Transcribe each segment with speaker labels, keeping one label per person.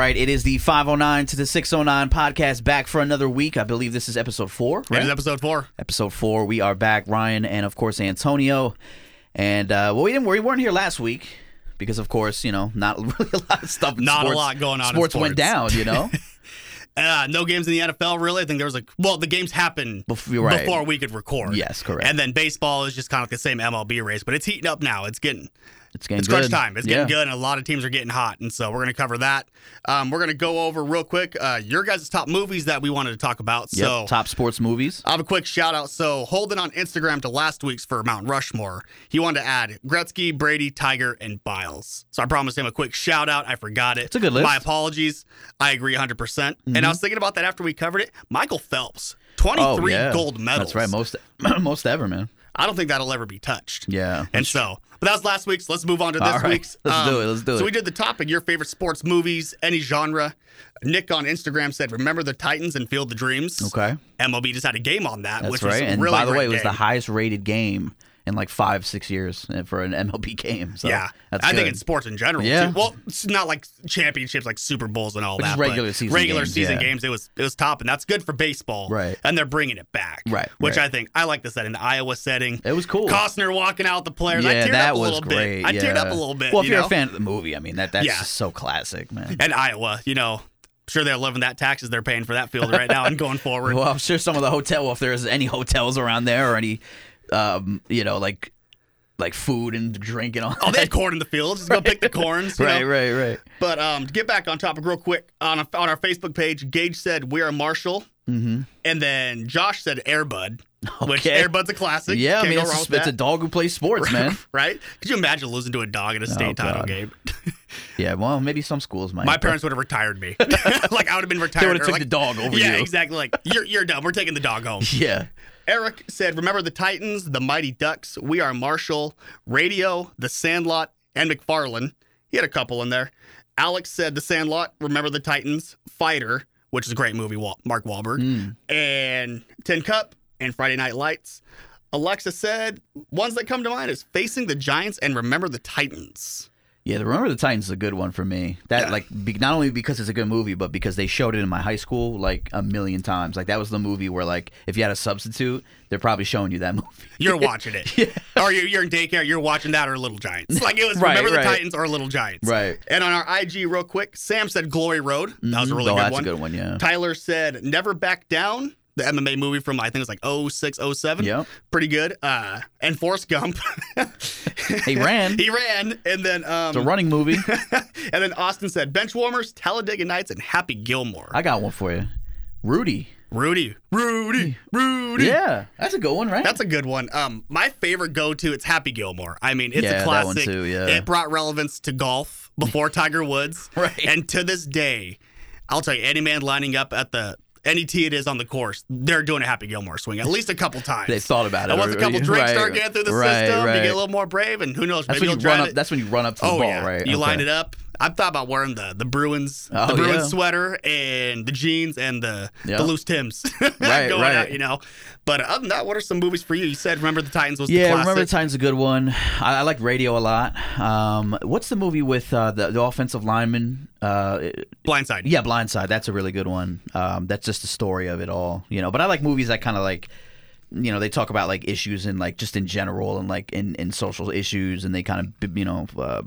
Speaker 1: right, it is the 509 to the 609 podcast back for another week. I believe this is episode four.
Speaker 2: It
Speaker 1: Right?
Speaker 2: is episode four.
Speaker 1: episode four. We are back, Ryan and of course Antonio. And uh, well, we didn't we weren't here last week because of course you know not really a lot of stuff.
Speaker 2: Not a lot going on in
Speaker 1: Sports went down, you know.
Speaker 2: Uh, no games in the NFL, really. I think there was like, well, the games happened
Speaker 1: Bef- you're right.
Speaker 2: before we could record.
Speaker 1: Yes, correct.
Speaker 2: And then baseball is just kind of like the same MLB race, but it's heating up now. It's getting
Speaker 1: It's getting
Speaker 2: it's crunch time. It's
Speaker 1: yeah.
Speaker 2: getting good, and a lot of teams are getting hot, and so we're going to cover that. Um, we're going to go over real quick uh, your guys' top movies that we wanted to talk about.
Speaker 1: Yep.
Speaker 2: So
Speaker 1: top sports movies.
Speaker 2: I'll have a quick shout out. So holding on Instagram to last week's for Mount Rushmore, he wanted to add Gretzky, Brady, Tiger, and Biles. So I promised him a quick shout out. I forgot it.
Speaker 1: It's a good list. Mm-hmm.
Speaker 2: My apologies. I agree 100. percent And I was thinking about that after we covered it. Michael Phelps, 23
Speaker 1: Oh yeah,
Speaker 2: gold medals.
Speaker 1: That's right, most most ever, man.
Speaker 2: I don't think that'll ever be touched.
Speaker 1: Yeah.
Speaker 2: And so, but that was last week's. Let's move on to this
Speaker 1: right.
Speaker 2: week's. Um,
Speaker 1: Let's do it. Let's do
Speaker 2: So
Speaker 1: it.
Speaker 2: we did the topic: your favorite sports movies, any genre. Nick on Instagram said, "Remember the Titans and Field the Dreams."
Speaker 1: Okay.
Speaker 2: MLB just had a game on that,
Speaker 1: That's
Speaker 2: which
Speaker 1: right.
Speaker 2: was
Speaker 1: and
Speaker 2: really
Speaker 1: by the way, it was the highest rated game in like five, six years uh, for an MLB game. So
Speaker 2: yeah, I think in sports in general.
Speaker 1: Yeah.
Speaker 2: too. Well, it's not like championships, like Super Bowls and all
Speaker 1: But
Speaker 2: that.
Speaker 1: regular season
Speaker 2: regular
Speaker 1: games,
Speaker 2: season
Speaker 1: yeah.
Speaker 2: games. It was it was top, and that's good for baseball.
Speaker 1: Right.
Speaker 2: And they're bringing it back.
Speaker 1: Right,
Speaker 2: Which
Speaker 1: right.
Speaker 2: I think I like the setting, the Iowa setting.
Speaker 1: It was cool.
Speaker 2: Costner walking out the players. I
Speaker 1: yeah,
Speaker 2: teared
Speaker 1: that
Speaker 2: up a
Speaker 1: was
Speaker 2: little
Speaker 1: great.
Speaker 2: bit. I teared up a little bit.
Speaker 1: Well, if
Speaker 2: you
Speaker 1: you're
Speaker 2: know?
Speaker 1: a fan of the movie, I mean that that's
Speaker 2: Yeah.
Speaker 1: so classic, man.
Speaker 2: and Iowa, you know, sure they're living that taxes they're paying for that field right now and going forward.
Speaker 1: Well, I'm sure some of the hotel, well, if there's any hotels around there or any, um, you know, like like food and drink and all.
Speaker 2: Oh, they
Speaker 1: that.
Speaker 2: had corn in the fields. Just go pick the corns.
Speaker 1: right,
Speaker 2: know?
Speaker 1: right, right.
Speaker 2: But um, to get back on topic real quick, on on our Facebook page, Gage said we are Marshall,
Speaker 1: Mm-hmm.
Speaker 2: and then Josh said Airbud, which Airbud's a classic.
Speaker 1: Yeah, I
Speaker 2: Can't
Speaker 1: mean, it's, a, it's a dog who plays sports, man.
Speaker 2: right? Could you imagine losing to a dog in a state title
Speaker 1: God.
Speaker 2: game?
Speaker 1: yeah, well, maybe some schools might.
Speaker 2: My
Speaker 1: but-
Speaker 2: parents would have retired me. like I would have been retired.
Speaker 1: They would've
Speaker 2: or
Speaker 1: took
Speaker 2: like-
Speaker 1: the dog over
Speaker 2: yeah,
Speaker 1: you.
Speaker 2: exactly. Like you're you're done. We're taking the dog home.
Speaker 1: Yeah.
Speaker 2: Eric said, "Remember the Titans, the Mighty Ducks, We Are Marshall, Radio, The Sandlot, and McFarland." He had a couple in there. Alex said, "The Sandlot, Remember the Titans, Fighter, which is a great movie, Mark Wahlberg,
Speaker 1: Mm.
Speaker 2: and Tin Cup and Friday Night Lights." Alexa said, "Ones that come to mind is Facing the Giants and Remember the Titans."
Speaker 1: Yeah, the Remember the Titans is a good one for me. That
Speaker 2: Yeah.
Speaker 1: like be, not only because it's a good movie, but because they showed it in my high school like a million times. Like that was the movie where like if you had a substitute, they're probably showing you that movie.
Speaker 2: You're watching it, or you're, you're in daycare. You're watching that or Little Giants. Like it was
Speaker 1: Right,
Speaker 2: Remember
Speaker 1: right.
Speaker 2: the Titans or Little Giants.
Speaker 1: Right.
Speaker 2: And on our IG, real quick, Sam said Glory Road. That was a mm-hmm. really
Speaker 1: oh,
Speaker 2: good
Speaker 1: that's
Speaker 2: one.
Speaker 1: a good one. Yeah.
Speaker 2: Tyler said Never Back Down, the MMA movie from I think it was like 06, 07.
Speaker 1: Yep.
Speaker 2: Pretty good. Uh, and Forrest Gump.
Speaker 1: He ran.
Speaker 2: he ran. And then um,
Speaker 1: It's a running movie.
Speaker 2: and then Austin said Benchwarmers, Talladega Nights, and Happy Gilmore.
Speaker 1: I got one for you. Rudy.
Speaker 2: Rudy. Rudy. Rudy.
Speaker 1: Yeah, that's a good one, right?
Speaker 2: That's a good one. Um, my favorite go-to, it's Happy Gilmore. I mean, it's
Speaker 1: Yeah,
Speaker 2: a classic.
Speaker 1: too, yeah.
Speaker 2: It brought relevance to golf before Tiger Woods,
Speaker 1: Right.
Speaker 2: And to this day, I'll tell you, any man lining up at the any tee it is on the course, they're doing a Happy Gilmore swing at least a couple times.
Speaker 1: they thought about it.
Speaker 2: And once a couple
Speaker 1: Right,
Speaker 2: drinks start getting through the
Speaker 1: right,
Speaker 2: system,
Speaker 1: right.
Speaker 2: you get a little more brave, and who knows,
Speaker 1: That's
Speaker 2: maybe
Speaker 1: when
Speaker 2: you'll
Speaker 1: you run
Speaker 2: try
Speaker 1: up. That's when you run up to the
Speaker 2: Oh
Speaker 1: ball,
Speaker 2: yeah,
Speaker 1: right?
Speaker 2: you line it up. I thought about wearing the the Bruins
Speaker 1: Oh,
Speaker 2: the Bruins
Speaker 1: yeah.
Speaker 2: sweater and the jeans and the
Speaker 1: Yeah.
Speaker 2: the loose Tims.
Speaker 1: Right,
Speaker 2: going
Speaker 1: right.
Speaker 2: out, you know. But other than that, what are some movies for you? You said Remember the Titans was the
Speaker 1: Yeah,
Speaker 2: classic.
Speaker 1: remember the Titans a good one. I, I like Radio a lot. Um, what's the movie with uh, the the offensive lineman? Uh,
Speaker 2: Blindside.
Speaker 1: yeah, Blindside. That's a really good one. Um, that's just the story of it all, you know. But I like movies that kind of like, you know, they talk about like issues and like just in general and like in in social issues, and they kind of you know. Uh,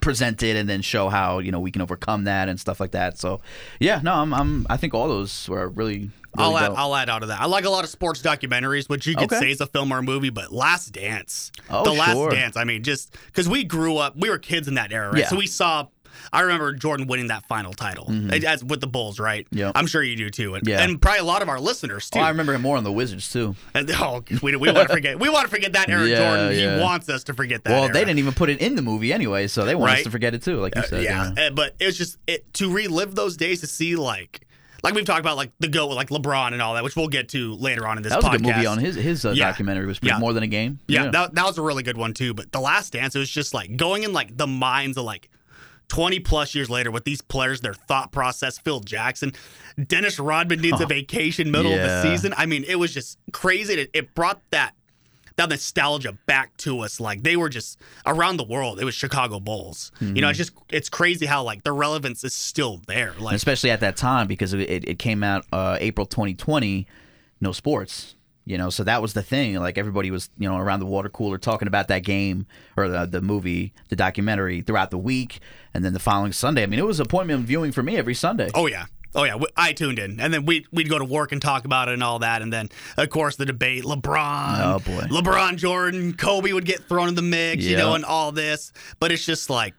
Speaker 1: present it and then show how you know we can overcome that and stuff like that. So, yeah, no, I'm, I'm I think all those were really. really
Speaker 2: I'll add. I'll add on to that. I like a lot of sports documentaries, which you could
Speaker 1: Okay.
Speaker 2: say is a film or a movie, but Last Dance.
Speaker 1: Oh,
Speaker 2: the Last
Speaker 1: sure.
Speaker 2: Dance. I mean, just because we grew up, we were kids in that era, right?
Speaker 1: Yeah.
Speaker 2: So we saw. I remember Jordan winning that final title as with the Bulls, right?
Speaker 1: Yep.
Speaker 2: I'm sure you do too, and,
Speaker 1: Mm-hmm. Yeah.
Speaker 2: and probably a lot of our listeners too.
Speaker 1: Oh, I remember him more on the Wizards too.
Speaker 2: And, oh, we, we want to forget. We want to forget that era,
Speaker 1: Yeah,
Speaker 2: Jordan.
Speaker 1: yeah.
Speaker 2: He wants us to forget that.
Speaker 1: Well,
Speaker 2: era.
Speaker 1: they didn't even put it in the movie anyway, so they want us to forget it too, like you said.
Speaker 2: yeah, uh, but it's just it to relive those days to see like. Like we've talked about, like the goat with like LeBron and all that, which we'll get to later on in this
Speaker 1: That was
Speaker 2: podcast.
Speaker 1: a good movie on his his uh,
Speaker 2: Yeah.
Speaker 1: documentary. was
Speaker 2: Yeah.
Speaker 1: more than a game.
Speaker 2: Yeah, That, that was a really good one too. But The Last Dance, it was just like going in like the minds of like 20 plus years later with these players, their thought process. Phil Jackson, Dennis Rodman needs a vacation middle of the season. I mean, it was just crazy. It, it brought that that nostalgia back to us. Like they were just around the world. It was Chicago Bulls. You know, it's just it's crazy how like the relevance is still there. Like
Speaker 1: especially at that time because it, it came out uh, April 2020, no sports. You know, so that was the thing. Like everybody was, you know, around the water cooler talking about that game or the, the movie, the documentary throughout the week, and then the following Sunday. I mean, it was appointment of viewing for me every Sunday.
Speaker 2: Oh yeah. Oh yeah, I tuned in, and then we we'd go to work and talk about it and all that, and then of course the debate: LeBron,
Speaker 1: Oh, boy.
Speaker 2: LeBron, Jordan, Kobe would get thrown in the mix, you know, and all this. But it's just like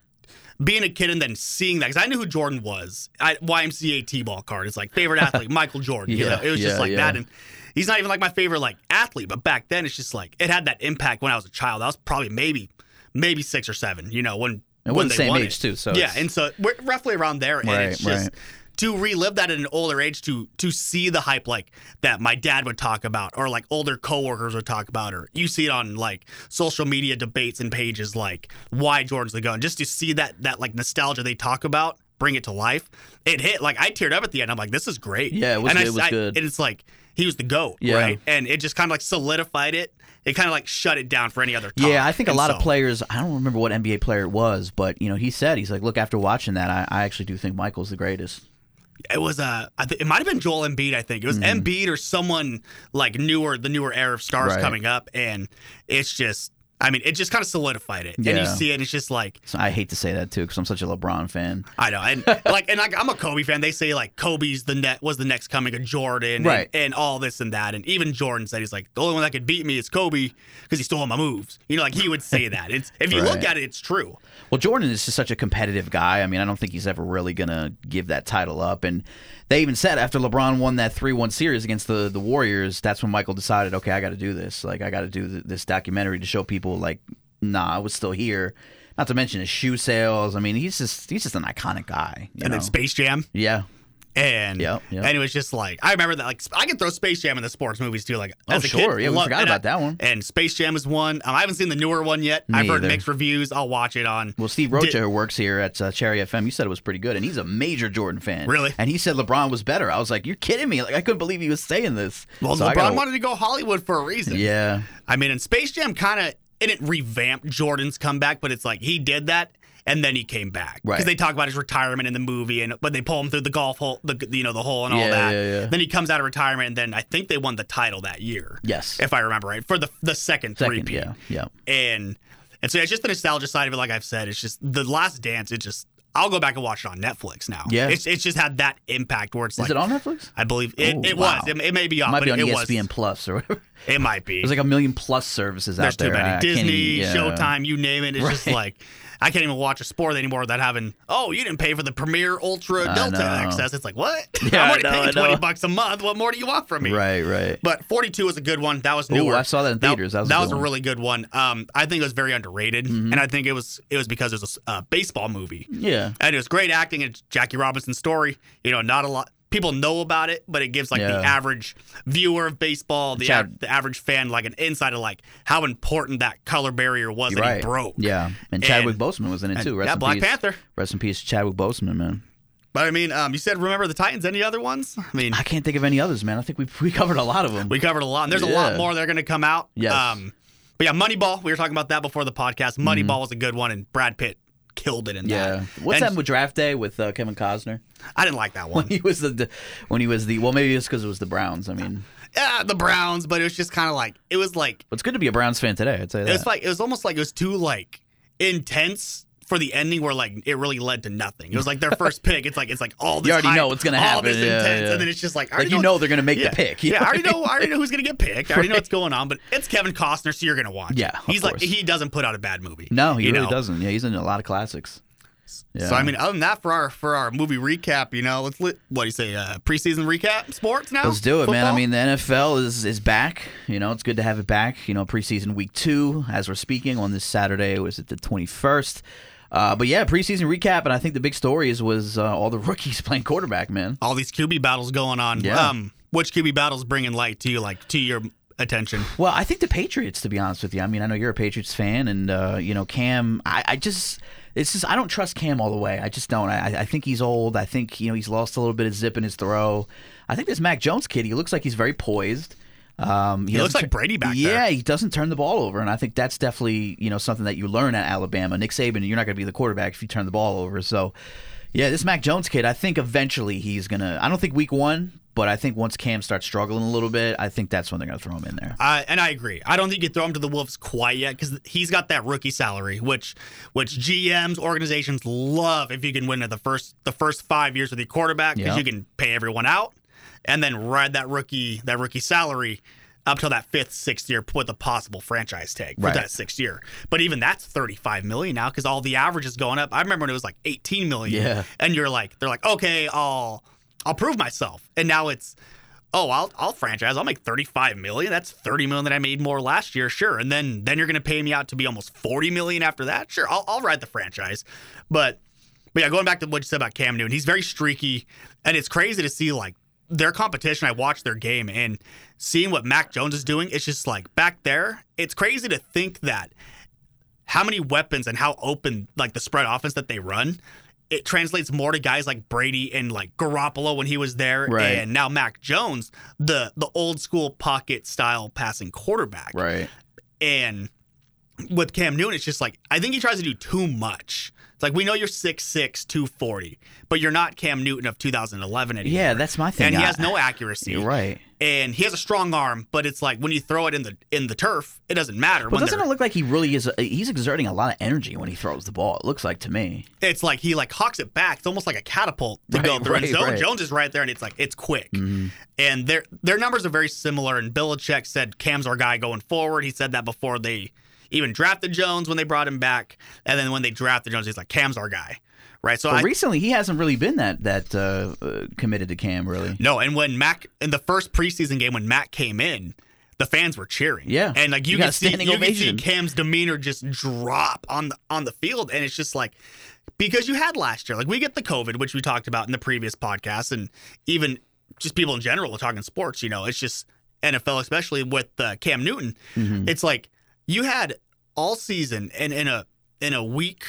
Speaker 2: being a kid and then seeing that because I knew who Jordan was. I, YMCA T-ball card. It's like favorite athlete Michael Jordan. you
Speaker 1: Yeah,
Speaker 2: know, it was just like
Speaker 1: yeah.
Speaker 2: that, and he's not even like my favorite like athlete. But back then, it's just like it had that impact when I was a child. I was probably maybe maybe six or seven. You know when
Speaker 1: And
Speaker 2: when
Speaker 1: the
Speaker 2: they
Speaker 1: same age,
Speaker 2: it.
Speaker 1: too, so
Speaker 2: yeah, and so we're roughly around there, and
Speaker 1: Right,
Speaker 2: it's just
Speaker 1: right.
Speaker 2: to relive that at an older age to to see the hype like that my dad would talk about or like older coworkers would talk about or you see it on like social media debates and pages like why Jordan's the gun just to see that that like nostalgia they talk about bring it to life it hit like I teared up at the end I'm like this is great
Speaker 1: Yeah, it was
Speaker 2: and I-
Speaker 1: was
Speaker 2: I-
Speaker 1: good.
Speaker 2: and it's like he was the goat
Speaker 1: Yeah.
Speaker 2: right and it just kind of like solidified it it kind of like shut it down for any other talk.
Speaker 1: Yeah, I think a
Speaker 2: And
Speaker 1: lot of players. I don't remember what NBA player it was, but you know, he said he's like, look, after watching that, I, I actually do think Michael's the greatest.
Speaker 2: it was uh, I think it might have been Joel Embiid. I think it was Embiid or someone like newer, the newer era of stars.
Speaker 1: Right.
Speaker 2: coming up, and it's just, I mean, it just kind of solidified it. And you see it, and it's just like
Speaker 1: So I hate to say that too, because I'm such a LeBron fan.
Speaker 2: I know, and like, and like I'm a Kobe fan. They say like Kobe's the net was the next coming of Jordan,
Speaker 1: Right.
Speaker 2: And all this and that, and even Jordan said he's like the only one that could beat me is Kobe because he stole my moves. You know, like he would say that. It's if you look at it, it's true.
Speaker 1: Well, Jordan is just such a competitive guy. I mean, I don't think he's ever really gonna give that title up. And they even said after LeBron won that three-one series against the the Warriors, that's when Michael decided, okay, I got to do this. Like, I got to do th- this documentary to show people, like, nah, I was still here. Not to mention his shoe sales. I mean, he's just he's just an iconic guy. you
Speaker 2: And
Speaker 1: know?
Speaker 2: then Space Jam.
Speaker 1: yeah,
Speaker 2: And
Speaker 1: Yep, yep.
Speaker 2: and it was just like I remember that like I can throw Space Jam in the sports movies too. Like
Speaker 1: Oh,
Speaker 2: as a
Speaker 1: sure.
Speaker 2: kid,
Speaker 1: Yeah, we forgot
Speaker 2: and I-
Speaker 1: about that one.
Speaker 2: And Space Jam is one. Um, I haven't seen the newer one yet.
Speaker 1: Me
Speaker 2: I've heard
Speaker 1: either.
Speaker 2: mixed reviews. I'll watch it on.
Speaker 1: Well, Steve Rocha,
Speaker 2: Di-
Speaker 1: who works here at uh, Cherry FM, you said it was pretty good, and he's a major Jordan fan.
Speaker 2: Really?
Speaker 1: And he said LeBron was better. I was like, "You're kidding me!" Like I couldn't believe he was saying this.
Speaker 2: well,
Speaker 1: So
Speaker 2: LeBron
Speaker 1: gotta-
Speaker 2: wanted to go Hollywood for a reason.
Speaker 1: Yeah,
Speaker 2: I mean, and Space Jam kind of it didn't revamp Jordan's comeback, but it's like he did that. And then he came back because
Speaker 1: Right.
Speaker 2: they talk about his retirement in the movie, and but they pull him through the golf hole, the you know the hole and all
Speaker 1: Yeah,
Speaker 2: that.
Speaker 1: yeah, yeah.
Speaker 2: Then he comes out of retirement, and then I think they won the title that year.
Speaker 1: Yes.
Speaker 2: if I remember right, for the the second,
Speaker 1: second.
Speaker 2: three-peat.
Speaker 1: Yeah, yeah.
Speaker 2: and and so it's just the nostalgia side of it. Like I've said, it's just the Last Dance. It just I'll go back and watch it on Netflix now.
Speaker 1: Yeah.
Speaker 2: it's it's just had that impact where it's like
Speaker 1: Is it on Netflix?
Speaker 2: I believe it,
Speaker 1: Oh,
Speaker 2: it
Speaker 1: wow.
Speaker 2: was. It, it may be
Speaker 1: It
Speaker 2: off,
Speaker 1: might
Speaker 2: but
Speaker 1: be on
Speaker 2: it,
Speaker 1: ESPN
Speaker 2: was.
Speaker 1: Plus or whatever.
Speaker 2: It might be.
Speaker 1: There's like a million plus services
Speaker 2: There's
Speaker 1: out there.
Speaker 2: too many.
Speaker 1: I
Speaker 2: Disney,
Speaker 1: even- yeah.
Speaker 2: Showtime, you name it. It's just like I can't even watch a sport anymore without having. Oh, you didn't pay for the Premier Ultra
Speaker 1: I
Speaker 2: Delta
Speaker 1: know.
Speaker 2: access. It's like what?
Speaker 1: Yeah,
Speaker 2: I'm
Speaker 1: I
Speaker 2: already
Speaker 1: know,
Speaker 2: paying twenty bucks a month. What more do you want from me?
Speaker 1: Right, right.
Speaker 2: But 42 was a good one. That was
Speaker 1: Ooh. I saw that in theaters. That was a good
Speaker 2: a.
Speaker 1: Mm-hmm.
Speaker 2: really good one. Um, I think it was very underrated, and I think it was it was because it was a uh, baseball movie,
Speaker 1: Yeah.
Speaker 2: and it was great acting. It's Jackie Robinson's story. You know, not a lot people know about it, but it gives like the average viewer of baseball, the av- the average fan, like an insight of like how important that color barrier was
Speaker 1: You're
Speaker 2: that
Speaker 1: right.
Speaker 2: he broke.
Speaker 1: Yeah. And Chadwick Boseman was in it too. Rest
Speaker 2: yeah, Black
Speaker 1: peace.
Speaker 2: Panther.
Speaker 1: Rest in peace, Chadwick Boseman, man.
Speaker 2: But I mean, um, you said remember the Titans. Any other ones? I mean,
Speaker 1: I can't think of any others, man. I think we we covered a lot of them.
Speaker 2: We covered a lot. And there's a lot more that are going to come out.
Speaker 1: Yes.
Speaker 2: Um, but yeah, Moneyball. We were talking about that before the podcast. Moneyball was a good one, and Brad Pitt killed it in
Speaker 1: yeah.
Speaker 2: that.
Speaker 1: What's
Speaker 2: And
Speaker 1: that with Draft Day with uh, Kevin Costner?
Speaker 2: I didn't like that
Speaker 1: When
Speaker 2: one.
Speaker 1: he was the, when he was the well, maybe it's because it was the Browns. I mean,
Speaker 2: yeah, the Browns, but it was just kind of like it was like
Speaker 1: it's good to be a Browns fan today. I'd say that.
Speaker 2: it was like it was almost like it was too like intense. For the ending, where like it really led to nothing. It was like their first pick. It's like it's like all this.
Speaker 1: You already
Speaker 2: hype,
Speaker 1: know what's gonna
Speaker 2: all
Speaker 1: happen.
Speaker 2: this
Speaker 1: Yeah,
Speaker 2: intense,
Speaker 1: yeah.
Speaker 2: and then it's just like I
Speaker 1: like you know they're gonna make
Speaker 2: yeah.
Speaker 1: the pick.
Speaker 2: Yeah, I already know. I already know who's gonna get picked. I already know what's going on. But it's Kevin Costner, so you're gonna watch.
Speaker 1: Yeah,
Speaker 2: he's like he doesn't put out a bad movie.
Speaker 1: No, he really
Speaker 2: know?
Speaker 1: doesn't. Yeah, he's in a lot of classics. Yeah.
Speaker 2: So I mean, other than that, for our for our movie recap, you know, let's li- what do you say? Uh, preseason recap, sports now.
Speaker 1: Let's do it, man. I mean, the NFL is is back. You know, it's good to have it back. You know, preseason week two, as we're speaking on this Saturday, was it the twenty first? Uh, but yeah, preseason recap, and I think the big story is was uh, all the rookies playing quarterback, man.
Speaker 2: all these QB battles going on.
Speaker 1: Yeah.
Speaker 2: Um, which QB battles bringing light to you, like to your attention?
Speaker 1: Well, I think the Patriots, to be honest with you. I mean, I know you're a Patriots fan, and uh, you know Cam. I, I just, it's just, I don't trust Cam all the way. I just don't. I, I think he's old. I think you know he's lost a little bit of zip in his throw. I think this Mac Jones kid, he looks like he's very poised. Um,
Speaker 2: He looks
Speaker 1: doesn't
Speaker 2: like Brady back
Speaker 1: yeah,
Speaker 2: there.
Speaker 1: he doesn't turn the ball over, and I think that's definitely you know something that you learn at Alabama. Nick Saban, you're not going to be the quarterback if you turn the ball over. So, yeah, this Mac Jones kid, I think eventually he's gonna. I don't think week one, but I think once Cam starts struggling a little bit, I think that's when they're going to throw him in there.
Speaker 2: I, and I agree. I don't think you throw him to the Wolves quite yet because he's got that rookie salary, which which GMs organizations love if you can win at the first the first five years with the quarterback because
Speaker 1: Yeah.
Speaker 2: you can pay everyone out and then ride that rookie that rookie salary up till that fifth sixth year with a possible franchise tag for
Speaker 1: Right.
Speaker 2: that sixth year. But even that's thirty five million now because all the average is going up. I remember when it was like eighteen million.
Speaker 1: Yeah.
Speaker 2: and you're like they're like okay I'll I'll prove myself and now it's oh, I'll I'll franchise. I'll make 35 million. That's 30 million that I made more last year, sure. And then then you're going to pay me out to be almost 40 million after that. Sure, I'll I'll ride the franchise. But but yeah, going back to what you said about Cam Newton, he's very streaky and it's crazy to see like their competition. I watched their game and seeing what Mac Jones is doing, it's just like back there, it's crazy to think that how many weapons and how open like the spread offense that they run it translates more to guys like Brady and like Garoppolo when he was there,
Speaker 1: Right.
Speaker 2: and now Mac Jones, the the old school pocket style passing quarterback.
Speaker 1: Right.
Speaker 2: And with Cam Newton, it's just like I think he tries to do too much. It's like we know you're 6'6", 240, but you're not Cam Newton of 2011 anymore.
Speaker 1: Yeah, that's my thing.
Speaker 2: and he
Speaker 1: I-
Speaker 2: has no accuracy.
Speaker 1: You're right.
Speaker 2: And he has a strong arm, but it's like when you throw it in the in the turf, it doesn't matter. When
Speaker 1: doesn't it look like he really is? He's exerting a lot of energy when he throws the ball. It looks like to me.
Speaker 2: it's like he like hawks it back. It's almost like a catapult to
Speaker 1: Right,
Speaker 2: go through. and
Speaker 1: right,
Speaker 2: Zone
Speaker 1: right.
Speaker 2: Jones is right there, and it's like it's quick.
Speaker 1: Mm-hmm.
Speaker 2: And their their numbers are very similar. And Belichick said Cam's our guy going forward. He said that before they even drafted Jones when they brought him back, and then when they drafted Jones, he's like Cam's our guy, right? So I
Speaker 1: recently, he hasn't really been that that uh, uh, committed to Cam. Really.
Speaker 2: no. And when Mac in the first preseason game when Mac came in. The fans were cheering,
Speaker 1: Yeah.
Speaker 2: and like you,
Speaker 1: You
Speaker 2: can see, you can see. Cam's demeanor just drop on the on the field, and it's just like because you had last year. Like we get the COVID, which we talked about in the previous podcast, and even just people in general are talking sports. You know, it's just NFL, especially with uh, Cam Newton.
Speaker 1: Mm-hmm.
Speaker 2: It's like you had all season and in a in a week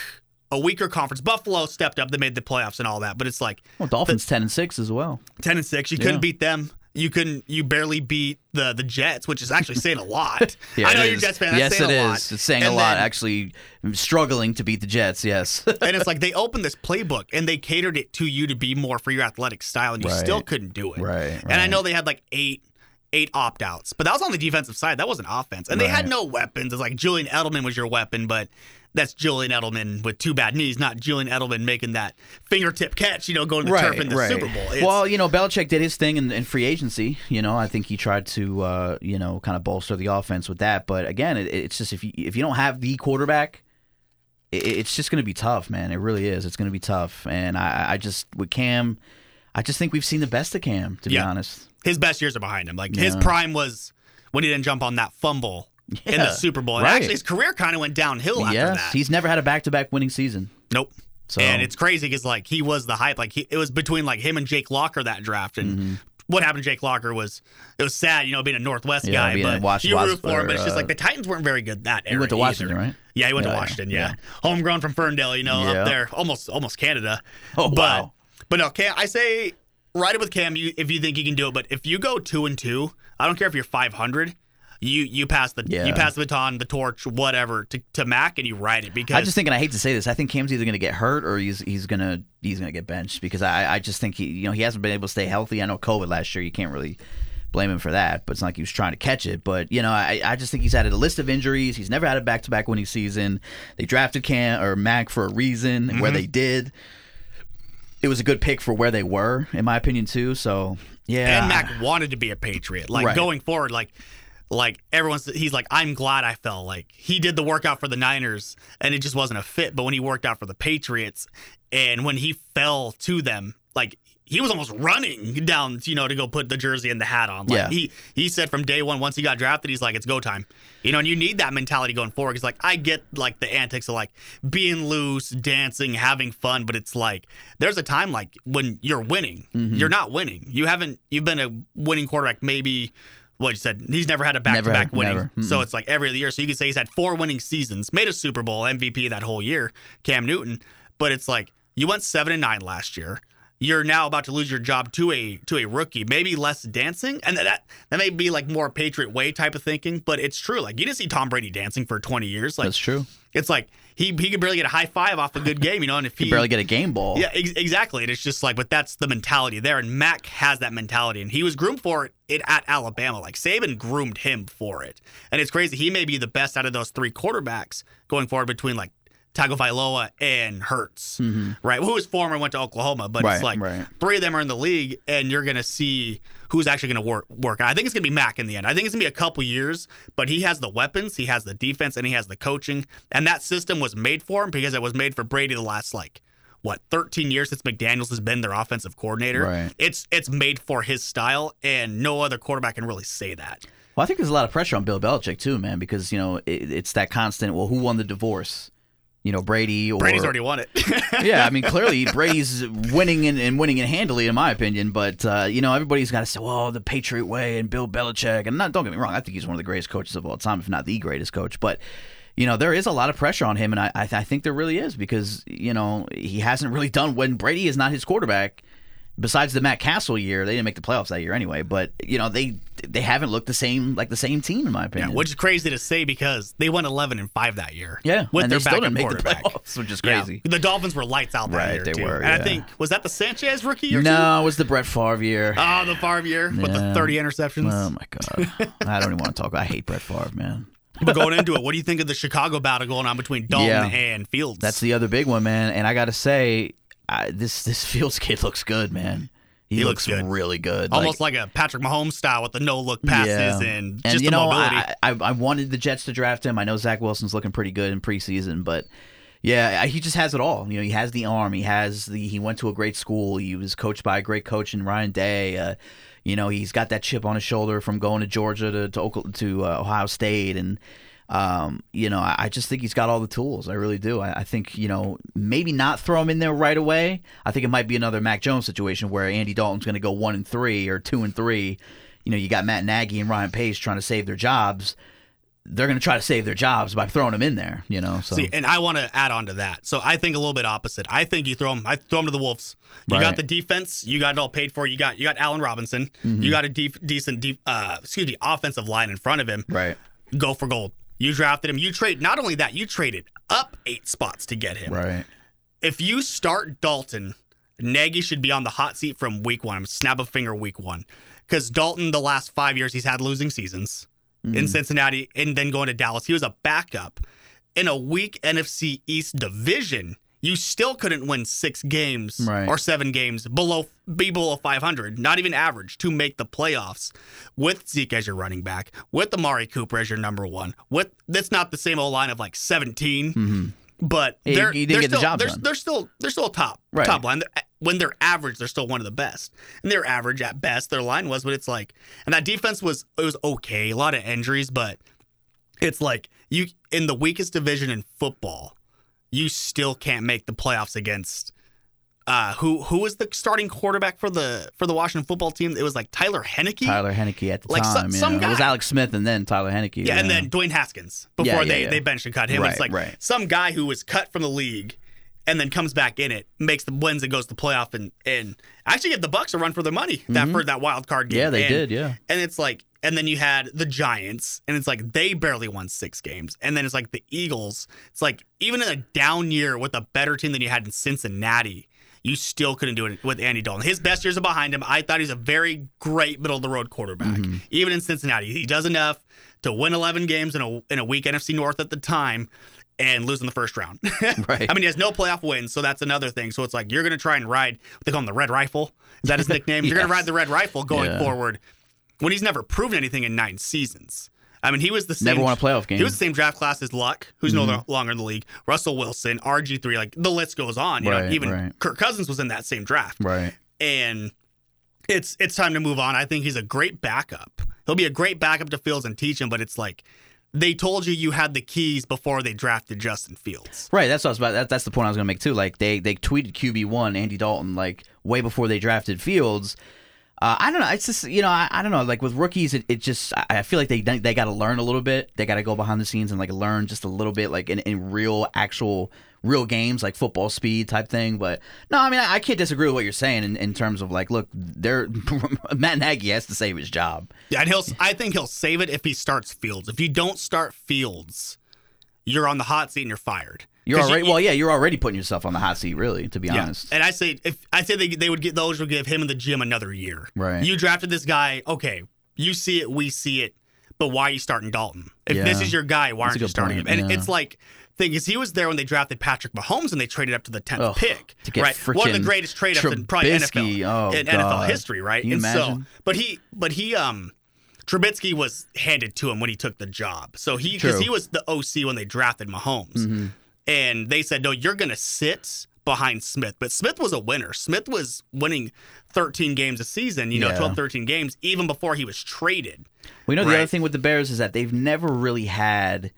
Speaker 2: a weaker conference. Buffalo stepped up; they made the playoffs and all that. But it's like
Speaker 1: Well, Dolphins ten and six as well.
Speaker 2: ten and six. You couldn't
Speaker 1: Yeah.
Speaker 2: beat them. You couldn't. You barely beat the the Jets, which is actually saying a lot. I know you're. Jets fan. That's
Speaker 1: Yes,
Speaker 2: saying
Speaker 1: it
Speaker 2: a
Speaker 1: is.
Speaker 2: lot.
Speaker 1: It's saying
Speaker 2: And
Speaker 1: a lot.
Speaker 2: then-
Speaker 1: Actually, struggling to beat the Jets. Yes.
Speaker 2: and it's like they opened this playbook and they catered it to you to be more for your athletic style, and you
Speaker 1: Right.
Speaker 2: still couldn't do it.
Speaker 1: Right,
Speaker 2: And I know they had like eight eight opt outs, but that was on the defensive side. That wasn't offense, and they had no weapons. It's like Julian Edelman was your weapon, but. That's Julian Edelman with two bad knees, not Julian Edelman making that fingertip catch, you know, going to the turf in the Super Bowl. It's-
Speaker 1: Well, you know, Belichick did his thing in, in free agency. You know, I think he tried to, uh, you know, kind of bolster the offense with that. But again, it, it's just if you if you don't have the quarterback, it, it's just going to be tough, man. It really is. It's going to be tough. And I, I just with Cam, I just think we've seen the best of Cam. To be honest,
Speaker 2: his best years are behind him. Like his prime was when he didn't jump on that fumble in
Speaker 1: Yeah,
Speaker 2: the Super Bowl. And
Speaker 1: right.
Speaker 2: actually, his career kind of went downhill after
Speaker 1: yes,
Speaker 2: that.
Speaker 1: he's never had a back to back winning season.
Speaker 2: Nope.
Speaker 1: So-
Speaker 2: And it's crazy because like he was the hype. Like he, it was between like him and Jake Locker that draft, and
Speaker 1: Mm-hmm.
Speaker 2: what happened to Jake Locker was it was sad, you know, being a Northwest
Speaker 1: Yeah,
Speaker 2: guy,
Speaker 1: being a
Speaker 2: but
Speaker 1: Wash-
Speaker 2: you root for him. But it's just
Speaker 1: or,
Speaker 2: like
Speaker 1: uh,
Speaker 2: the Titans weren't very good that era.
Speaker 1: You went to
Speaker 2: either.
Speaker 1: Washington, right?
Speaker 2: Yeah, he went
Speaker 1: Yeah,
Speaker 2: to
Speaker 1: yeah,
Speaker 2: Washington. Yeah. homegrown from Ferndale, you know,
Speaker 1: Yeah.
Speaker 2: up there, almost almost Canada.
Speaker 1: Oh,
Speaker 2: but,
Speaker 1: wow.
Speaker 2: But no, Cam, I say ride it with Cam you, if you think you can do it. But if you go two and two, I don't care if you're 500. You you pass the
Speaker 1: Yeah.
Speaker 2: you pass the baton, the torch, whatever to, to Mac, and you ride it because
Speaker 1: I'm just thinking. I hate to say this, I think Cam's either going to get hurt or he's he's gonna he's gonna get benched because I I just think he you know he hasn't been able to stay healthy. I know COVID last year, you can't really blame him for that, but it's not like he was trying to catch it. But you know, I I just think he's had a list of injuries. He's never had a back to back winning season. They drafted Cam or Mac for a reason, where
Speaker 2: Mm-hmm.
Speaker 1: they did. It was a good pick for where they were, in my opinion, too. So yeah,
Speaker 2: and Mac wanted to be a Patriot. Like
Speaker 1: Right.
Speaker 2: going forward, like like everyone's he's like, I'm glad I fell. Like he did the workout for the Niners and it just wasn't a fit. But when he worked out for the Patriots and when he fell to them, like he was almost running down, you know, to go put the jersey and the hat on. Like
Speaker 1: Yeah.
Speaker 2: he he said from day one, once he got drafted, he's like, it's go time. You know, and you need that mentality going forward. Because like I get like the antics of like being loose, dancing, having fun, but it's like there's a time like when you're winning,
Speaker 1: Mm-hmm.
Speaker 2: you're not winning. You haven't you've been a winning quarterback maybe what you said, he's never had a back to back winning.
Speaker 1: never.
Speaker 2: So it's like every other year. So you could say he's had four winning seasons, made a Super Bowl MVP that whole year, Cam Newton. But it's like you went seven and nine last year. You're now about to lose your job to a to a rookie. Maybe less dancing, and that that may be like more Patriot way type of thinking, but it's true. Like you didn't see Tom Brady dancing for 20 years. Like
Speaker 1: That's true.
Speaker 2: it's like he he could barely get a high five off a good game, you know. And if he
Speaker 1: You barely get a game ball.
Speaker 2: yeah, ex- exactly. And it's just like, but that's the mentality there. And Mac has that mentality, and he was groomed for it, it at Alabama. Like Saban groomed him for it, and it's crazy. He may be the best out of those three quarterbacks going forward between like Tagovailoa and Hurts, mm-hmm. right? Who was former went to Oklahoma, but
Speaker 1: Right,
Speaker 2: it's like
Speaker 1: right.
Speaker 2: three of them are in the league, and you're gonna see who's actually gonna work. Work. I think it's gonna be Mac in the end. I think it's gonna be a couple years, but he has the weapons, he has the defense, and he has the coaching, and that system was made for him because it was made for Brady the last like what 13 years since McDaniels has been their offensive coordinator.
Speaker 1: Right.
Speaker 2: It's it's made for his style, and no other quarterback can really say that.
Speaker 1: Well, I think there's a lot of pressure on Bill Belichick too, man, because you know it, it's that constant. Well, who won the divorce? You know, Brady or
Speaker 2: Brady's already won it.
Speaker 1: yeah, I mean, clearly Brady's winning and, and winning it handily, in my opinion. But uh, you know, everybody's got to say, "Well, the Patriot way" and Bill Belichick. And not, don't get me wrong, I think he's one of the greatest coaches of all time, if not the greatest coach. But you know, there is a lot of pressure on him, and I I, I think there really is because you know he hasn't really done when Brady is not his quarterback. Besides the Matt Cassel year, they didn't make the playoffs that year anyway. But you know, they they haven't looked the same like the same team, in my
Speaker 2: yeah,
Speaker 1: opinion.
Speaker 2: which is crazy to say because they won 11 and five that year.
Speaker 1: yeah,
Speaker 2: with
Speaker 1: and
Speaker 2: their
Speaker 1: they still
Speaker 2: backup
Speaker 1: didn't make the
Speaker 2: quarterback.
Speaker 1: playoffs, which is
Speaker 2: Yeah,
Speaker 1: crazy.
Speaker 2: the Dolphins were lights out that
Speaker 1: Right,
Speaker 2: year
Speaker 1: they
Speaker 2: too.
Speaker 1: were,
Speaker 2: and I think was that the Sanchez rookie year?
Speaker 1: No, it was the Brett Favre year.
Speaker 2: Oh, the Favre year with the 30 interceptions.
Speaker 1: Oh my god, I don't even want to talk. I hate Brett Favre, man.
Speaker 2: but going into it, what do you think of the Chicago battle going on between Dalton
Speaker 1: Yeah.
Speaker 2: and Fields?
Speaker 1: That's the other big one, man. And I got to say, I, this this Fields kid looks good, man. He,
Speaker 2: He
Speaker 1: looks,
Speaker 2: looks good.
Speaker 1: really good.
Speaker 2: almost like, a Patrick Mahomes style with the no look passes
Speaker 1: Yeah.
Speaker 2: and,
Speaker 1: and
Speaker 2: just
Speaker 1: you
Speaker 2: the
Speaker 1: know,
Speaker 2: mobility.
Speaker 1: I, I I wanted the Jets to draft him. I know Zach Wilson's looking pretty good in preseason, but yeah, he just has it all. You know, he has the arm. He has the. He went to a great school. He was coached by a great coach in Ryan Day. Uh, you know, he's got that chip on his shoulder from going to Georgia to to, Oklahoma, to uh, Ohio State, and um, you know, I, I just think he's got all the tools. I really do. I, I think you know maybe not throw him in there right away. I think it might be another Mac Jones situation where Andy Dalton's going to go one and three or two and three. You know, you got Matt Nagy and Ryan Pace trying to save their jobs. They're going to try to save their jobs by throwing him in there. You know, so
Speaker 2: See, and I want to add on to that. So I think a little bit opposite. I think you throw him. I throw him to the Wolves. You got the defense. You got it all paid for. You got you got Allen Robinson.
Speaker 1: Mm-hmm.
Speaker 2: You got a deep, decent, deep, uh, excuse me, offensive line in front of him.
Speaker 1: right,
Speaker 2: Go for gold. You drafted him. You trade. Not only that, you traded up eight spots to get him.
Speaker 1: right,
Speaker 2: If you start Dalton, Nagy should be on the hot seat from week one. Snap a finger, week one, because Dalton, the last five years, he's had losing seasons
Speaker 1: Mm-hmm.
Speaker 2: in Cincinnati and then going to Dallas. He was a backup in a weak NFC East division. You still couldn't win six games
Speaker 1: Right.
Speaker 2: or seven games below, be below 500, not even average, to make the playoffs with Zeke as your running back, with Amari Cooper as your number one. With that's not the same old line of like 17, mm-hmm. but
Speaker 1: Yeah,
Speaker 2: they're,
Speaker 1: didn't
Speaker 2: they're
Speaker 1: the
Speaker 2: still,
Speaker 1: job
Speaker 2: they're, they're still they're still top
Speaker 1: Right.
Speaker 2: top line. They're- when they're average, they're still one of the best, and they're average at best. Their line was, but it's like, and that defense was it was okay. A lot of injuries, but it's like you in the weakest division in football, you still can't make the playoffs against. Uh, who who was the starting quarterback for the for the Washington football team? It was like Tyler Heinicke.
Speaker 1: Tyler Heinicke at the
Speaker 2: Like, so-
Speaker 1: time. yeah.
Speaker 2: some
Speaker 1: It was Alex Smith and then Tyler Heinicke.
Speaker 2: Yeah, and then Dwayne Haskins before
Speaker 1: Yeah, yeah,
Speaker 2: they,
Speaker 1: yeah.
Speaker 2: they benched and cut him.
Speaker 1: Right,
Speaker 2: it's like
Speaker 1: right.
Speaker 2: some guy who was cut from the league and then comes back in it, makes the wins and goes to playoff and and actually give the Bucs a run for their money that for that wild card game.
Speaker 1: Mm-hmm. Yeah, they
Speaker 2: And-
Speaker 1: did, yeah.
Speaker 2: And it's like and then you had the Giants, and it's like they barely won six games. And then it's like the Eagles. It's like even in a down year with a better team than you had in Cincinnati, you still couldn't do it with Andy Dalton. His best years are behind him. I thought he's a very great middle of the road quarterback.
Speaker 1: Mm-hmm.
Speaker 2: Even in Cincinnati, he does enough to win 11 games in a in a weak NFC North at the time and lose in the first round.
Speaker 1: Right.
Speaker 2: I mean, he has no playoff wins, so that's another thing. So it's like you're going to try and ride. They call him the Red Rifle. Is that his nickname? You're going to ride the Red Rifle going
Speaker 1: Yeah.
Speaker 2: forward when he's never proven anything in nine seasons. I mean, he was the same.
Speaker 1: Never won a playoff game.
Speaker 2: He was the same draft class as Luck, who's
Speaker 1: Mm-hmm.
Speaker 2: no longer in the league. Russell Wilson, RG three, like the list goes on. You know,
Speaker 1: Right,
Speaker 2: even
Speaker 1: right.
Speaker 2: Kirk Cousins was in that same draft
Speaker 1: Right.
Speaker 2: and it's it's time to move on. I think he's a great backup. He'll be a great backup to Fields and teach him, but it's like they told you you had the keys before they drafted Justin Fields.
Speaker 1: Right, that's what I was about. That, that's the point I was going to make too. Like they they tweeted QB one Andy Dalton like way before they drafted Fields. Uh, I don't know. It's just you know I, I don't know. Like with rookies, it, it just I, I feel like they they got to learn a little bit. They got to go behind the scenes and like learn just a little bit, like in, in real actual real games like football speed type thing. But no, I mean I, I can't disagree with what you're saying in, in terms of like, look, they're Matt Nagy has to save his job.
Speaker 2: Yeah, and he'll. I think he'll save it if he starts Fields. If you don't start Fields, you're on the hot seat and you're fired.
Speaker 1: You're
Speaker 2: 'Cause you-
Speaker 1: already well, yeah, you're already putting yourself on the hot seat, really, to be
Speaker 2: Yeah.
Speaker 1: honest.
Speaker 2: And I say if I say they they would get those would give him and the gym another year.
Speaker 1: Right.
Speaker 2: You drafted this guy. Okay, you see it, we see it. But why are you starting Dalton? If this is your guy, why
Speaker 1: That's
Speaker 2: aren't you starting
Speaker 1: point,
Speaker 2: him? And
Speaker 1: yeah.
Speaker 2: it's like thing is he was there when they drafted Patrick Mahomes and they traded up to the tenth
Speaker 1: Ugh,
Speaker 2: pick.
Speaker 1: to get
Speaker 2: right. One of the greatest trade ups in probably NFL
Speaker 1: oh,
Speaker 2: in NFL history, right? And
Speaker 1: imagine?
Speaker 2: so but he but he um Trubisky was handed to him when he took the job. So he because he was the OC when they drafted Mahomes.
Speaker 1: Mm-hmm.
Speaker 2: And they said, No, you're gonna sit behind Smith. But Smith was a winner. Smith was winning 13 games a season, you know,
Speaker 1: Yeah.
Speaker 2: 12, 13 games, even before he was traded.
Speaker 1: We know the other thing with the Bears is that they've never really had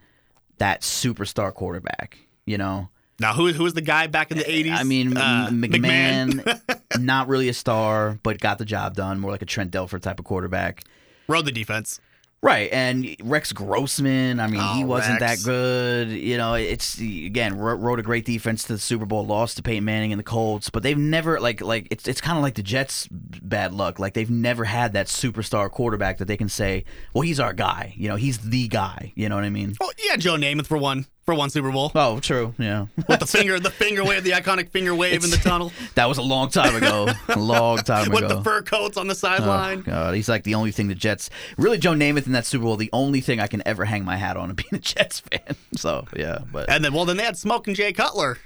Speaker 1: that superstar quarterback. You know,
Speaker 2: Now, who who was the guy back in the 80s?
Speaker 1: I mean,
Speaker 2: Uh,
Speaker 1: M- McMahon, not really a star, but got the job done. More like a Trent Dilfer type of quarterback.
Speaker 2: Rode the defense.
Speaker 1: Right, and Rex Grossman. I mean, he
Speaker 2: Oh,
Speaker 1: wasn't
Speaker 2: Rex.
Speaker 1: that good. You know, it's again ro- rode a great defense to the Super Bowl, lost to Peyton Manning and the Colts, but they've never like like it's it's kind of like the Jets' bad luck. Like they've never had that superstar quarterback that they can say, well, he's our guy. You know, he's the guy. You know what I mean?
Speaker 2: Oh, yeah, Joe Namath for one for one Super Bowl.
Speaker 1: Oh, true. Yeah,
Speaker 2: With the finger, the finger wave, the iconic finger wave in the tunnel.
Speaker 1: that was a long time ago. a long time
Speaker 2: With
Speaker 1: ago.
Speaker 2: With the fur coats on the
Speaker 1: Oh,
Speaker 2: sideline.
Speaker 1: God, he's like the only thing the Jets really Joe Namath in that Super Bowl. The only thing I can ever hang my hat on and being a Jets fan. So yeah, but
Speaker 2: And then, well, then they had Smokin' Jay Cutler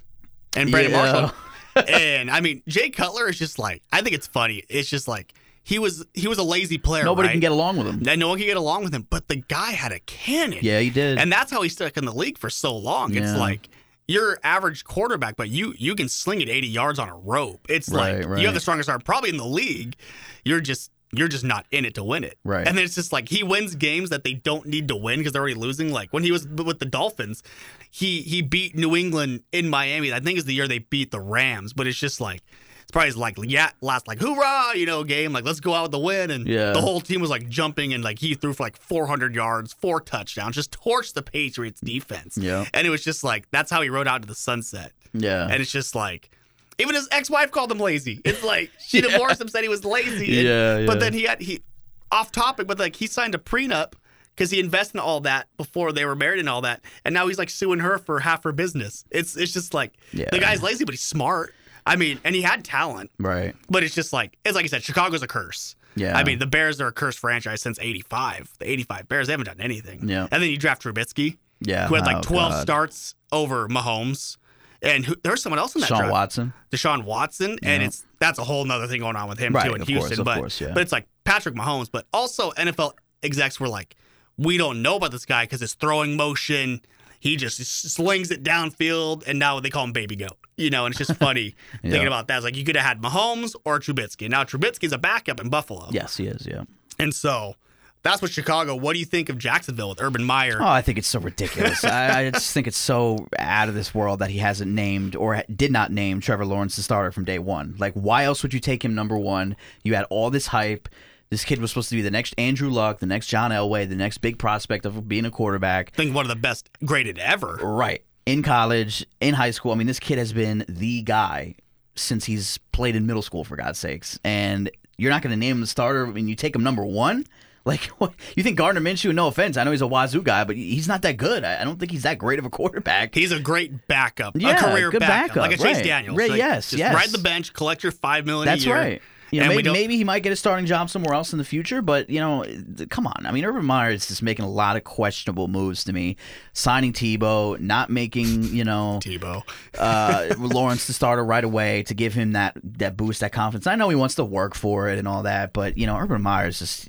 Speaker 2: and Brandon
Speaker 1: Yeah.
Speaker 2: Marshall. and I mean, Jay Cutler is just like I think it's funny. It's just like he was he was a lazy player.
Speaker 1: nobody
Speaker 2: right?
Speaker 1: can get along with him.
Speaker 2: And no one can get along with him. But the guy had a cannon.
Speaker 1: Yeah, he did.
Speaker 2: And that's how he stuck in the league for so long. It's like you're average quarterback, but you you can sling it 80 yards on a rope. It's
Speaker 1: Right,
Speaker 2: like
Speaker 1: right.
Speaker 2: you have the strongest arm probably in the league. You're just you're just not in it to win it.
Speaker 1: Right.
Speaker 2: And then it's just like he wins games that they don't need to win because they're already losing. Like when he was with the Dolphins, he he beat New England in Miami. I think is the year they beat the Rams. But it's just like it's probably his, like yeah last like hoorah you know game like let's go out with the win and
Speaker 1: Yeah.
Speaker 2: the whole team was like jumping and like he threw for like 400 yards, four touchdowns, just torched the Patriots defense.
Speaker 1: Yeah.
Speaker 2: And it was just like that's how he rode out to the sunset.
Speaker 1: yeah.
Speaker 2: And it's just like even his ex-wife called him lazy. It's like she
Speaker 1: Yeah.
Speaker 2: divorced him, said he was lazy. And-
Speaker 1: Yeah, yeah.
Speaker 2: But then he had he off topic, but like he signed a prenup because he invested in all that before they were married and all that, and now he's like suing her for half her business. It's it's just like
Speaker 1: Yeah.
Speaker 2: the guy's lazy, but he's smart. I mean, and he had talent,
Speaker 1: right.
Speaker 2: but it's just like it's like I said, Chicago's a curse.
Speaker 1: Yeah.
Speaker 2: I mean, the Bears are a cursed franchise since '85. The '85 Bears they haven't done anything.
Speaker 1: Yeah.
Speaker 2: And then you draft Trubisky,
Speaker 1: Yeah.
Speaker 2: who had like
Speaker 1: Oh,
Speaker 2: 12
Speaker 1: God.
Speaker 2: starts over Mahomes, and who, there's someone else in that
Speaker 1: Sean
Speaker 2: draft.
Speaker 1: Watson.
Speaker 2: Deshaun Watson, and it's that's a whole nother thing going on with him
Speaker 1: Right,
Speaker 2: too in Houston.
Speaker 1: course,
Speaker 2: but
Speaker 1: course, yeah.
Speaker 2: but it's like Patrick Mahomes, but also NFL execs were like, we don't know about this guy because his throwing motion, he just slings it downfield, and now they call him Baby Goat. You know, and it's just funny
Speaker 1: Yeah.
Speaker 2: thinking about that. It's like you could have had Mahomes or Trubisky. Now Trubisky's a backup in Buffalo,
Speaker 1: Yes, he is. Yeah.
Speaker 2: and so that's what Chicago. What do you think of Jacksonville with Urban Meyer?
Speaker 1: Oh, I think it's so ridiculous. I, I just think it's so out of this world that he hasn't named or did not name Trevor Lawrence the starter from day one. Like, why else would you take him number one? You had all this hype. This kid was supposed to be the next Andrew Luck, the next John Elway, the next big prospect of being a quarterback.
Speaker 2: I think one of the best graded ever.
Speaker 1: Right. In college, in high school. I mean, this kid has been the guy since he's played in middle school, for God's sakes. And you're not going to name him the starter. Mean, you take him number one. Like, what? you think Gardner Minshew? No offense, I know he's a Wazzu guy, but he's not that good. I don't think he's that great of a quarterback.
Speaker 2: He's a great backup,
Speaker 1: Yeah,
Speaker 2: a career backup,
Speaker 1: backup,
Speaker 2: like a Chase
Speaker 1: right.
Speaker 2: Daniels.
Speaker 1: Right,
Speaker 2: Like,
Speaker 1: yes,
Speaker 2: just
Speaker 1: yes.
Speaker 2: Ride the bench, collect your five million.
Speaker 1: That's
Speaker 2: a year,
Speaker 1: right. You know, maybe, maybe he might get a starting job somewhere else in the future, but you know, come on. I mean, Urban Meyer is just making a lot of questionable moves to me. Signing Tebow, not making you know
Speaker 2: Tebow.
Speaker 1: uh, Lawrence the starter right away to give him that that boost, that confidence. I know he wants to work for it and all that, but you know, Urban Meyer is just.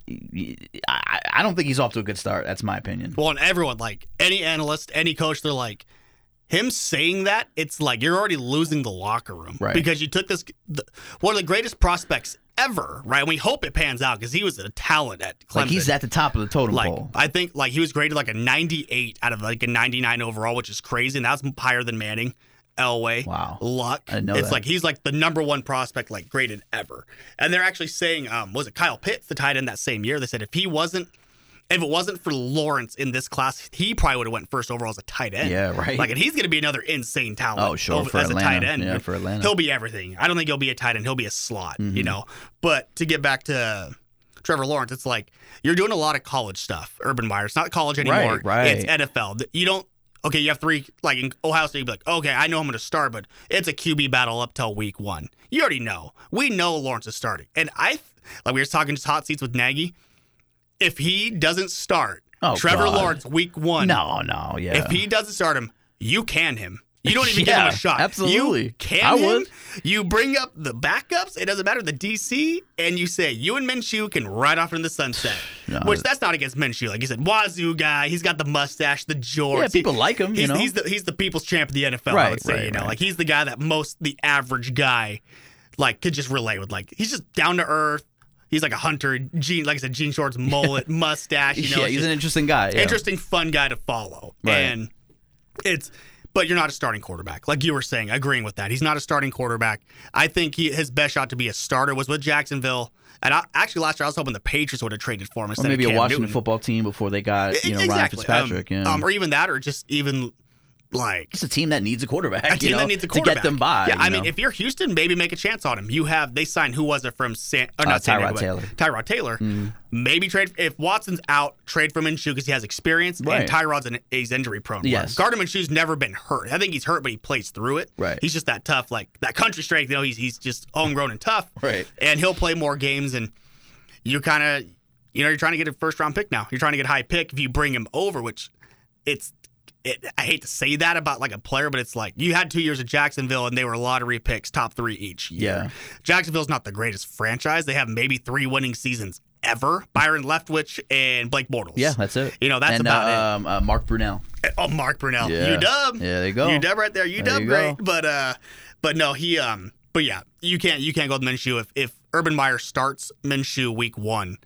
Speaker 1: I, I don't think he's off to a good start. That's my opinion.
Speaker 2: Well, and everyone, like any analyst, any coach, they're like, him saying that, it's like you're already losing the locker room.
Speaker 1: Right.
Speaker 2: Because you took this, the, one of the greatest prospects ever, right? And we hope it pans out because he was a talent at Clemson.
Speaker 1: Like he's at the top of the totem
Speaker 2: Like
Speaker 1: pole.
Speaker 2: I think like he was graded like a 98 out of like a 99 overall, which is crazy, and that's higher than Manning, Elway,
Speaker 1: Wow.
Speaker 2: Luck.
Speaker 1: I know
Speaker 2: it's
Speaker 1: that.
Speaker 2: like he's like the number one prospect like graded ever. And they're actually saying, um, was it Kyle Pitts, the tight end that same year? They said if he wasn't if it wasn't for Lawrence in this class, he probably would have went first overall as a tight end.
Speaker 1: Yeah, right.
Speaker 2: Like, and he's going to be another insane talent.
Speaker 1: Oh, sure,
Speaker 2: over-
Speaker 1: for
Speaker 2: as a tight
Speaker 1: Atlanta.
Speaker 2: end.
Speaker 1: Yeah, for Atlanta.
Speaker 2: he'll be everything. I don't think he'll be a tight end. He'll be a slot.
Speaker 1: Mm-hmm.
Speaker 2: You know. But to get back to Trevor Lawrence, it's like you're doing a lot of college stuff. Urban Meyer, it's not college anymore.
Speaker 1: Right, right.
Speaker 2: It's NFL. You don't. Okay, you have three. Like in Ohio State, you'd be like, okay, I know I'm going to start, but it's a QB battle up till week one. You already know. We know Lawrence is starting, and I like we were talking just hot seats with Nagy. If he doesn't start
Speaker 1: Oh,
Speaker 2: Trevor
Speaker 1: God.
Speaker 2: Lawrence week one,
Speaker 1: No, no, yeah.
Speaker 2: if he doesn't start him, you can him. You don't even give him a shot.
Speaker 1: absolutely.
Speaker 2: You can
Speaker 1: I
Speaker 2: him.
Speaker 1: would.
Speaker 2: You bring up the backups. It doesn't matter the DC, and you say you and Minshew can ride off into the sunset.
Speaker 1: No.
Speaker 2: Which that's not against Minshew. Like you said, Wazzu guy. He's got the mustache, the jorts.
Speaker 1: yeah, people like him.
Speaker 2: He's,
Speaker 1: You know,
Speaker 2: he's the he's the people's champ of the NFL. I
Speaker 1: Right,
Speaker 2: would say,
Speaker 1: right,
Speaker 2: you know,
Speaker 1: right.
Speaker 2: like he's the guy that most the average guy like could just relate with. Like he's just down to earth. He's like a hunter, jean, like I said, jean shorts, mullet, mustache. You know,
Speaker 1: yeah, he's
Speaker 2: just
Speaker 1: an interesting guy. Yeah.
Speaker 2: interesting, fun guy to follow.
Speaker 1: Right.
Speaker 2: And it's, but you're not a starting quarterback, like you were saying. Agreeing with that, he's not a starting quarterback. I think he, his best shot to be a starter was with Jacksonville. And I, actually, last year I was hoping the Patriots would have traded for him
Speaker 1: Or maybe
Speaker 2: of
Speaker 1: a Washington
Speaker 2: Newton.
Speaker 1: football team before they got you know Ryan Fitzpatrick.
Speaker 2: Um,
Speaker 1: yeah.
Speaker 2: um, or even that, or just even like
Speaker 1: it's a team that needs a quarterback.
Speaker 2: a
Speaker 1: you
Speaker 2: team
Speaker 1: know,
Speaker 2: that needs a quarterback to
Speaker 1: get them by.
Speaker 2: Yeah, I
Speaker 1: you
Speaker 2: mean, if you're Houston, maybe make a chance on him. You have they signed who was it from San? Or
Speaker 1: Uh,
Speaker 2: not San
Speaker 1: Tyrod Taylor.
Speaker 2: Tyrod Taylor.
Speaker 1: Mm-hmm.
Speaker 2: Maybe trade if Watson's out, trade for Minshew because he has experience,
Speaker 1: Right.
Speaker 2: and Tyrod's an, he's injury prone.
Speaker 1: Yes.
Speaker 2: Gardner Minshew's never been hurt. I think he's hurt, but he plays through it.
Speaker 1: Right.
Speaker 2: He's just that tough, like that country strength. You know, he's he's just homegrown and tough.
Speaker 1: Right.
Speaker 2: And he'll play more games, and you kind of, you know, you're trying to get a first round pick now. You're trying to get a high pick if you bring him over, which it's it, I hate to say that about like a player, but it's like you had two years at Jacksonville and they were lottery picks, top three each year.
Speaker 1: Yeah.
Speaker 2: Jacksonville's not the greatest franchise. They have maybe three winning seasons ever. Byron Leftwich and Blake Bortles.
Speaker 1: yeah, that's it.
Speaker 2: You know, that's
Speaker 1: and,
Speaker 2: about
Speaker 1: uh, Um, uh, Mark Brunell.
Speaker 2: Oh, Mark Brunell.
Speaker 1: Yeah.
Speaker 2: UW.
Speaker 1: Yeah, there you go.
Speaker 2: UW right there. UW
Speaker 1: There you
Speaker 2: great.
Speaker 1: go.
Speaker 2: But uh but no, he um but yeah, you can't you can't go with Minshew if if Urban Meyer starts Minshew week one.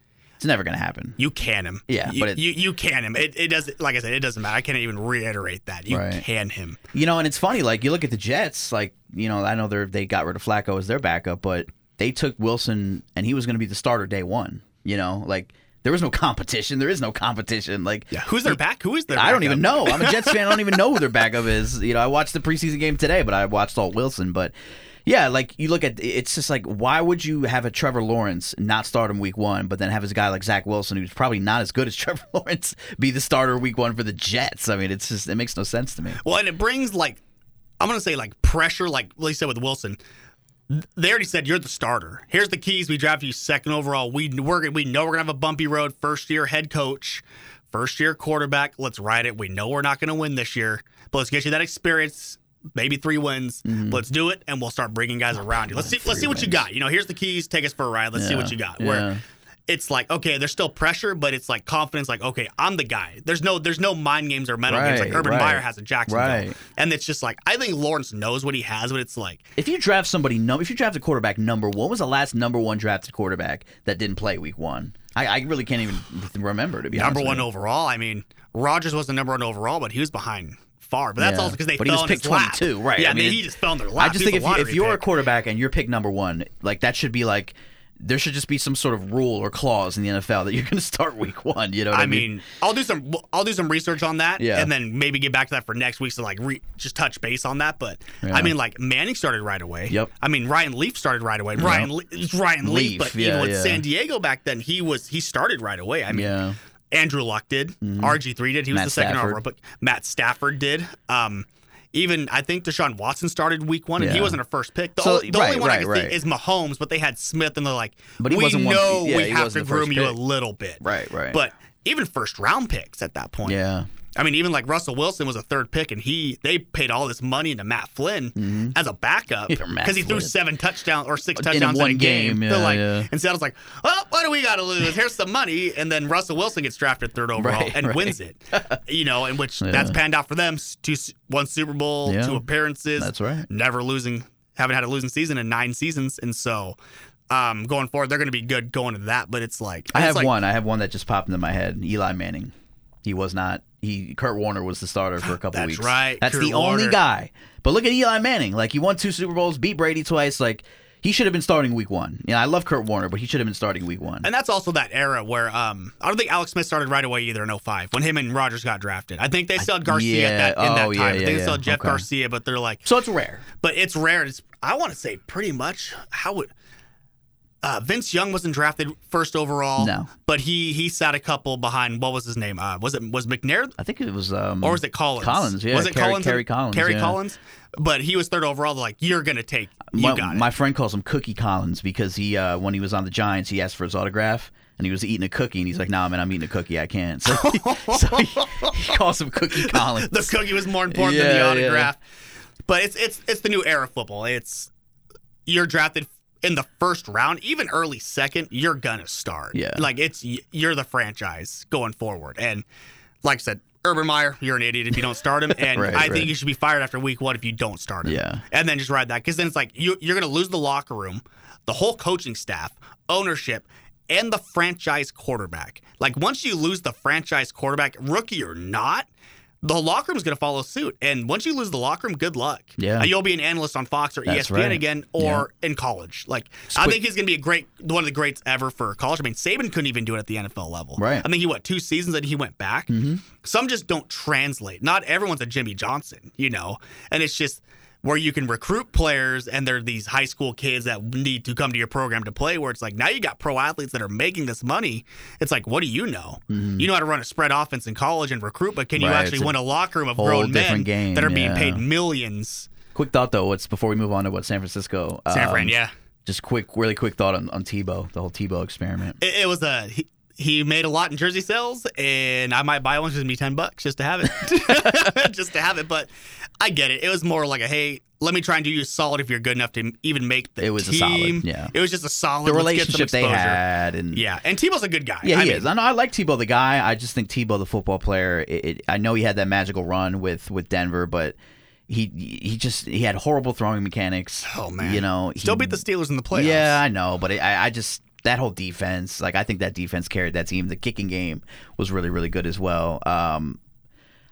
Speaker 1: It's never gonna happen.
Speaker 2: You can him.
Speaker 1: Yeah,
Speaker 2: you,
Speaker 1: but it-
Speaker 2: you you can him. It, it doesn't like I said, it doesn't matter. I can't even reiterate that. You
Speaker 1: Right.
Speaker 2: can him.
Speaker 1: You know, and it's funny. Like you look at the Jets. Like you know, I know they they got rid of Flacco as their backup, but they took Wilson, and he was going to be the starter day one. You know, like there was no competition. There is no competition. Like
Speaker 2: Yeah. Who's their back? Who is their
Speaker 1: I don't even know. I'm a Jets fan. I don't even know who their backup is. You know, I watched the preseason game today, but I watched all Wilson. But yeah, like you look at it's just like why would you have a Trevor Lawrence not start him week one, but then have his guy like Zach Wilson, who's probably not as good as Trevor Lawrence, be the starter week one for the Jets? I mean, it's just it makes no sense to me.
Speaker 2: Well, and it brings like I'm gonna say like pressure, like you said with Wilson. They already said you're the starter. Here's the keys. We draft you second overall. We we're, we know we're gonna have a bumpy road. First year head coach, first year quarterback. Let's ride it. We know we're not gonna win this year, but let's get you that experience. Maybe three wins. Mm-hmm. Let's do it, and we'll start bringing guys around you. Let's see. Let's see what you got. You know, here's the keys. Take us for a ride. Let's see what you got.
Speaker 1: yeah.
Speaker 2: Where it's like okay, there's still pressure, but it's like confidence. Like okay, I'm the guy. There's no there's no mind games or mental games like Urban
Speaker 1: right.
Speaker 2: Meyer has at Jacksonville.
Speaker 1: Right.
Speaker 2: And it's just like I think Lawrence knows what he has, but it's like
Speaker 1: If you draft somebody, num- if you draft a quarterback number, what was the last number one drafted quarterback that didn't play week one? I, I really can't even remember to be
Speaker 2: number one overall. I mean, Rodgers was the number one overall, but he was behind far. But that's
Speaker 1: Yeah.
Speaker 2: also because they
Speaker 1: But he
Speaker 2: fell
Speaker 1: was
Speaker 2: in his
Speaker 1: picked
Speaker 2: lap.
Speaker 1: 22, right.
Speaker 2: Yeah,
Speaker 1: I mean,
Speaker 2: he just fell in their lap.
Speaker 1: I just
Speaker 2: He
Speaker 1: think if, you, if you're a quarterback and you're pick number one, like that should be like there should just be some sort of rule or clause in the NFL that you're going to start week one. You know what I,
Speaker 2: I mean, I'll do some I'll do some research on that,
Speaker 1: Yeah.
Speaker 2: and then maybe get back to that for next week to like re, just touch base on that. But
Speaker 1: Yeah.
Speaker 2: I mean, like Manning started right away.
Speaker 1: Yep.
Speaker 2: I mean, Ryan Leaf started right away. Ryan Le- Ryan Leaf,
Speaker 1: Leaf,
Speaker 2: but
Speaker 1: yeah,
Speaker 2: even with. San Diego back then, he was he started right away. I mean,
Speaker 1: yeah,
Speaker 2: Andrew Luck did. RG three did. He was
Speaker 1: Matt
Speaker 2: the second
Speaker 1: Stafford.
Speaker 2: overall, but Matt Stafford did. Um, even I think Deshaun Watson started week one, and he wasn't a first pick. The,
Speaker 1: So-
Speaker 2: only, the only
Speaker 1: right,
Speaker 2: one I
Speaker 1: right,
Speaker 2: can
Speaker 1: right.
Speaker 2: think is Mahomes, but they had Smith, and they're like,
Speaker 1: But he
Speaker 2: we
Speaker 1: wasn't one-
Speaker 2: know
Speaker 1: yeah,
Speaker 2: we have to
Speaker 1: wasn't the first
Speaker 2: groom you a little bit.
Speaker 1: right, right.
Speaker 2: But even first round picks at that point.
Speaker 1: yeah,
Speaker 2: I mean, even like Russell Wilson was a third pick, and he they paid all this money into Matt Flynn as a backup
Speaker 1: Mm-hmm. Yeah,
Speaker 2: because he threw seven touchdowns or six touchdowns in,
Speaker 1: one
Speaker 2: a game.
Speaker 1: game, yeah,
Speaker 2: like,
Speaker 1: yeah.
Speaker 2: and Seattle's like, well, what do we got to lose? Here's some money, and then Russell Wilson gets drafted third overall
Speaker 1: Right,
Speaker 2: and
Speaker 1: right.
Speaker 2: wins it. You know, in which
Speaker 1: Yeah.
Speaker 2: that's panned out for them. Two, one Super Bowl, two appearances.
Speaker 1: That's right.
Speaker 2: Never losing, haven't had a losing season in nine seasons, and so. Um, going forward, they're going to be good going to that, but it's like
Speaker 1: I
Speaker 2: it's
Speaker 1: have
Speaker 2: like,
Speaker 1: one. I have one that just popped into my head. Eli Manning. He was not. He Kurt Warner was the starter for a couple
Speaker 2: That's
Speaker 1: weeks.
Speaker 2: right,
Speaker 1: That's
Speaker 2: Kurt
Speaker 1: the only guy. But look at Eli Manning. Like he won two Super Bowls, beat Brady twice. Like he should have been starting week one. Yeah, I love Kurt Warner, but he should have been starting week one.
Speaker 2: And that's also that era where um, I don't think Alex Smith started right away either in 05 when him and Rodgers got drafted. I think they still had Garcia
Speaker 1: yeah,
Speaker 2: at that, in that
Speaker 1: oh,
Speaker 2: time.
Speaker 1: yeah,
Speaker 2: I think
Speaker 1: yeah,
Speaker 2: they still had Jeff
Speaker 1: Okay.
Speaker 2: Garcia, but they're like,
Speaker 1: so it's rare.
Speaker 2: but it's rare. It's, I want to say pretty much how would. Uh, Vince Young wasn't drafted first overall.
Speaker 1: No.
Speaker 2: but he he sat a couple behind. What was his name? Uh, was it was McNair
Speaker 1: I think it was. Um,
Speaker 2: or was it Collins?
Speaker 1: Collins, yeah,
Speaker 2: Was it
Speaker 1: Kerry-
Speaker 2: Collins?
Speaker 1: Kerry Collins,
Speaker 2: Kerry
Speaker 1: yeah.
Speaker 2: Collins. But he was third overall. They're like, you're gonna take. You
Speaker 1: my,
Speaker 2: got it.
Speaker 1: my friend calls him Cookie Collins because he uh, when he was on the Giants, he asked for his autograph. And he was eating a cookie, and he's like, "Nah, man, I'm eating a cookie. I can't." So, he, so he, he calls him Cookie Collins.
Speaker 2: the cookie was more important than
Speaker 1: Yeah,
Speaker 2: the
Speaker 1: yeah.
Speaker 2: autograph. But it's it's it's the new era of football. It's you're drafted in the first round, even early second, you're gonna start.
Speaker 1: Yeah.
Speaker 2: like it's you're the franchise going forward. And like I said, Urban Meyer, you're an idiot if you don't start him, and
Speaker 1: Right,
Speaker 2: I
Speaker 1: right.
Speaker 2: think you should be fired after week one if you don't start him.
Speaker 1: Yeah.
Speaker 2: and then just ride that because then it's like you you're gonna lose the locker room, the whole coaching staff, ownership. And the franchise quarterback. Like once you lose the franchise quarterback, rookie or not, the locker room's going to follow suit. And once you lose the locker room, good luck.
Speaker 1: Yeah.
Speaker 2: Uh, You'll be an analyst on Fox or
Speaker 1: That's
Speaker 2: ESPN
Speaker 1: right.
Speaker 2: again or in college. Like, I think he's going to be a great, one of the greats ever for college. I mean, Saban couldn't even do it at the NFL level.
Speaker 1: Right. Mm-hmm.
Speaker 2: I think he, what, two seasons and he went back? Some just don't translate. Not everyone's a Jimmy Johnson, you know? And it's just where you can recruit players and they're these high school kids that need to come to your program to play where it's like now you got pro athletes that are making this money it's like what do you know you know how to run a spread offense in college and recruit but can you
Speaker 1: Mm-hmm.
Speaker 2: Actually win a locker room of grown men
Speaker 1: game,
Speaker 2: that are being paid millions
Speaker 1: Quick thought though, what's before we move on to what San Francisco?
Speaker 2: San
Speaker 1: um,
Speaker 2: Fran yeah
Speaker 1: Just quick, really quick thought on, on Tebow, the whole Tebow experiment.
Speaker 2: it, it was a he, he made a lot in jersey sales and i might buy one just to be 10 bucks just to have it just to have it but i get it it was more like a hey let me try and do you a solid if you're good enough to even make the
Speaker 1: It was a solid, yeah.
Speaker 2: it was just a solid
Speaker 1: The
Speaker 2: let's get some
Speaker 1: relationship they had, and
Speaker 2: yeah and tebow's a good guy
Speaker 1: Yeah,
Speaker 2: I
Speaker 1: he
Speaker 2: mean,
Speaker 1: is. I know. I like Tebow the guy. I just think Tebow the football player. It, it, I know he had that magical run with with Denver, but he he just he had horrible throwing mechanics.
Speaker 2: Oh, man.
Speaker 1: you know, he,
Speaker 2: still beat the steelers in the playoffs
Speaker 1: Yeah, I know, but it, I I just that whole defense. Like I think that defense carried that team. The kicking game was really really good as well. Um,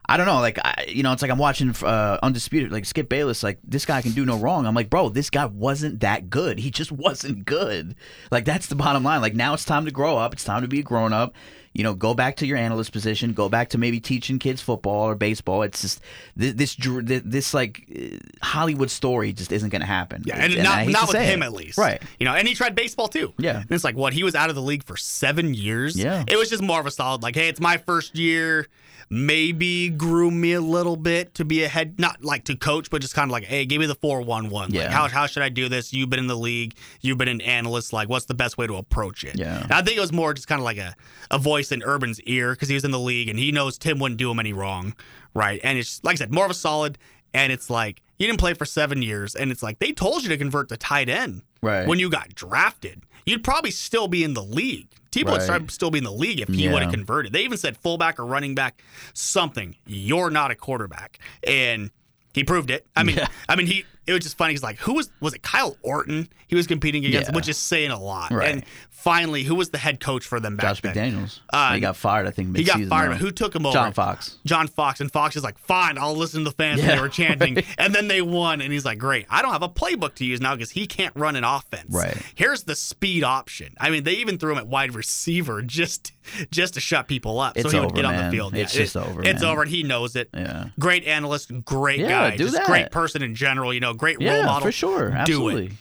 Speaker 1: I don't know, like I, you know, it's like I'm watching uh, Undisputed, like Skip Bayless, like this guy can do no wrong. I'm like, bro, this guy wasn't that good. He just wasn't good. Like that's the bottom line. Like now it's time to grow up. It's time to be a grown up. You know, go back to your analyst position. Go back to maybe teaching kids football or baseball. It's just this this, this, this like uh, Hollywood story just isn't going to happen.
Speaker 2: Yeah, and,
Speaker 1: I
Speaker 2: not, not with him
Speaker 1: it.
Speaker 2: at least.
Speaker 1: Right.
Speaker 2: You know, and he tried baseball too.
Speaker 1: Yeah.
Speaker 2: And it's like what he was out of the league for seven years.
Speaker 1: Yeah.
Speaker 2: It was just more of a solid like, hey, it's my first year. Maybe groom me a little bit to be a head, not like to coach, but just kind of like, hey, give me the four one one. Like,
Speaker 1: Yeah.
Speaker 2: how how should I do this? You've been in the league. You've been an analyst. Like, what's the best way to approach it?
Speaker 1: Yeah.
Speaker 2: And I think it was more just kind of like a a voice in Urban's ear because he was in the league and he knows Tim wouldn't do him any wrong, right? And it's like I said, more of a solid. And it's like you didn't play for seven years, and it's like they told you to convert to tight end
Speaker 1: Right.
Speaker 2: when you got drafted. You'd probably still be in the league. Tebow would
Speaker 1: Right.
Speaker 2: start- still be in the league if he
Speaker 1: Yeah.
Speaker 2: would have converted. They even said fullback or running back, something. You're not a quarterback, and he proved it. I mean,
Speaker 1: Yeah.
Speaker 2: I mean, he. It was just funny. He's like, who was was it? Kyle Orton. He was competing against,
Speaker 1: Yeah.
Speaker 2: which is saying a lot.
Speaker 1: Right.
Speaker 2: And finally, who was the head coach for them back
Speaker 1: Josh
Speaker 2: then?
Speaker 1: McDaniels.
Speaker 2: Uh,
Speaker 1: he got fired, I think.
Speaker 2: He got
Speaker 1: mid-season,
Speaker 2: fired.
Speaker 1: though.
Speaker 2: Who took him over?
Speaker 1: John Fox.
Speaker 2: John Fox. And Fox is like, fine, I'll listen to the fans when
Speaker 1: Yeah,
Speaker 2: they were chanting.
Speaker 1: right.
Speaker 2: And then they won. And he's like, great. I don't have a playbook to use now because he can't run an offense.
Speaker 1: Right.
Speaker 2: Here's the speed option. I mean, they even threw him at wide receiver just just to shut people up so
Speaker 1: It's
Speaker 2: he would
Speaker 1: over,
Speaker 2: get on the field.
Speaker 1: It's just over,
Speaker 2: It's
Speaker 1: man.
Speaker 2: over, and he knows it.
Speaker 1: Yeah.
Speaker 2: Great analyst, great
Speaker 1: Yeah,
Speaker 2: guy,
Speaker 1: do
Speaker 2: just
Speaker 1: that.
Speaker 2: great person in general. You know, great role model.
Speaker 1: for sure.
Speaker 2: Do it,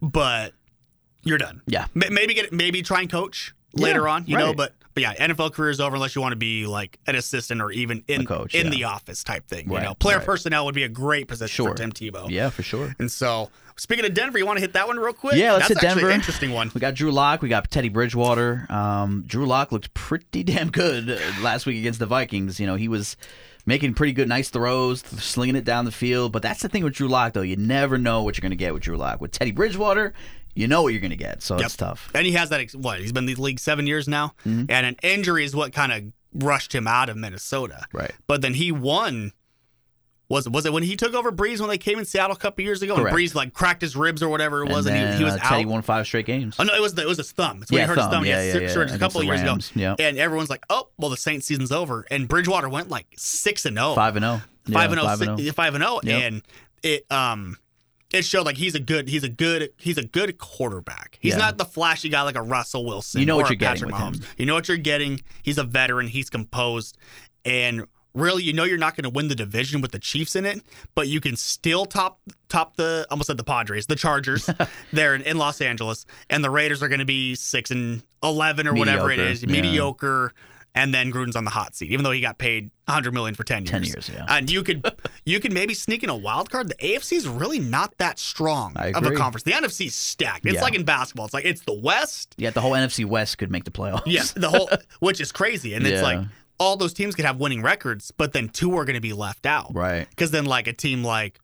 Speaker 2: but you're done.
Speaker 1: Yeah.
Speaker 2: Maybe get maybe try and coach
Speaker 1: Yeah,
Speaker 2: later on. You know, but but yeah, NFL career is over unless you want to be like an assistant or even in
Speaker 1: coach,
Speaker 2: in
Speaker 1: yeah.
Speaker 2: the office type thing. You know, player
Speaker 1: right.
Speaker 2: personnel would be a great position
Speaker 1: Sure.
Speaker 2: for Tim Tebow.
Speaker 1: Yeah, for sure.
Speaker 2: And so, speaking of Denver, you want to hit that one real quick?
Speaker 1: Yeah, let's
Speaker 2: That's
Speaker 1: hit Denver.
Speaker 2: an interesting one.
Speaker 1: We got Drew Lock. We got Teddy Bridgewater. Um, Drew Lock looked pretty damn good uh, last week against the Vikings. You know, he was making pretty good, nice throws, slinging it down the field. But that's the thing with Drew Lock, though. You never know what you're going to get with Drew Lock. With Teddy Bridgewater, you know what you're going to get. So
Speaker 2: Yep.
Speaker 1: it's tough.
Speaker 2: And he has that. Ex- what? He's been in the league seven years now,
Speaker 1: Mm-hmm.
Speaker 2: and an injury is what kind of rushed him out of Minnesota.
Speaker 1: Right.
Speaker 2: But then he won. Was was it when he took over Brees when they came in Seattle a couple years ago? And
Speaker 1: Correct.
Speaker 2: Brees like cracked his ribs or whatever it was,
Speaker 1: and
Speaker 2: and, he, he was
Speaker 1: uh,
Speaker 2: out.
Speaker 1: Teddy won five straight games.
Speaker 2: Oh no, it was the, it was his thumb. It's when
Speaker 1: Yeah,
Speaker 2: he hurt his
Speaker 1: thumb.
Speaker 2: thumb.
Speaker 1: Yeah,
Speaker 2: Yeah,
Speaker 1: yeah, yeah,
Speaker 2: a couple of years ago.
Speaker 1: Yeah.
Speaker 2: And everyone's like, oh, well, the Saints season's over. And Bridgewater went like six and zero,
Speaker 1: Five and zero.
Speaker 2: five and zero,
Speaker 1: five and zero.
Speaker 2: five and zero, and it um it showed like he's a good he's a good he's a good quarterback. He's
Speaker 1: Yeah.
Speaker 2: not the flashy guy like a Russell Wilson.
Speaker 1: You know
Speaker 2: or
Speaker 1: what you're getting
Speaker 2: Patrick
Speaker 1: with him.
Speaker 2: You know what you're getting. He's a veteran. He's composed, and really, you know you're not going to win the division with the Chiefs in it, but you can still top top the almost said the Padres, the Chargers, there in, in Los Angeles, and the Raiders are going to be six and eleven or whatever it is, Mediocre,
Speaker 1: yeah.
Speaker 2: mediocre. And then Gruden's on the hot seat, even though he got paid 100 million for 10 years.
Speaker 1: 10 years, yeah.
Speaker 2: And you could you could maybe sneak in a wild card. The AFC is really not that strong of a conference. The NFC is stacked. It's
Speaker 1: Yeah.
Speaker 2: like in basketball. It's like it's the West,
Speaker 1: Yeah, the whole NFC West could make the playoffs.
Speaker 2: yeah, the whole which is crazy. And it's like all those teams could have winning records, but then two are going to be left out.
Speaker 1: Right.
Speaker 2: Because then like a team like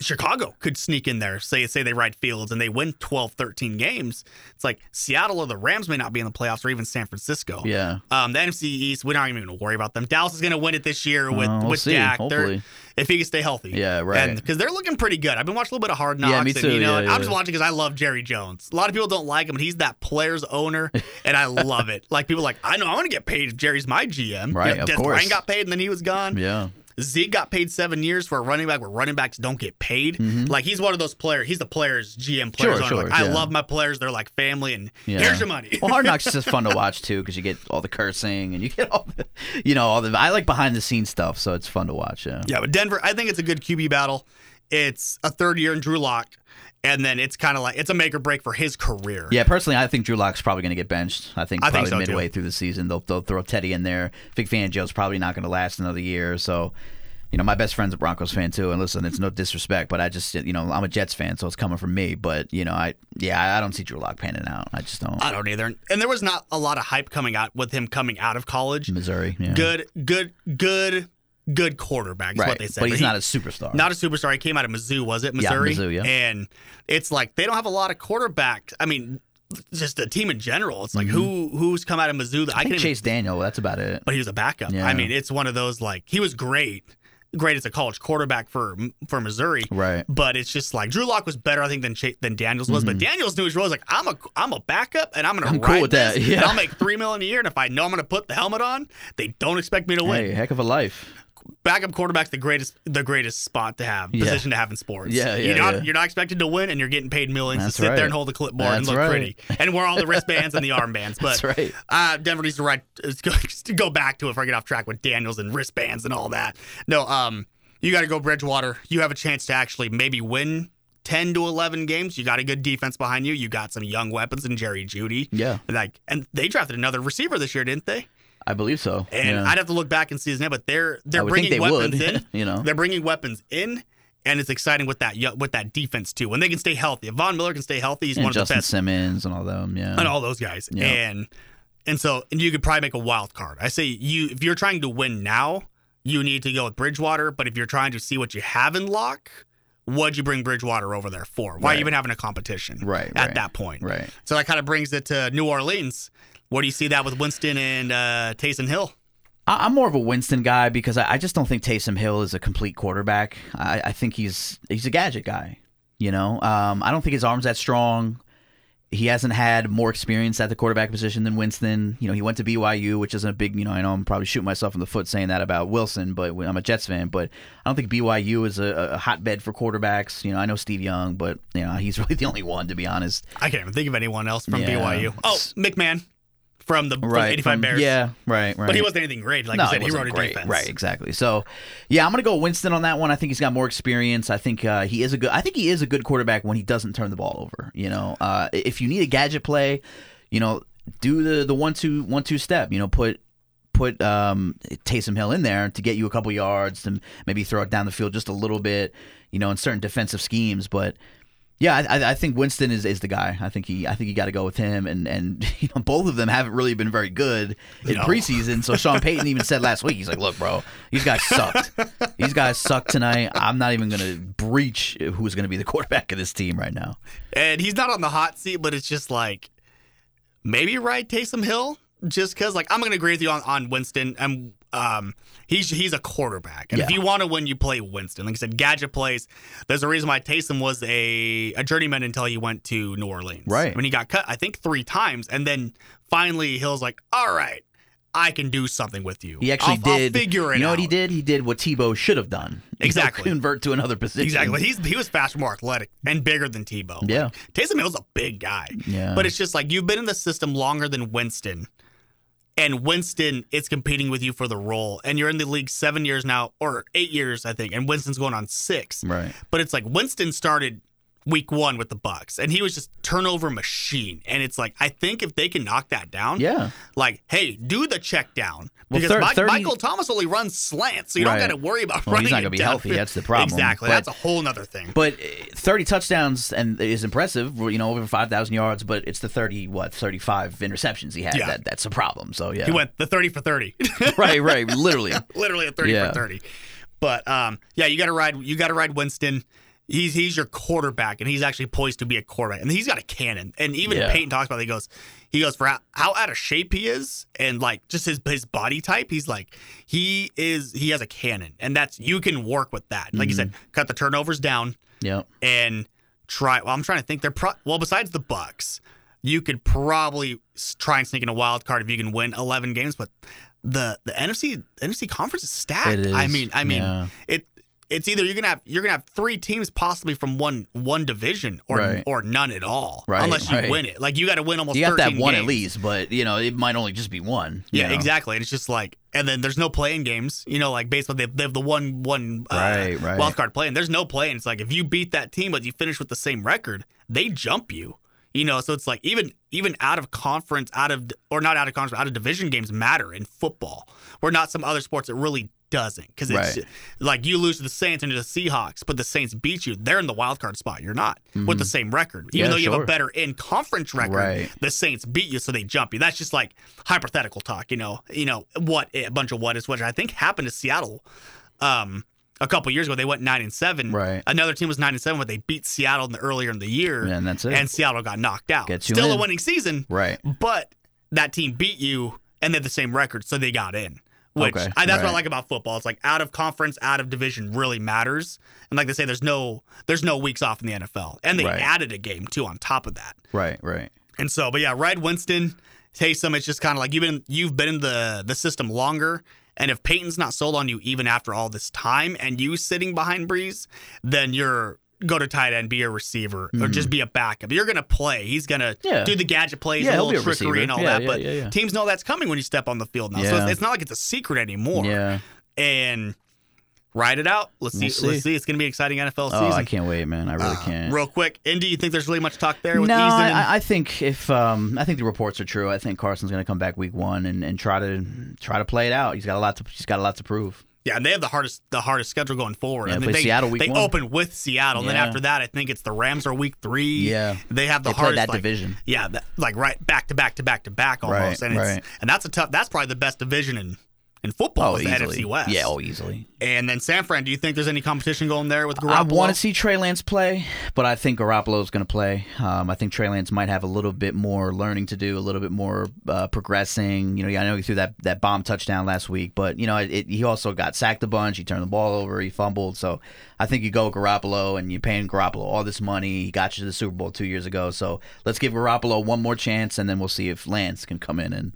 Speaker 2: Chicago could sneak in there, say say they ride fields and they win 12, 13 games. It's like Seattle or the Rams may not be in the playoffs or even San Francisco.
Speaker 1: Yeah.
Speaker 2: Um, the NFC East, we're not even going to worry about them. Dallas is going to win it this year with
Speaker 1: Uh, we'll
Speaker 2: with
Speaker 1: see,
Speaker 2: Dak.
Speaker 1: Hopefully.
Speaker 2: if he can stay healthy.
Speaker 1: Yeah, right.
Speaker 2: Because they're looking pretty good. I've been watching a little bit of Hard Knocks.
Speaker 1: Yeah, me
Speaker 2: and,
Speaker 1: too,
Speaker 2: you know,
Speaker 1: yeah,
Speaker 2: I'm just watching because I love Jerry Jones. A lot of people don't like him, but he's that player's owner, and I love it. Like people are like, I know I want to get paid if Jerry's my GM.
Speaker 1: Right,
Speaker 2: You know,
Speaker 1: of
Speaker 2: Des
Speaker 1: course.
Speaker 2: Bryant got paid and then he was gone.
Speaker 1: Yeah.
Speaker 2: Zeke got paid seven years for a running back where running backs don't get paid. Like he's one of those players. He's the players GM players.
Speaker 1: Mm-hmm. Sure, sure,
Speaker 2: like, I
Speaker 1: yeah.
Speaker 2: love my players. They're like family, and
Speaker 1: Yeah.
Speaker 2: here's your money.
Speaker 1: well, Hard Knocks is just fun to watch too because you get all the cursing and you get all the, you know, all the. I like behind the scenes stuff, so it's fun to watch. Yeah.
Speaker 2: Yeah, but Denver, I think it's a good QB battle. It's a third year in Drew Lock, and then it's kind of like it's a make or break for his career.
Speaker 1: Yeah, personally, I think Drew Lock's probably going to get benched. I think
Speaker 2: I think
Speaker 1: probably
Speaker 2: so, too.
Speaker 1: midway through the season they'll they'll throw Teddy in there. Vic Fangio's probably not going to last another year. So, you know, my best friend's a Broncos fan too. And listen, it's no disrespect, but I just you know I'm a Jets fan, so it's coming from me. But you know, I yeah, I- I don't see Drew Lock panning out. I just don't.
Speaker 2: I don't either. And there was not a lot of hype coming out with him coming out of college.
Speaker 1: Missouri, yeah.
Speaker 2: Good, good, good, good quarterback is
Speaker 1: right?
Speaker 2: what they said.
Speaker 1: but he's
Speaker 2: he-
Speaker 1: not a superstar.
Speaker 2: not a superstar. He came out of Mizzou, was it?
Speaker 1: Yeah, Mizzou, yeah.
Speaker 2: And it's like they don't have a lot of quarterbacks. I mean, just the team in general. It's like who who's come out of Mizzou that I,
Speaker 1: I
Speaker 2: can
Speaker 1: think
Speaker 2: even
Speaker 1: Chase Daniel. That's about it.
Speaker 2: but he was a backup.
Speaker 1: Yeah.
Speaker 2: I mean, it's one of those like he was great, great as a college quarterback for for Missouri.
Speaker 1: Right.
Speaker 2: But it's just like Drew Lock was better, I think, than than Daniels was. But Daniels knew his role. He was like, I'm a I'm a backup, and I'm gonna
Speaker 1: Mm-hmm. I'm
Speaker 2: ride
Speaker 1: cool with that, yeah.
Speaker 2: I'll make three million a year. And if I know I'm gonna put the helmet on, they don't expect me to win.
Speaker 1: Hey, heck of a life.
Speaker 2: Backup quarterback's the greatest the greatest spot to have,
Speaker 1: Yeah.
Speaker 2: position to have in sports.
Speaker 1: Yeah, yeah,
Speaker 2: You're not
Speaker 1: yeah.
Speaker 2: you're not expected to win, and you're getting paid millions
Speaker 1: That's
Speaker 2: to sit
Speaker 1: right.
Speaker 2: there and hold the clipboard and look
Speaker 1: right.
Speaker 2: pretty, and wear all the wristbands and the armbands. But
Speaker 1: That's right.
Speaker 2: uh, Denver needs to write to go, to go back to it before I get off track with Daniels and wristbands and all that. No, um, you got to go Bridgewater. You have a chance to actually maybe win. 10 to 11 games you got a good defense behind you you got some young weapons in Jerry Jeudy
Speaker 1: Yeah.
Speaker 2: like and they drafted another receiver this year didn't they
Speaker 1: I believe so.
Speaker 2: and
Speaker 1: yeah.
Speaker 2: i'd have to look back and see his name but they're they're bringing
Speaker 1: they
Speaker 2: weapons
Speaker 1: would,
Speaker 2: in
Speaker 1: you know.
Speaker 2: they're bringing weapons in and it's exciting with that with that defense too when they can stay healthy if von miller can stay healthy he's
Speaker 1: and
Speaker 2: one of the best
Speaker 1: Simmons and all them. Yeah.
Speaker 2: and all those guys.
Speaker 1: Yeah.
Speaker 2: And and so and you could probably make a wild card. I say you if you're trying to win now, you need to go with Bridgewater. But if you're trying to see what you have in lock, what'd you bring Bridgewater over there for? Why
Speaker 1: Right.
Speaker 2: even having a competition?
Speaker 1: Right,
Speaker 2: At
Speaker 1: right.
Speaker 2: that point.
Speaker 1: Right.
Speaker 2: So that kind of brings it to New Orleans. What do you see that with Winston and uh, Taysom Hill?
Speaker 1: I'm more of a Winston guy because I, I just don't think Taysom Hill is a complete quarterback. I, I think he's he's a gadget guy. You know, um, I don't think his arm's that strong. He hasn't had more experience at the quarterback position than Winston. You know, he went to BYU, which isn't a big. You know, I know I'm probably shooting myself in the foot saying that about Wilson, but I'm a Jets fan. But I don't think BYU is a, a hotbed for quarterbacks. You know, I know Steve Young, but you know he's really the only one to be honest.
Speaker 2: I can't even think of anyone else from
Speaker 1: Yeah.
Speaker 2: BYU. Oh, McMahon from the from
Speaker 1: Right,
Speaker 2: 85
Speaker 1: from-
Speaker 2: Bears.
Speaker 1: Yeah, right, right.
Speaker 2: But he wasn't anything great. Like
Speaker 1: no,
Speaker 2: you said,
Speaker 1: it
Speaker 2: he wrote a
Speaker 1: great.
Speaker 2: defense.
Speaker 1: Right, exactly. So, yeah, I'm gonna go Winston on that one. I think he's got more experience. I think uh, he is a good. I think he is a good quarterback when he doesn't turn the ball over. You know, uh, if you need a gadget play, you know, do the the one two one two step. You know, put put um, Taysom Hill in there to get you a couple yards and maybe throw it down the field just a little bit. You know, in certain defensive schemes, but. Yeah, I, I- think Winston is, is the guy. I think he I think you got to go with him, and and you know both of them haven't really been very good in
Speaker 2: No.
Speaker 1: preseason. So Sean Payton even said last week, he's like, "Look, bro, these guys sucked. these guys suck tonight. I'm not even gonna breach who's gonna be the quarterback of this team right now."
Speaker 2: And he's not on the hot seat, but it's just like maybe ride Taysom Hill just because like I'm gonna agree with you on, on Winston. And um he's he's a quarterback. And if you want to win, you play Winston. Like I said, gadget plays. There's a reason why Taysom was a, a journeyman until he went to New Orleans.
Speaker 1: Right.
Speaker 2: When he got cut, I think three times. And then finally Hill's like, all right. I can do something with you.
Speaker 1: He actually
Speaker 2: I'll,
Speaker 1: did.
Speaker 2: I'll figure it
Speaker 1: you know
Speaker 2: out.
Speaker 1: what he did? He did what Tebow should have done.
Speaker 2: Exactly.
Speaker 1: convert to another position.
Speaker 2: Exactly. He's he was faster, more athletic, and bigger than Tebow.
Speaker 1: Yeah.
Speaker 2: Like, Taysom Hill's a big guy.
Speaker 1: Yeah.
Speaker 2: But it's just like you've been in the system longer than Winston. And Winston is competing with you for the role. And you're in the league seven years now, or eight years, I think. And Winston's going on six.
Speaker 1: Right.
Speaker 2: But it's like Winston started week one with the Bucs, and he was just turnover machine. And it's like I think if they can knock that down,
Speaker 1: Yeah.
Speaker 2: like hey, do the check down
Speaker 1: Well,
Speaker 2: because
Speaker 1: thir-
Speaker 2: Mi-
Speaker 1: 30
Speaker 2: Michael Thomas only runs slants, so you
Speaker 1: Right.
Speaker 2: don't got to worry about
Speaker 1: Well,
Speaker 2: running.
Speaker 1: he's not gonna be healthy. That's the problem.
Speaker 2: Exactly,
Speaker 1: But-
Speaker 2: that's a whole nother thing.
Speaker 1: But uh, 30 touchdowns and is impressive. You know, over 5,000 yards. But it's the 30 what 35 interceptions he had.
Speaker 2: Yeah.
Speaker 1: That that's a problem. So yeah.
Speaker 2: He went the thirty for thirty,
Speaker 1: right. Right. Literally.
Speaker 2: literally a thirty
Speaker 1: Yeah.
Speaker 2: for thirty. But um, yeah, you got to ride. You got to ride Winston. He's he's your quarterback, and he's actually poised to be a quarterback, and he's got a cannon. And even
Speaker 1: Yeah.
Speaker 2: Payton talks about. It, he goes, he goes for how, how out of shape he is, and like just his his body type. He's like he is he has a cannon, and that's you can work with that. Like you said,
Speaker 1: Mm-hmm.
Speaker 2: cut the turnovers down
Speaker 1: Yeah.
Speaker 2: and try. Well, I'm trying to think. They're pro, well besides the Bucs, you could probably try and sneak in a wild card if you can win 11 games. But the the NFC NFC conference is stacked.
Speaker 1: It
Speaker 2: I mean, I mean,
Speaker 1: yeah.
Speaker 2: it. It's either you're gonna have you're gonna have three teams possibly from one one division or
Speaker 1: Right.
Speaker 2: or none at all
Speaker 1: Right,
Speaker 2: unless you
Speaker 1: right.
Speaker 2: win it. Like you got to win almost.
Speaker 1: You have
Speaker 2: 13
Speaker 1: one at least, but you know it might only just be one.
Speaker 2: Yeah,
Speaker 1: know?
Speaker 2: exactly. And it's just like, and then there's no playing games. You know, like baseball, they, they have the one one uh,
Speaker 1: Right,
Speaker 2: wild card play, and there's no play. And it's like if you beat that team, but you finish with the same record, they jump you. You know, so it's like even even out of conference, out of or not out of conference, out of division games matter in football. Where not some other sports that really doesn't because it's
Speaker 1: Right.
Speaker 2: like you lose to the Saints and to the Seahawks, but the Saints beat you. They're in the wild card spot. You're not with the same record, even
Speaker 1: Mm-hmm. Yeah,
Speaker 2: though you have a better in conference record.
Speaker 1: Right.
Speaker 2: The Saints beat you, so they jump you. That's just like hypothetical talk, you know. You know what a bunch of what is, which I think happened to Seattle. Um, a couple years ago, they went nine and seven.
Speaker 1: Right.
Speaker 2: Another team was nine and seven, but they beat Seattle in the earlier in the year.
Speaker 1: Yeah, and that's it.
Speaker 2: And Seattle got knocked out. Still a winning season,
Speaker 1: Right.
Speaker 2: but that team beat you, and they had the same record, so they got in. Which
Speaker 1: Okay,
Speaker 2: I, that's what I like about football. It's like out of conference, out of division really matters. And like they say, there's no there's no weeks off in the NFL, and they
Speaker 1: Right.
Speaker 2: added a game too on top of that.
Speaker 1: Right. Right.
Speaker 2: And so, but yeah, Red Winston, Taysom, it's just kind of like you've been you've been in the the system longer. And if Payton's not sold on you even after all this time and you sitting behind Brees, then you're go to tight end, be a receiver, or just be a backup. You're gonna play. He's gonna
Speaker 1: Mm-hmm. Yeah.
Speaker 2: do the gadget plays,
Speaker 1: Yeah,
Speaker 2: a little trickery
Speaker 1: receiver.
Speaker 2: and all
Speaker 1: Yeah,
Speaker 2: that. but teams know that's coming when you step on the field now. So it's, it's not like it's a secret anymore.
Speaker 1: Yeah.
Speaker 2: And ride it out. Let's see.
Speaker 1: We'll see.
Speaker 2: Let's see. It's gonna be an exciting NFL
Speaker 1: Oh,
Speaker 2: season.
Speaker 1: I can't wait, man. I really can't.
Speaker 2: Real quick, Indy, you think there's really much talk there with
Speaker 1: no,
Speaker 2: and-
Speaker 1: I, I think if um, I think the reports are true. I think Carson's going to come back week one and, and try to try to play it out. He's got a lot to he's got a lot to prove.
Speaker 2: Yeah, and they have the hardest the hardest schedule going forward.
Speaker 1: Yeah,
Speaker 2: I
Speaker 1: they
Speaker 2: mean, they,
Speaker 1: Seattle week
Speaker 2: they
Speaker 1: one.
Speaker 2: open with Seattle, and then after that, I think it's the Rams are week three.
Speaker 1: Yeah.
Speaker 2: they have the
Speaker 1: They
Speaker 2: hardest
Speaker 1: that
Speaker 2: like-
Speaker 1: division.
Speaker 2: Yeah, that, like right back to back to back to back almost,
Speaker 1: Right,
Speaker 2: and it's,
Speaker 1: right.
Speaker 2: and that's a tough. That's probably the best division in in football
Speaker 1: Oh,
Speaker 2: is the
Speaker 1: easily.
Speaker 2: NFC West.
Speaker 1: Yeah, oh, easily.
Speaker 2: and then San Fran. Do you think there's any competition going there with Garoppolo?
Speaker 1: I want to see Trey Lance play, but I think Garoppolo is going to play. Um, I think Trey Lance might have a little bit more learning to do, a little bit more uh, progressing. You know, I know he threw that, that bomb touchdown last week, but you know, it, he also got sacked a bunch. He turned the ball over. He fumbled. So I think you go Garoppolo, and you're paying Garoppolo all this money. He got you to the Super Bowl two years ago. So let's give Garoppolo one more chance, and then we'll see if Lance can come in and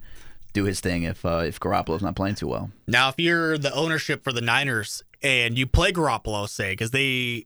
Speaker 1: do his thing if uh, if Garoppolo's not playing too well.
Speaker 2: Now, if you're the ownership for the Niners and you play Garoppolo, say, because they,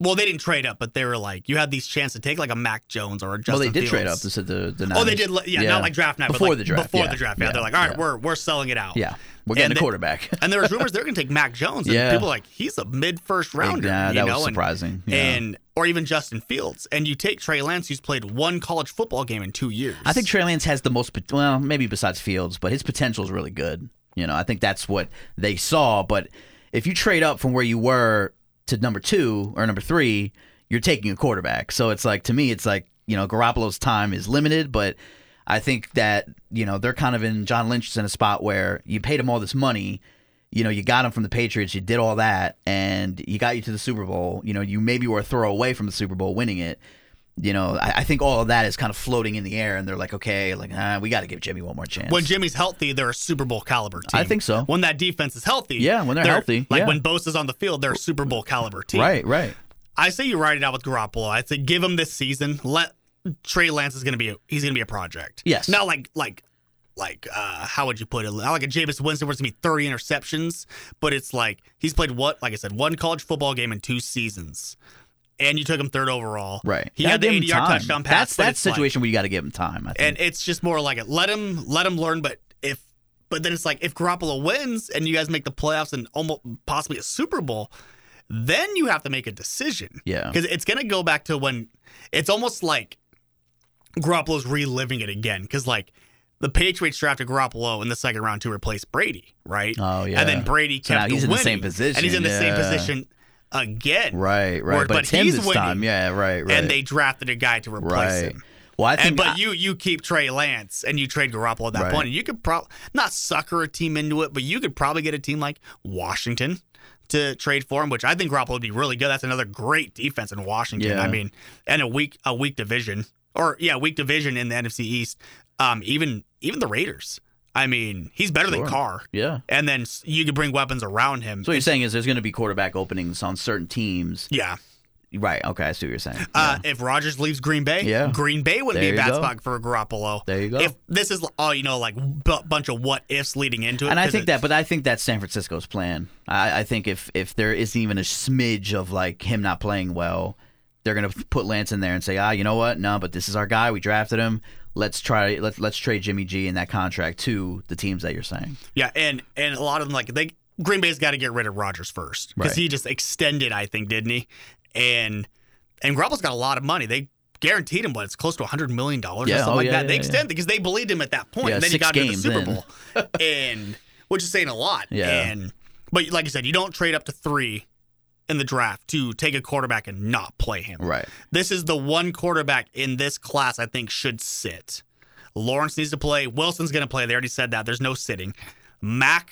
Speaker 2: well, they didn't trade up, but they were like, you had these chance to take like a Mac Jones or a Justin
Speaker 1: well, they did trade up. This is the the
Speaker 2: Oh, they did. li- Yeah, not like draft night,
Speaker 1: before
Speaker 2: but like
Speaker 1: the draft.
Speaker 2: Before
Speaker 1: yeah.
Speaker 2: the draft, yeah. They're like, all right, we're we're selling it out.
Speaker 1: yeah, we're getting
Speaker 2: And
Speaker 1: a
Speaker 2: they-
Speaker 1: quarterback.
Speaker 2: And there was rumors they're going to take Mac Jones, and
Speaker 1: Yeah.
Speaker 2: people are like, he's a mid first rounder.
Speaker 1: Yeah,
Speaker 2: you
Speaker 1: that
Speaker 2: know?
Speaker 1: was
Speaker 2: and-
Speaker 1: surprising. Yeah.
Speaker 2: And or even Justin Fields, and you take Trey Lance, who's played one college football game in two years.
Speaker 1: I think Trey Lance has the most, well, maybe besides Fields, but his potential is really good. You know, I think that's what they saw. But if you trade up from where you were to number two or number three, you're taking a quarterback. So it's like, to me, it's like, you know, Garoppolo's time is limited, but I think that, you know, they're kind of in, John Lynch is in a spot where you paid him all this money. You know, you got him from the Patriots, you did all that, and you got you to the Super Bowl. You know, you maybe were a throw away from the Super Bowl winning it you know, I, I think all of that is kind of floating in the air, and they're like, okay, like ah, we got to give Jimmy one more chance.
Speaker 2: when Jimmy's healthy, they're a Super Bowl caliber team.
Speaker 1: I think so.
Speaker 2: When that defense is healthy,
Speaker 1: Yeah, when they're healthy,
Speaker 2: like
Speaker 1: yeah.
Speaker 2: when Bosa's on the field, they're a Super Bowl caliber team.
Speaker 1: right, right,
Speaker 2: I say you ride it out with Garoppolo. I say give him this season. Let Trey Lance is going to be a, he's going to be a project.
Speaker 1: Yes.
Speaker 2: Not like like like uh, how would you put it? Not like a Jameis Winston where it's gonna be 30 interceptions, but it's like he's played what, like I said, one college football game in two seasons, and you took him third overall.
Speaker 1: Right.
Speaker 2: He had the
Speaker 1: give him
Speaker 2: 80 yard touchdown pass.
Speaker 1: That's that
Speaker 2: it's like-
Speaker 1: situation where you got to give him time. I think.
Speaker 2: and it's just more like it. Let him let him learn. But if but then it's like if Garoppolo wins and you guys make the playoffs and almost possibly a Super Bowl, then you have to make a decision.
Speaker 1: Yeah.
Speaker 2: because it's gonna go back to when it's almost like Garoppolo's reliving it again. Because like the Patriots drafted Garoppolo in the second round to replace Brady, right?
Speaker 1: Oh, yeah.
Speaker 2: and then Brady
Speaker 1: So
Speaker 2: kept
Speaker 1: now he's in the same position,
Speaker 2: and he's in the same position again.
Speaker 1: right, right.
Speaker 2: Where-
Speaker 1: but
Speaker 2: but he's
Speaker 1: this
Speaker 2: winning,
Speaker 1: time. Yeah, right, right.
Speaker 2: And they drafted a guy to replace
Speaker 1: right.
Speaker 2: him.
Speaker 1: Well, I think.
Speaker 2: And, but
Speaker 1: I-
Speaker 2: you you keep Trey Lance and you trade Garoppolo at that
Speaker 1: Right.
Speaker 2: point, and you could probably not sucker a team into it, but you could probably get a team like Washington to trade for him, which I think Garoppolo would be really good. That's another great defense in Washington.
Speaker 1: Yeah.
Speaker 2: I mean, and a weak a weak division, or yeah, weak division in the NFC East. Um, even even the Raiders. I mean, he's better
Speaker 1: Sure.
Speaker 2: than Carr.
Speaker 1: yeah.
Speaker 2: And then you could bring weapons around him.
Speaker 1: So what you're saying is there's going to be quarterback openings on certain teams.
Speaker 2: yeah.
Speaker 1: Right. Okay. I see what you're saying.
Speaker 2: Uh, if Rodgers leaves Green Bay,
Speaker 1: Yeah.
Speaker 2: Green Bay wouldn't be a bad
Speaker 1: go.
Speaker 2: spot for Garoppolo.
Speaker 1: There you go.
Speaker 2: If this is all you know, like b- bunch of what ifs leading into it,
Speaker 1: and I think that, but I think that's San Francisco's plan. I, I think if if there isn't even a smidge of like him not playing well, they're gonna put Lance in there and say, ah, you know what? No, but this is our guy. We drafted him. Let's try. Let's let's trade Jimmy G in that contract to the teams that you're saying.
Speaker 2: yeah, and and a lot of them like they Green Bay's got to get rid of Rodgers first because
Speaker 1: Right.
Speaker 2: he just extended, I think, didn't he? And and Garoppolo's got a lot of money. They guaranteed him, but it's close to hundred million dollars
Speaker 1: Yeah,
Speaker 2: or something
Speaker 1: oh,
Speaker 2: like
Speaker 1: yeah,
Speaker 2: that.
Speaker 1: yeah,
Speaker 2: they extended because they believed him at that point.
Speaker 1: Yeah,
Speaker 2: and then he got into the Super. Bowl, and which is saying a lot.
Speaker 1: Yeah.
Speaker 2: And but like you said, you don't trade up to three in the draft to take a quarterback and not play him.
Speaker 1: Right.
Speaker 2: This is the one quarterback in this class I think should sit. Lawrence needs to play. Wilson's going to play. They already said that. There's no sitting. Mac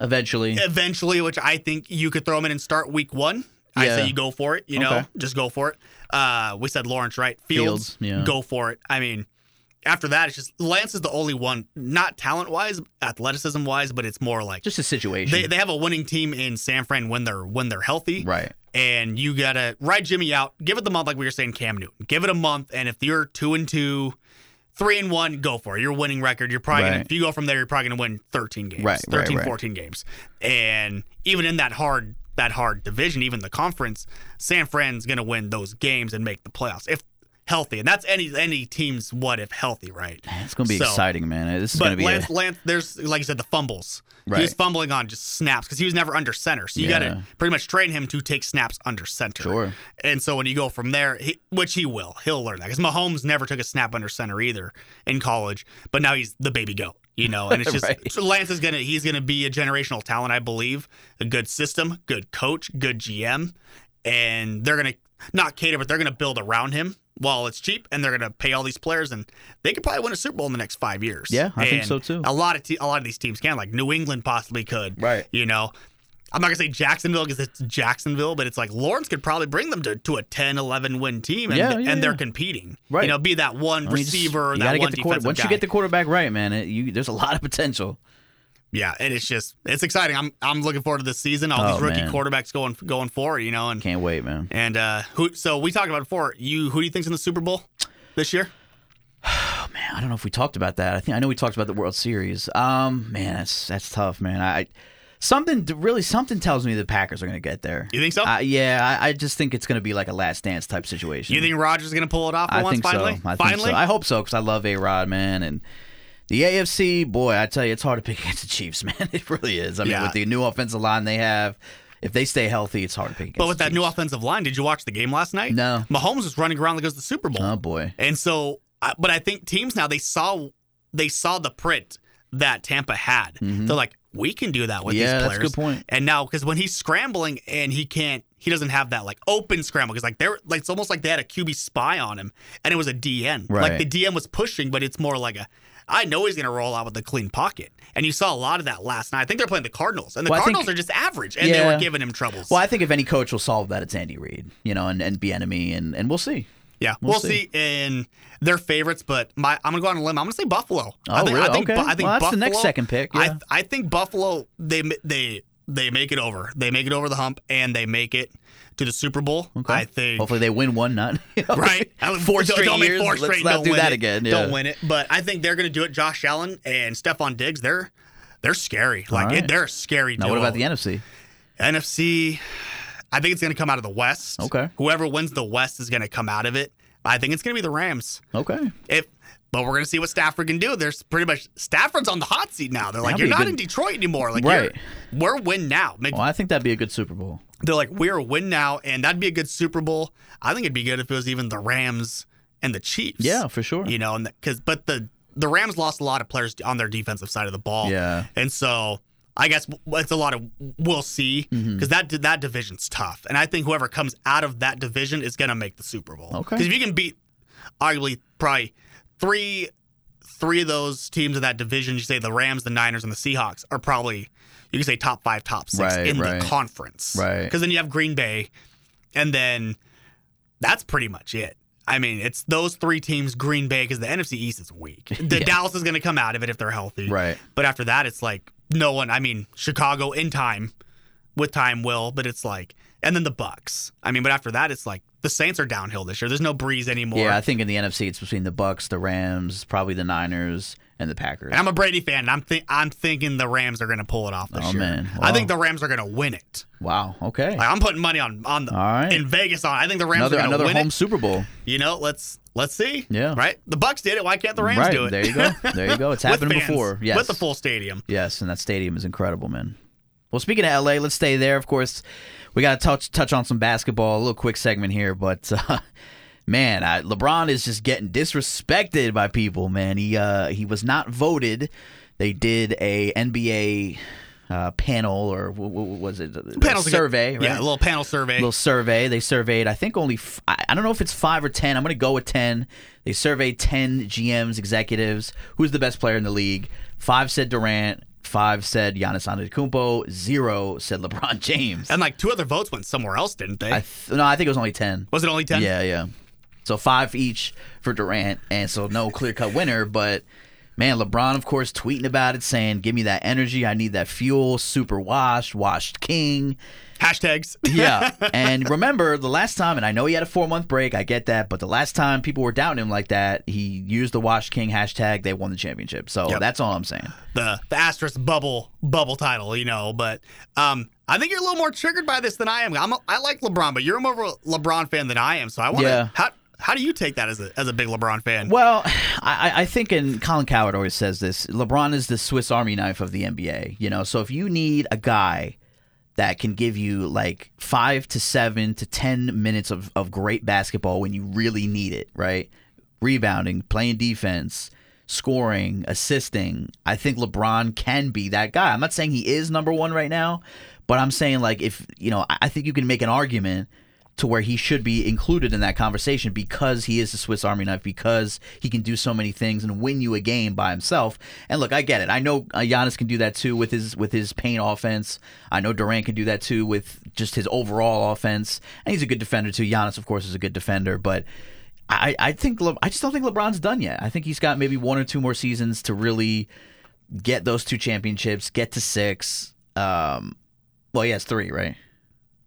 Speaker 1: Eventually.
Speaker 2: eventually, which I think you could throw him in and start week one. I
Speaker 1: Yeah.
Speaker 2: say you go for it. You know,
Speaker 1: Okay.
Speaker 2: just go for it. Uh, we said Lawrence, right? Fields,
Speaker 1: Fields, yeah.
Speaker 2: go for it. I mean, after that, it's just Lance is the only one, not talent wise, athleticism wise, but it's more like
Speaker 1: just a situation.
Speaker 2: they, they have a winning team in San Fran when they're when they're healthy
Speaker 1: right.
Speaker 2: and you gotta ride Jimmy out. Give it the month, like we were saying, Cam Newton. Give it a month, and if you're two and two, three and one, go for it. Your winning record. You're probably gonna, if you go from there, you're probably gonna win 13 games,
Speaker 1: Right, right,
Speaker 2: 13,
Speaker 1: right.
Speaker 2: 14 games, and even in that hard that hard division, even the conference, San Fran's gonna win those games and make the playoffs if healthy. And that's any any team's what if healthy, right?
Speaker 1: It's gonna be
Speaker 2: So-
Speaker 1: exciting, man. This is gonna
Speaker 2: But
Speaker 1: be.
Speaker 2: Lance,
Speaker 1: a,
Speaker 2: Lance, there's like you said, the fumbles. He was fumbling on just snaps because he was never under center. So you got to pretty much train him to take snaps under center.
Speaker 1: Sure.
Speaker 2: And so when you go from there, he, which he will, he'll learn that because Mahomes never took a snap under center either in college, but now he's the baby goat. You know, and it's just
Speaker 1: Right.
Speaker 2: so Lance is gonna he's gonna be a generational talent, I believe. A good system, good coach, good GM, and they're gonna not cater, but they're gonna build around him while it's cheap, and they're gonna pay all these players, and they could probably win a Super Bowl in the next five years.
Speaker 1: Yeah, I think so, too.
Speaker 2: A lot of te- a lot of these teams can, like New England possibly could.
Speaker 1: Right.
Speaker 2: You know, I'm not gonna say Jacksonville because it's Jacksonville, but it's like Lawrence could probably bring them to, to a 10, 11 win team, and,
Speaker 1: Yeah, yeah,
Speaker 2: and they're
Speaker 1: yeah.
Speaker 2: competing.
Speaker 1: Right.
Speaker 2: You know, be that one
Speaker 1: I mean,
Speaker 2: receiver, or
Speaker 1: you
Speaker 2: that
Speaker 1: gotta
Speaker 2: one
Speaker 1: get the quarter, Once
Speaker 2: guy.
Speaker 1: you get the quarterback right, man, it, you there's a lot of potential.
Speaker 2: Yeah, and it's just it's exciting. I'm I'm looking forward to this season. All
Speaker 1: Oh,
Speaker 2: these rookie
Speaker 1: man.
Speaker 2: quarterbacks going going forward. You know, and
Speaker 1: Can't wait, man.
Speaker 2: and uh, who? So we talked about it before. You who do you think's in the Super Bowl this year?
Speaker 1: Man, I don't know if we talked about that. I think I know we talked about the World Series. Um, man, that's that's tough, man. I something really something tells me the Packers are going to get there.
Speaker 2: You think so?
Speaker 1: Uh, yeah, I, I just think it's going to be like a last dance type situation.
Speaker 2: you think Rodgers is gonna pull it off for
Speaker 1: I
Speaker 2: once?
Speaker 1: think
Speaker 2: finally,
Speaker 1: so. I
Speaker 2: finally.
Speaker 1: think so. I hope so because I love A Rod, man, and the AFC. Boy, I tell you, it's hard to pick against the Chiefs, man. It really is. I mean,
Speaker 2: Yeah.
Speaker 1: with the new offensive line they have, if they stay healthy, it's hard to pick against.
Speaker 2: but with that new offensive line, did you watch the game last night?
Speaker 1: No.
Speaker 2: Mahomes was running around like it was the Super Bowl.
Speaker 1: oh boy,
Speaker 2: And so, but I think teams now they saw they saw the print that Tampa had. They're like, we can do that with
Speaker 1: Mm-hmm. Yeah,
Speaker 2: these
Speaker 1: that's a
Speaker 2: players.
Speaker 1: good point.
Speaker 2: And now, because when he's scrambling and he can't, he doesn't have that like open scramble. Because like they're like it's almost like they had a QB spy on him, and it was a DN. Like the DN was pushing, but it's more like a. I know he's going to roll out with a clean pocket, and you saw a lot of that last night. I think they're playing the Cardinals, and the
Speaker 1: Well, I think-
Speaker 2: Cardinals are just average, and they were giving him troubles.
Speaker 1: well, I think if any coach will solve that, it's Andy Reid, you know, and and Bieniemy, and and we'll see.
Speaker 2: Yeah,
Speaker 1: We'll
Speaker 2: we'll,
Speaker 1: see.
Speaker 2: see. And they're favorites, but my I'm gonna go on a limb. I'm gonna say Buffalo. I
Speaker 1: Oh,
Speaker 2: think,
Speaker 1: really?
Speaker 2: I think,
Speaker 1: Okay.
Speaker 2: I think
Speaker 1: Well, that's the next second pick, yeah.
Speaker 2: I I think Buffalo they they they make it over. They make it over the hump and they make it to the Super Bowl.
Speaker 1: Okay.
Speaker 2: I think
Speaker 1: Hopefully they win one, not you know,
Speaker 2: right.
Speaker 1: Four
Speaker 2: Don't-
Speaker 1: straight
Speaker 2: don't make
Speaker 1: years.
Speaker 2: Four
Speaker 1: Let's
Speaker 2: straight.
Speaker 1: not
Speaker 2: don't
Speaker 1: do
Speaker 2: win
Speaker 1: that
Speaker 2: it.
Speaker 1: again.
Speaker 2: Don't win it. But I think they're going to do it. Josh Allen and Stefon Diggs. They're they're scary. Like
Speaker 1: right.
Speaker 2: it, they're a scary.
Speaker 1: Now what about the NFC?
Speaker 2: NFC? I think it's going to come out of the West.
Speaker 1: Okay.
Speaker 2: Whoever wins the West is going to come out of it. I think it's going to be the Rams.
Speaker 1: Okay.
Speaker 2: If but we're gonna see what Stafford can do. There's pretty much Stafford's on the hot seat now. They're like,
Speaker 1: That'd
Speaker 2: you're not
Speaker 1: good-
Speaker 2: in Detroit anymore. Like,
Speaker 1: Right.
Speaker 2: we're win now. Make-
Speaker 1: Well, I think that'd be a good Super Bowl.
Speaker 2: They're like, we're win now, and that'd be a good Super Bowl. I think it'd be good if it was even the Rams and the Chiefs.
Speaker 1: Yeah, for sure.
Speaker 2: You know, because but the the Rams lost a lot of players on their defensive side of the ball.
Speaker 1: Yeah.
Speaker 2: and so. I guess it's a lot of we'll see because
Speaker 1: Mm-hmm.
Speaker 2: that that division's tough, and I think whoever comes out of that division is going to make the Super Bowl.
Speaker 1: Okay.
Speaker 2: Because if you can beat, arguably, probably three three of those teams in that division, you say the Rams, the Niners, and the Seahawks are probably you can say top five, top six
Speaker 1: Right,
Speaker 2: in
Speaker 1: right.
Speaker 2: the conference.
Speaker 1: Right.
Speaker 2: Because then you have Green Bay, and then that's pretty much it. I mean, it's those three teams, Green Bay, because the NFC East is weak. The
Speaker 1: Yeah.
Speaker 2: Dallas is going to come out of it if they're healthy.
Speaker 1: Right.
Speaker 2: But after that, it's like no one. I mean, Chicago in time, with time will, but it's like, and then the Bucs. I mean, but after that, it's like the Saints are downhill this year. There's no Brees anymore.
Speaker 1: Yeah, I think in the NFC it's between the Bucs, the Rams, probably the Niners, and the Packers.
Speaker 2: And I'm a Brady fan. And I'm think I'm thinking the Rams are going to pull it off this
Speaker 1: Oh,
Speaker 2: year.
Speaker 1: man.
Speaker 2: I think the Rams are going to win it.
Speaker 1: Wow. Okay.
Speaker 2: Like, I'm putting money on on the
Speaker 1: All right.
Speaker 2: in Vegas on. I think the Rams
Speaker 1: Another
Speaker 2: are going to win another
Speaker 1: home
Speaker 2: it.
Speaker 1: Super Bowl.
Speaker 2: You know, let's let's see.
Speaker 1: Yeah.
Speaker 2: Right. The Bucs did it. Why can't the Rams
Speaker 1: right.
Speaker 2: do it?
Speaker 1: There you go. There you go. It's happened
Speaker 2: fans,
Speaker 1: before. Yes.
Speaker 2: With the full stadium.
Speaker 1: Yes, and that stadium is incredible, man. Well, speaking of LA, let's stay there. Of course, we got to touch touch on some basketball. A little quick segment here, but uh, man, I, LeBron is just getting disrespected by people. Man, he uh, he was not voted. They did a NBA uh, panel or what, was it? A
Speaker 2: a good-
Speaker 1: survey, right?
Speaker 2: Yeah, a little panel survey.
Speaker 1: little survey. They surveyed, I think, only f- I don't know if it's five or ten. I'm going to go with ten. They surveyed ten GMs, executives. Who's the best player in the league? Five said Durant. Five said Giannis Antetokounmpo. Zero said LeBron James.
Speaker 2: and like two other votes went somewhere else, didn't they?
Speaker 1: I th- no, I think it was only ten.
Speaker 2: Was it only ten?
Speaker 1: Yeah, yeah. So five each for Durant, and so no clear cut winner. But man, LeBron, of course, tweeting about it, saying, "Give me that energy. I need that fuel. Super washed, washed king."
Speaker 2: Hashtags.
Speaker 1: Yeah. and remember the last time, and I know he had a four month break, I get that, but the last time people were doubting him like that, he used the Wash King hashtag, they won the championship. So
Speaker 2: Yep.
Speaker 1: that's all I'm saying.
Speaker 2: the the asterisk bubble bubble title, you know. But um, I think you're a little more triggered by this than I am. I'm a, I like LeBron, but you're more of a LeBron fan than I am. So I want to.
Speaker 1: Yeah.
Speaker 2: How how do you take that as a as a big LeBron fan?
Speaker 1: Well, I, I think, and Colin Cowherd always says this LeBron is the Swiss Army knife of the NBA, you know? So if you need a guy that can give you like five to seven to 10 minutes of, of great basketball when you really need it, right? Rebounding, playing defense, scoring, assisting. I think LeBron can be that guy. I'm not saying he is number one right now, but I'm saying like if, you know, I I think you can make an argument to where he should be included in that conversation because he is the Swiss Army knife, because he can do so many things and win you a game by himself. And look, I get it. I know uh, Giannis can do that too with his with his paint offense. I know Durant can do that too with just his overall offense, and he's a good defender too. Giannis, of course, is a good defender, but. I, I think Le- I just don't think LeBron's done yet. I think he's got maybe one or two more seasons to really get those two championships, get to six. Um, well, he has three, right?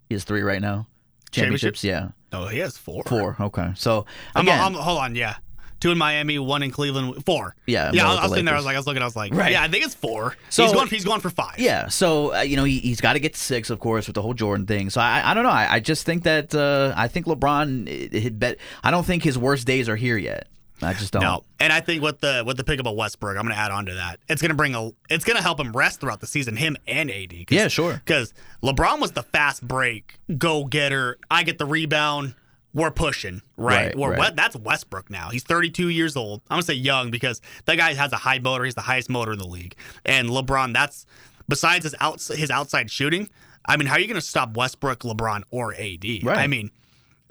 Speaker 1: He has three right now.
Speaker 2: Championships?
Speaker 1: Championships, yeah.
Speaker 2: oh, he has four.
Speaker 1: Four. Okay. So
Speaker 2: I'm, I'm, hold on, yeah. Two in Miami, one in Cleveland, four.
Speaker 1: Yeah,
Speaker 2: yeah. I, was sitting there. I was like, I was looking. I was like,
Speaker 1: Right.
Speaker 2: yeah, I think it's four.
Speaker 1: So-
Speaker 2: he's going. He's going for five.
Speaker 1: yeah. So uh, you know he he's got to get six, of course, with the whole Jordan thing. So I I don't know. I, I just think that uh, I think LeBron. It, it bet. I don't think his worst days are here yet. I just don't.
Speaker 2: No, and I think with the with the pick of Westbrook, I'm going to add on to that. It's going to bring a. It's going to help him rest throughout the season, him and AD. 'cause-
Speaker 1: Yeah, sure.
Speaker 2: Because LeBron was the fast break, go getter. I get the rebound. We're pushing, right?
Speaker 1: Right,
Speaker 2: We're,
Speaker 1: right.
Speaker 2: That's Westbrook now. He's 32 years old. I'm gonna say young because that guy has a high motor. He's the highest motor in the league. And LeBron, that's besides his outs his outside shooting. I mean, how are you gonna stop Westbrook, LeBron, or AD?
Speaker 1: Right.
Speaker 2: I mean,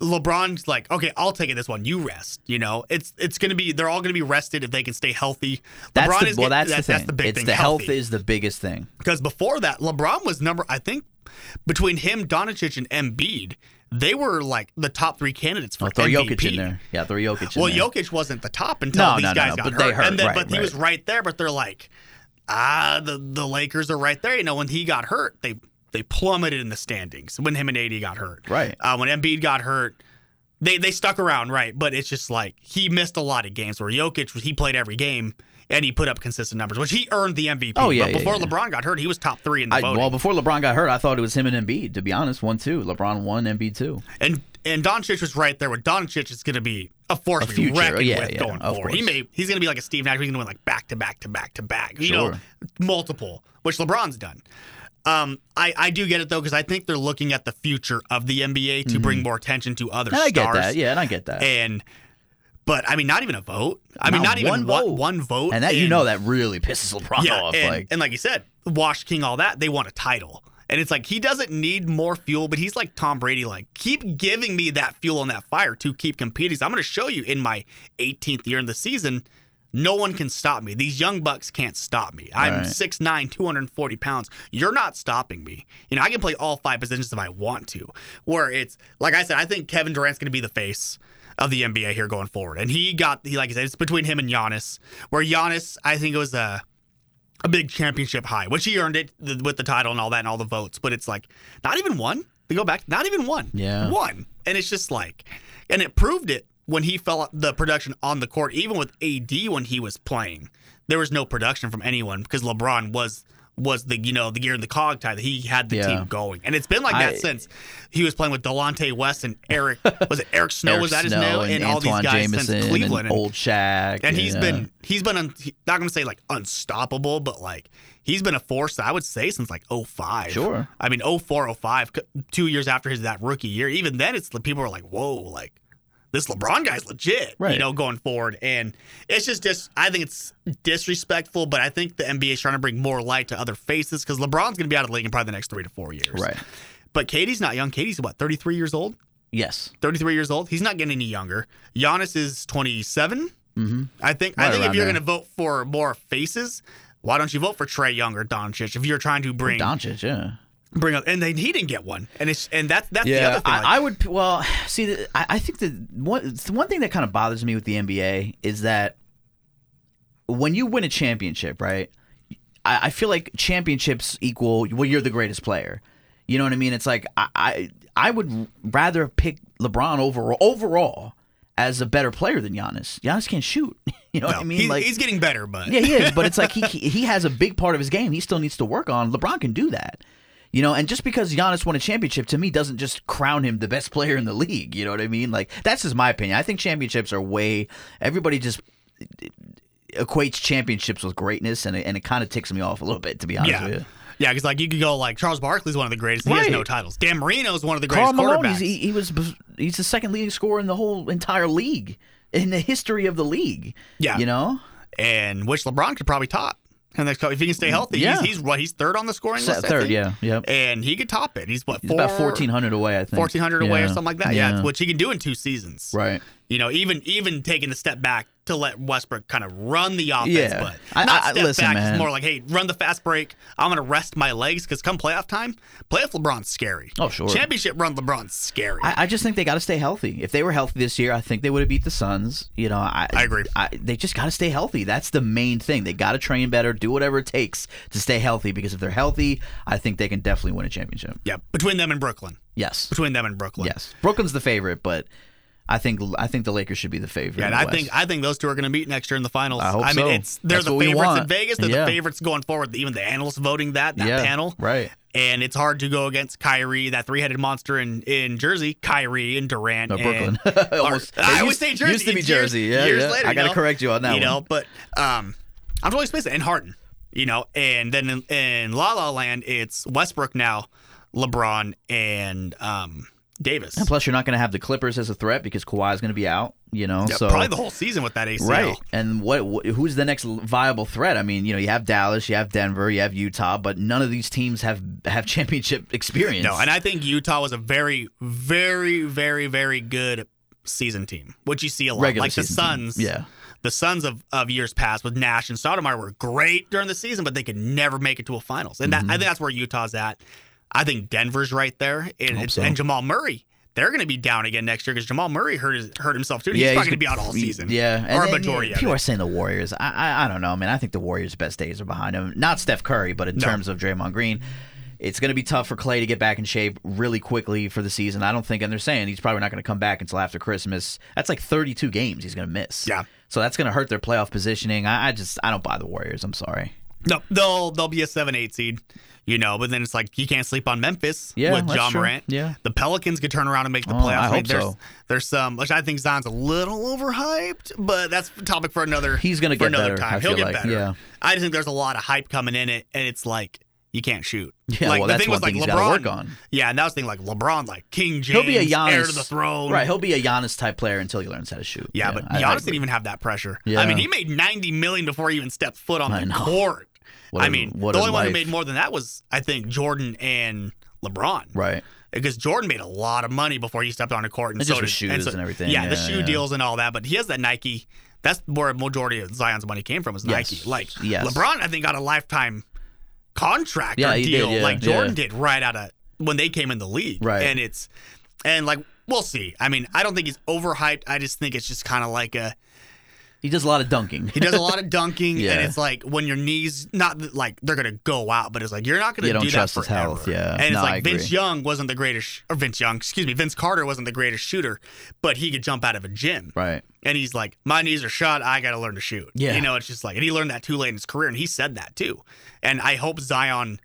Speaker 2: LeBron's like, okay, I'll take it this one. You rest. You know, it's it's gonna be they're all gonna be rested if they can stay healthy.
Speaker 1: That's
Speaker 2: LeBron
Speaker 1: the,
Speaker 2: is
Speaker 1: well. That's,
Speaker 2: that-
Speaker 1: the thing.
Speaker 2: That's the big
Speaker 1: it's
Speaker 2: thing.
Speaker 1: the
Speaker 2: healthy.
Speaker 1: health is the biggest thing.
Speaker 2: Because before that, LeBron was number, I think, between him, Doncic, and Embiid, they were like the top three candidates for
Speaker 1: Oh, throw
Speaker 2: MVP.
Speaker 1: Jokic in there. Yeah, throw Jokic in there.
Speaker 2: Well,
Speaker 1: there.
Speaker 2: Jokic wasn't the top until
Speaker 1: No,
Speaker 2: these
Speaker 1: no, no,
Speaker 2: guys
Speaker 1: no,
Speaker 2: got
Speaker 1: but
Speaker 2: hurt.
Speaker 1: they hurt,
Speaker 2: and then,
Speaker 1: right,
Speaker 2: but he
Speaker 1: right.
Speaker 2: was right there. But they're like, ah, the the Lakers are right there. You know, when he got hurt, they they plummeted in the standings when him and AD got hurt.
Speaker 1: Right.
Speaker 2: Uh, when Embiid got hurt, they they stuck around, right? But it's just like he missed a lot of games where Jokic he played every game and he put up consistent numbers, which he earned the MVP.
Speaker 1: Oh, yeah,
Speaker 2: but
Speaker 1: yeah,
Speaker 2: before
Speaker 1: yeah.
Speaker 2: LeBron got hurt, he was top three in the
Speaker 1: I,
Speaker 2: voting.
Speaker 1: well, before LeBron got hurt, I thought it was him and Embiid. To be honest, one two. LeBron one, Embiid two.
Speaker 2: and and Doncic was right there. With Doncic is going to be a force
Speaker 1: A future, yeah,
Speaker 2: with
Speaker 1: yeah,
Speaker 2: going forward. He may he's going to be like a Steve Nash. He's going to win like back to back to back to back. You know,
Speaker 1: Sure.
Speaker 2: multiple, which LeBron's done. Um, I, I do get it though because I think they're looking at the future of the NBA to bring more attention to other
Speaker 1: Mm-hmm. And I
Speaker 2: stars.
Speaker 1: get that. Yeah, and I get that.
Speaker 2: And but I mean, not even a vote. I mean,
Speaker 1: Not
Speaker 2: not even
Speaker 1: one vote.
Speaker 2: one vote.
Speaker 1: And that you know that really pisses LeBron
Speaker 2: yeah,
Speaker 1: off.
Speaker 2: and,
Speaker 1: like
Speaker 2: and like you said, Wash King, all that they want a title, and it's like he doesn't need more fuel, but he's like Tom Brady, like keep giving me that fuel and that fire to keep competing. So I'm going to show you in my 18th year in the season. No one can stop me. These young bucks can't stop me. I'm
Speaker 1: Right.
Speaker 2: 6'9, 240 pounds. You're not stopping me. You know, I can play all five positions if I want to. Where it's, like I said, I think Kevin Durant's going to be the face of the NBA here going forward. And he got, he like I said, it's between him and Giannis. Where Giannis, I think it was a, a big championship high, which he earned it th- with the title and all that and all the votes. But it's like not even one. They go back, not even one.
Speaker 1: Yeah.
Speaker 2: one, and it's just like, and it proved it when he fell the production on the court. Even with AD when he was playing, there was no production from anyone because LeBron was was the you know the gear in the cog tie that he had the
Speaker 1: Yeah.
Speaker 2: team going, and it's been like that
Speaker 1: I-
Speaker 2: since he was playing with Delonte West and Eric was it Eric Snow
Speaker 1: Eric
Speaker 2: was that his
Speaker 1: Snow
Speaker 2: name
Speaker 1: and,
Speaker 2: all these guys
Speaker 1: Jameson
Speaker 2: since Cleveland
Speaker 1: and old Shaq.
Speaker 2: and he's
Speaker 1: uh,
Speaker 2: been he's been un, not to say like unstoppable, but like he's been a force I would say since like 05.
Speaker 1: Sure.
Speaker 2: I mean 04, 05, two years after his that rookie year. Even then, it's the people are like, whoa, like this LeBron guy's legit, you know, going forward. And it's just dis- I think it's disrespectful, but I think the NBA is trying to bring more light to other faces because LeBron's going to be out of the league in probably the next three to four years.
Speaker 1: right.
Speaker 2: But Katie's not young. Katie's what 33 years old.
Speaker 1: Yes.
Speaker 2: 33 years old. He's not getting any younger. Giannis is 27.
Speaker 1: Mm-hmm.
Speaker 2: I think I think if you're going to vote for more faces, why don't you vote for Trae Young or Doncic if you're trying to bring
Speaker 1: Doncic, yeah.
Speaker 2: Bring up and then he didn't get one. And it's and that's that's the
Speaker 1: Yeah,
Speaker 2: other thing. like-
Speaker 1: I, I would. Well, see, the, I, I think the one the one thing that kind of bothers me with the NBA is that when you win a championship, right? I, I feel like championships equal well, you're the greatest player. You know what I mean? It's like I I, I would rather pick LeBron overall overall as a better player than Giannis. Giannis can't shoot. You know
Speaker 2: no,
Speaker 1: what I mean?
Speaker 2: he's,
Speaker 1: like
Speaker 2: he's getting better, but
Speaker 1: yeah, he is, but it's like he he has a big part of his game he still needs to work on. LeBron can do that. You know, and just because Giannis won a championship to me doesn't just crown him the best player in the league. You know what I mean? Like that's just my opinion. I think championships are way everybody just equates championships with greatness and it, and it kind of ticks me off a little bit to be honest
Speaker 2: yeah.
Speaker 1: with you.
Speaker 2: Yeah, because like you could go like Charles Barkley's one of the greatest. He has no titles. Dan Marino's one of the
Speaker 1: Carl
Speaker 2: greatest
Speaker 1: Malone,
Speaker 2: quarterbacks.
Speaker 1: he, he was he's the second leading scorer in the whole entire league in the history of the league.
Speaker 2: Yeah.
Speaker 1: You know?
Speaker 2: and which LeBron could probably top. And next couple- if he can stay healthy,
Speaker 1: Yeah.
Speaker 2: he's, he's what he's third on the scoring list.
Speaker 1: Third, yeah. Yep.
Speaker 2: and he could top it. He's what
Speaker 1: He's
Speaker 2: four,
Speaker 1: about 1400 away, I think.
Speaker 2: 1400 away or something like that. Yeah. which he can do in two seasons.
Speaker 1: Right.
Speaker 2: You know, even even taking the step back to let Westbrook kind of run the offense,
Speaker 1: Yeah.
Speaker 2: but
Speaker 1: I-
Speaker 2: not
Speaker 1: I-
Speaker 2: step
Speaker 1: listen,
Speaker 2: back.
Speaker 1: man.
Speaker 2: It's more like, hey, run the fast break. I'm going to rest my legs because come playoff time, playoff LeBron's scary.
Speaker 1: Oh, sure.
Speaker 2: Championship run LeBron's scary.
Speaker 1: I, I just think they got to stay healthy. If they were healthy this year, I think they would have beat the Suns. You know, I,
Speaker 2: I agree.
Speaker 1: I, they just got to stay healthy. That's the main thing. They got to train better, do whatever it takes to stay healthy. Because if they're healthy, I think they can definitely win a championship.
Speaker 2: yeah, between them and Brooklyn.
Speaker 1: Yes,
Speaker 2: Between them and Brooklyn.
Speaker 1: yes. Brooklyn's the favorite, but I think I think the Lakers should be the favorite.
Speaker 2: Yeah, and I think I think those two are going to meet next year in the finals.
Speaker 1: I hope
Speaker 2: mean,
Speaker 1: so.
Speaker 2: it's they're
Speaker 1: That's
Speaker 2: the favorites in. Vegas. They're
Speaker 1: Yeah.
Speaker 2: the favorites going forward. Even the analysts voting that that
Speaker 1: Yeah,
Speaker 2: panel,
Speaker 1: right.
Speaker 2: And it's hard to go against Kyrie, that three-headed monster in, in Jersey, Kyrie and Durant.
Speaker 1: No,
Speaker 2: and-
Speaker 1: Brooklyn.
Speaker 2: or-
Speaker 1: Almost-
Speaker 2: I always say Jersey.
Speaker 1: used to be
Speaker 2: It's years-
Speaker 1: Jersey. Yeah,
Speaker 2: years
Speaker 1: yeah.
Speaker 2: later,
Speaker 1: I gotta
Speaker 2: know?
Speaker 1: correct you on that
Speaker 2: You know, but um, I'm totally spacing and Harden. You know, and then in, in La La Land, it's Westbrook now, LeBron, and um, Davis.
Speaker 1: And plus, you're not going to have the Clippers as a threat because Kawhi's going to be out. You know,
Speaker 2: Yeah,
Speaker 1: so
Speaker 2: probably the whole season with that ACL.
Speaker 1: Right. And what, what who's the next viable threat? I mean, you know, you have Dallas, you have Denver, you have Utah, but none of these teams have have championship experience.
Speaker 2: No, and I think Utah was a very, very, very, very good season team, which you see a lot.
Speaker 1: Regular
Speaker 2: like the
Speaker 1: season team.
Speaker 2: Suns.
Speaker 1: Yeah.
Speaker 2: The Suns of, of years past with Nash and Stoudemire were great during the season, but they could never make it to a finals. And that,
Speaker 1: Mm-hmm.
Speaker 2: I think that's where Utah's at. I think Denver's right there. And,
Speaker 1: so.
Speaker 2: and Jamal Murray, they're going to be down again next year because Jamal Murray hurt, his, hurt himself too. He's probably going to be out all season.
Speaker 1: Yeah,
Speaker 2: Or a majority
Speaker 1: yeah, People are saying the Warriors. I, I I don't know, man. I think the Warriors' best days are behind them. Not Steph Curry, but in
Speaker 2: No.
Speaker 1: terms of Draymond Green, It's going to be tough for Clay to get back in shape really quickly for the season. I don't think, and they're saying he's probably not going to come back until after Christmas. That's like 32 games he's going to miss.
Speaker 2: Yeah.
Speaker 1: So that's going to hurt their playoff positioning. I, I just, I don't buy the Warriors. I'm sorry.
Speaker 2: No, they'll they'll be a seven eight seed, you know. But then it's like you can't sleep on Memphis
Speaker 1: Yeah,
Speaker 2: with Ja
Speaker 1: true.
Speaker 2: Morant.
Speaker 1: Yeah.
Speaker 2: the Pelicans could turn around and make the
Speaker 1: Oh,
Speaker 2: playoffs.
Speaker 1: I
Speaker 2: mean,
Speaker 1: hope
Speaker 2: there's,
Speaker 1: so.
Speaker 2: There's some, which I think Zion's a little overhyped, but that's a topic for another.
Speaker 1: He's gonna get
Speaker 2: another
Speaker 1: better,
Speaker 2: time.
Speaker 1: I
Speaker 2: He'll get
Speaker 1: like,
Speaker 2: better.
Speaker 1: yeah.
Speaker 2: I just think there's a lot of hype coming in it, and it's like you can't shoot.
Speaker 1: Yeah,
Speaker 2: like
Speaker 1: well,
Speaker 2: the thing was like
Speaker 1: thing
Speaker 2: LeBron. Yeah, and that was the thing like LeBron, like King James,
Speaker 1: He'll be a Giannis
Speaker 2: heir to the throne.
Speaker 1: Right, he'll be a Giannis type player until he learns how to shoot.
Speaker 2: Yeah, but
Speaker 1: I- I
Speaker 2: Giannis
Speaker 1: agree.
Speaker 2: didn't even have that pressure.
Speaker 1: Yeah.
Speaker 2: I mean, he made 90 million before he even stepped foot on
Speaker 1: I
Speaker 2: the court.
Speaker 1: What
Speaker 2: I
Speaker 1: a-
Speaker 2: mean,
Speaker 1: what
Speaker 2: the
Speaker 1: a
Speaker 2: only one who made more than that was, I think, Jordan and LeBron.
Speaker 1: Right.
Speaker 2: Because Jordan made a lot of money before he stepped on the court, and
Speaker 1: And
Speaker 2: so did-
Speaker 1: shoes
Speaker 2: so-
Speaker 1: and everything,
Speaker 2: Yeah, the shoe
Speaker 1: yeah.
Speaker 2: deals and all that. But he has that Nike. That's where a majority of Zion's money came from was
Speaker 1: Yes.
Speaker 2: Nike. Like
Speaker 1: Yes.
Speaker 2: LeBron, I think got a lifetime contract
Speaker 1: Yeah,
Speaker 2: or
Speaker 1: did,
Speaker 2: deal,
Speaker 1: yeah,
Speaker 2: like Jordan
Speaker 1: yeah.
Speaker 2: did right out of when they came in the league.
Speaker 1: Right.
Speaker 2: and it's and like we'll see. I mean, I don't think he's overhyped. I just think it's just kind of like a
Speaker 1: He does a lot of dunking.
Speaker 2: he does a lot of dunking,
Speaker 1: Yeah.
Speaker 2: and it's like when your knees not like they're gonna go out, but it's like you're not gonna
Speaker 1: You don't
Speaker 2: do
Speaker 1: trust
Speaker 2: that
Speaker 1: his health, yeah.
Speaker 2: and it's
Speaker 1: No,
Speaker 2: like Vince. Young wasn't the greatest, or Vince Young, excuse me, Vince Carter wasn't the greatest shooter, but he could jump out of a gym.
Speaker 1: right.
Speaker 2: And he's like, my knees are shot. I got to learn to shoot.
Speaker 1: Yeah.
Speaker 2: You know, it's just like, and he learned that too late in his career, and he said that too. And I hope Zion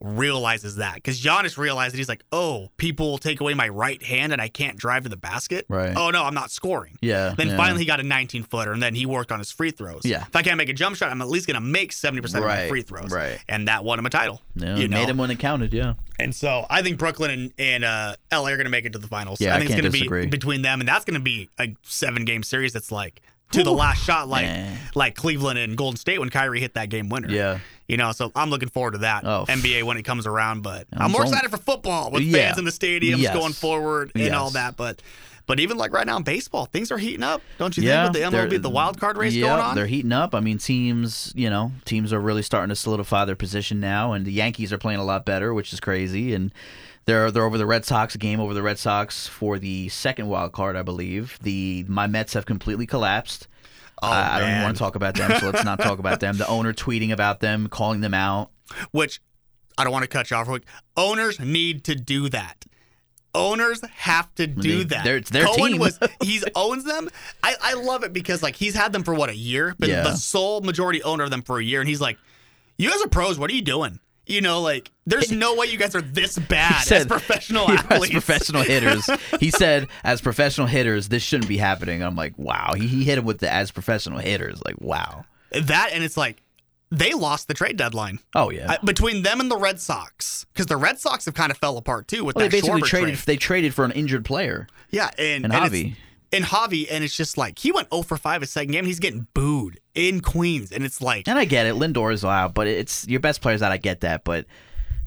Speaker 2: realizes that because Giannis realized that he's like, oh, people will take away my right hand and I can't drive to the basket.
Speaker 1: Right.
Speaker 2: Oh no, I'm not scoring.
Speaker 1: Yeah,
Speaker 2: Then
Speaker 1: yeah.
Speaker 2: finally he got a 19 footer, and then he worked on his free throws.
Speaker 1: Yeah.
Speaker 2: If I can't make a jump shot, I'm at least gonna make 70 percent of my free throws.
Speaker 1: right.
Speaker 2: And that won him a title.
Speaker 1: Yeah,
Speaker 2: you know?
Speaker 1: made him when it counted. Yeah.
Speaker 2: And so I think Brooklyn and, and uh, LA are going to make it to the finals.
Speaker 1: Yeah,
Speaker 2: I
Speaker 1: I
Speaker 2: think
Speaker 1: can't
Speaker 2: it's going to
Speaker 1: disagree.
Speaker 2: be between them, and that's going to be a seven game series that's like to the last shot, like
Speaker 1: Man.
Speaker 2: like Cleveland and Golden State when Kyrie hit that game winner.
Speaker 1: Yeah.
Speaker 2: You know, so I'm looking forward to that
Speaker 1: Oh.
Speaker 2: NBA when it comes around. But I'm,
Speaker 1: I'm
Speaker 2: more excited for football with
Speaker 1: Yeah.
Speaker 2: fans in the stadiums
Speaker 1: Yes.
Speaker 2: going forward and all that. But but even like right now in baseball, things are heating up, don't you
Speaker 1: Yeah,
Speaker 2: think? With the MLB, the wild card race
Speaker 1: yeah,
Speaker 2: going on.
Speaker 1: They're heating up. I mean, teams, you know, teams are really starting to solidify their position now, and the Yankees are playing a lot better, which is crazy. And they're they're over the Red Sox, game over the Red Sox for the second wild card, I believe. The my Mets have completely collapsed.
Speaker 2: Oh,
Speaker 1: I, I don't even want to talk about them, so let's not talk about them. The owner tweeting about them, calling them out.
Speaker 2: which I don't want to cut you off. real quick. Owners need to do that. Owners have to do
Speaker 1: They-
Speaker 2: that.
Speaker 1: they're- it's their
Speaker 2: Cohen
Speaker 1: team.
Speaker 2: was he's owns them. I, I love it because like he's had them for what a year, been
Speaker 1: Yeah.
Speaker 2: the sole majority owner of them for a year, and he's like, "You guys are pros. What are you doing?" You know, like there's no way you guys are this bad as professional
Speaker 1: as
Speaker 2: athletes.
Speaker 1: professional hitters. he said, as professional hitters, this shouldn't be happening. I'm like, wow. He, he hit him with the as professional hitters. Like, wow.
Speaker 2: that and it's like they lost the trade deadline.
Speaker 1: Oh yeah.
Speaker 2: Uh, between them and the Red Sox, because the Red Sox have kind of fell apart too with
Speaker 1: Well, they basically
Speaker 2: Schwarber
Speaker 1: traded.
Speaker 2: trade.
Speaker 1: They traded for an injured player
Speaker 2: Yeah, and,
Speaker 1: and
Speaker 2: and
Speaker 1: Javi.
Speaker 2: And Javi, and it's just like he went 0 for 5 his second game. He's getting booed in Queens, and it's like
Speaker 1: And I get it. Lindor is out, but it's your best players out. I get that, but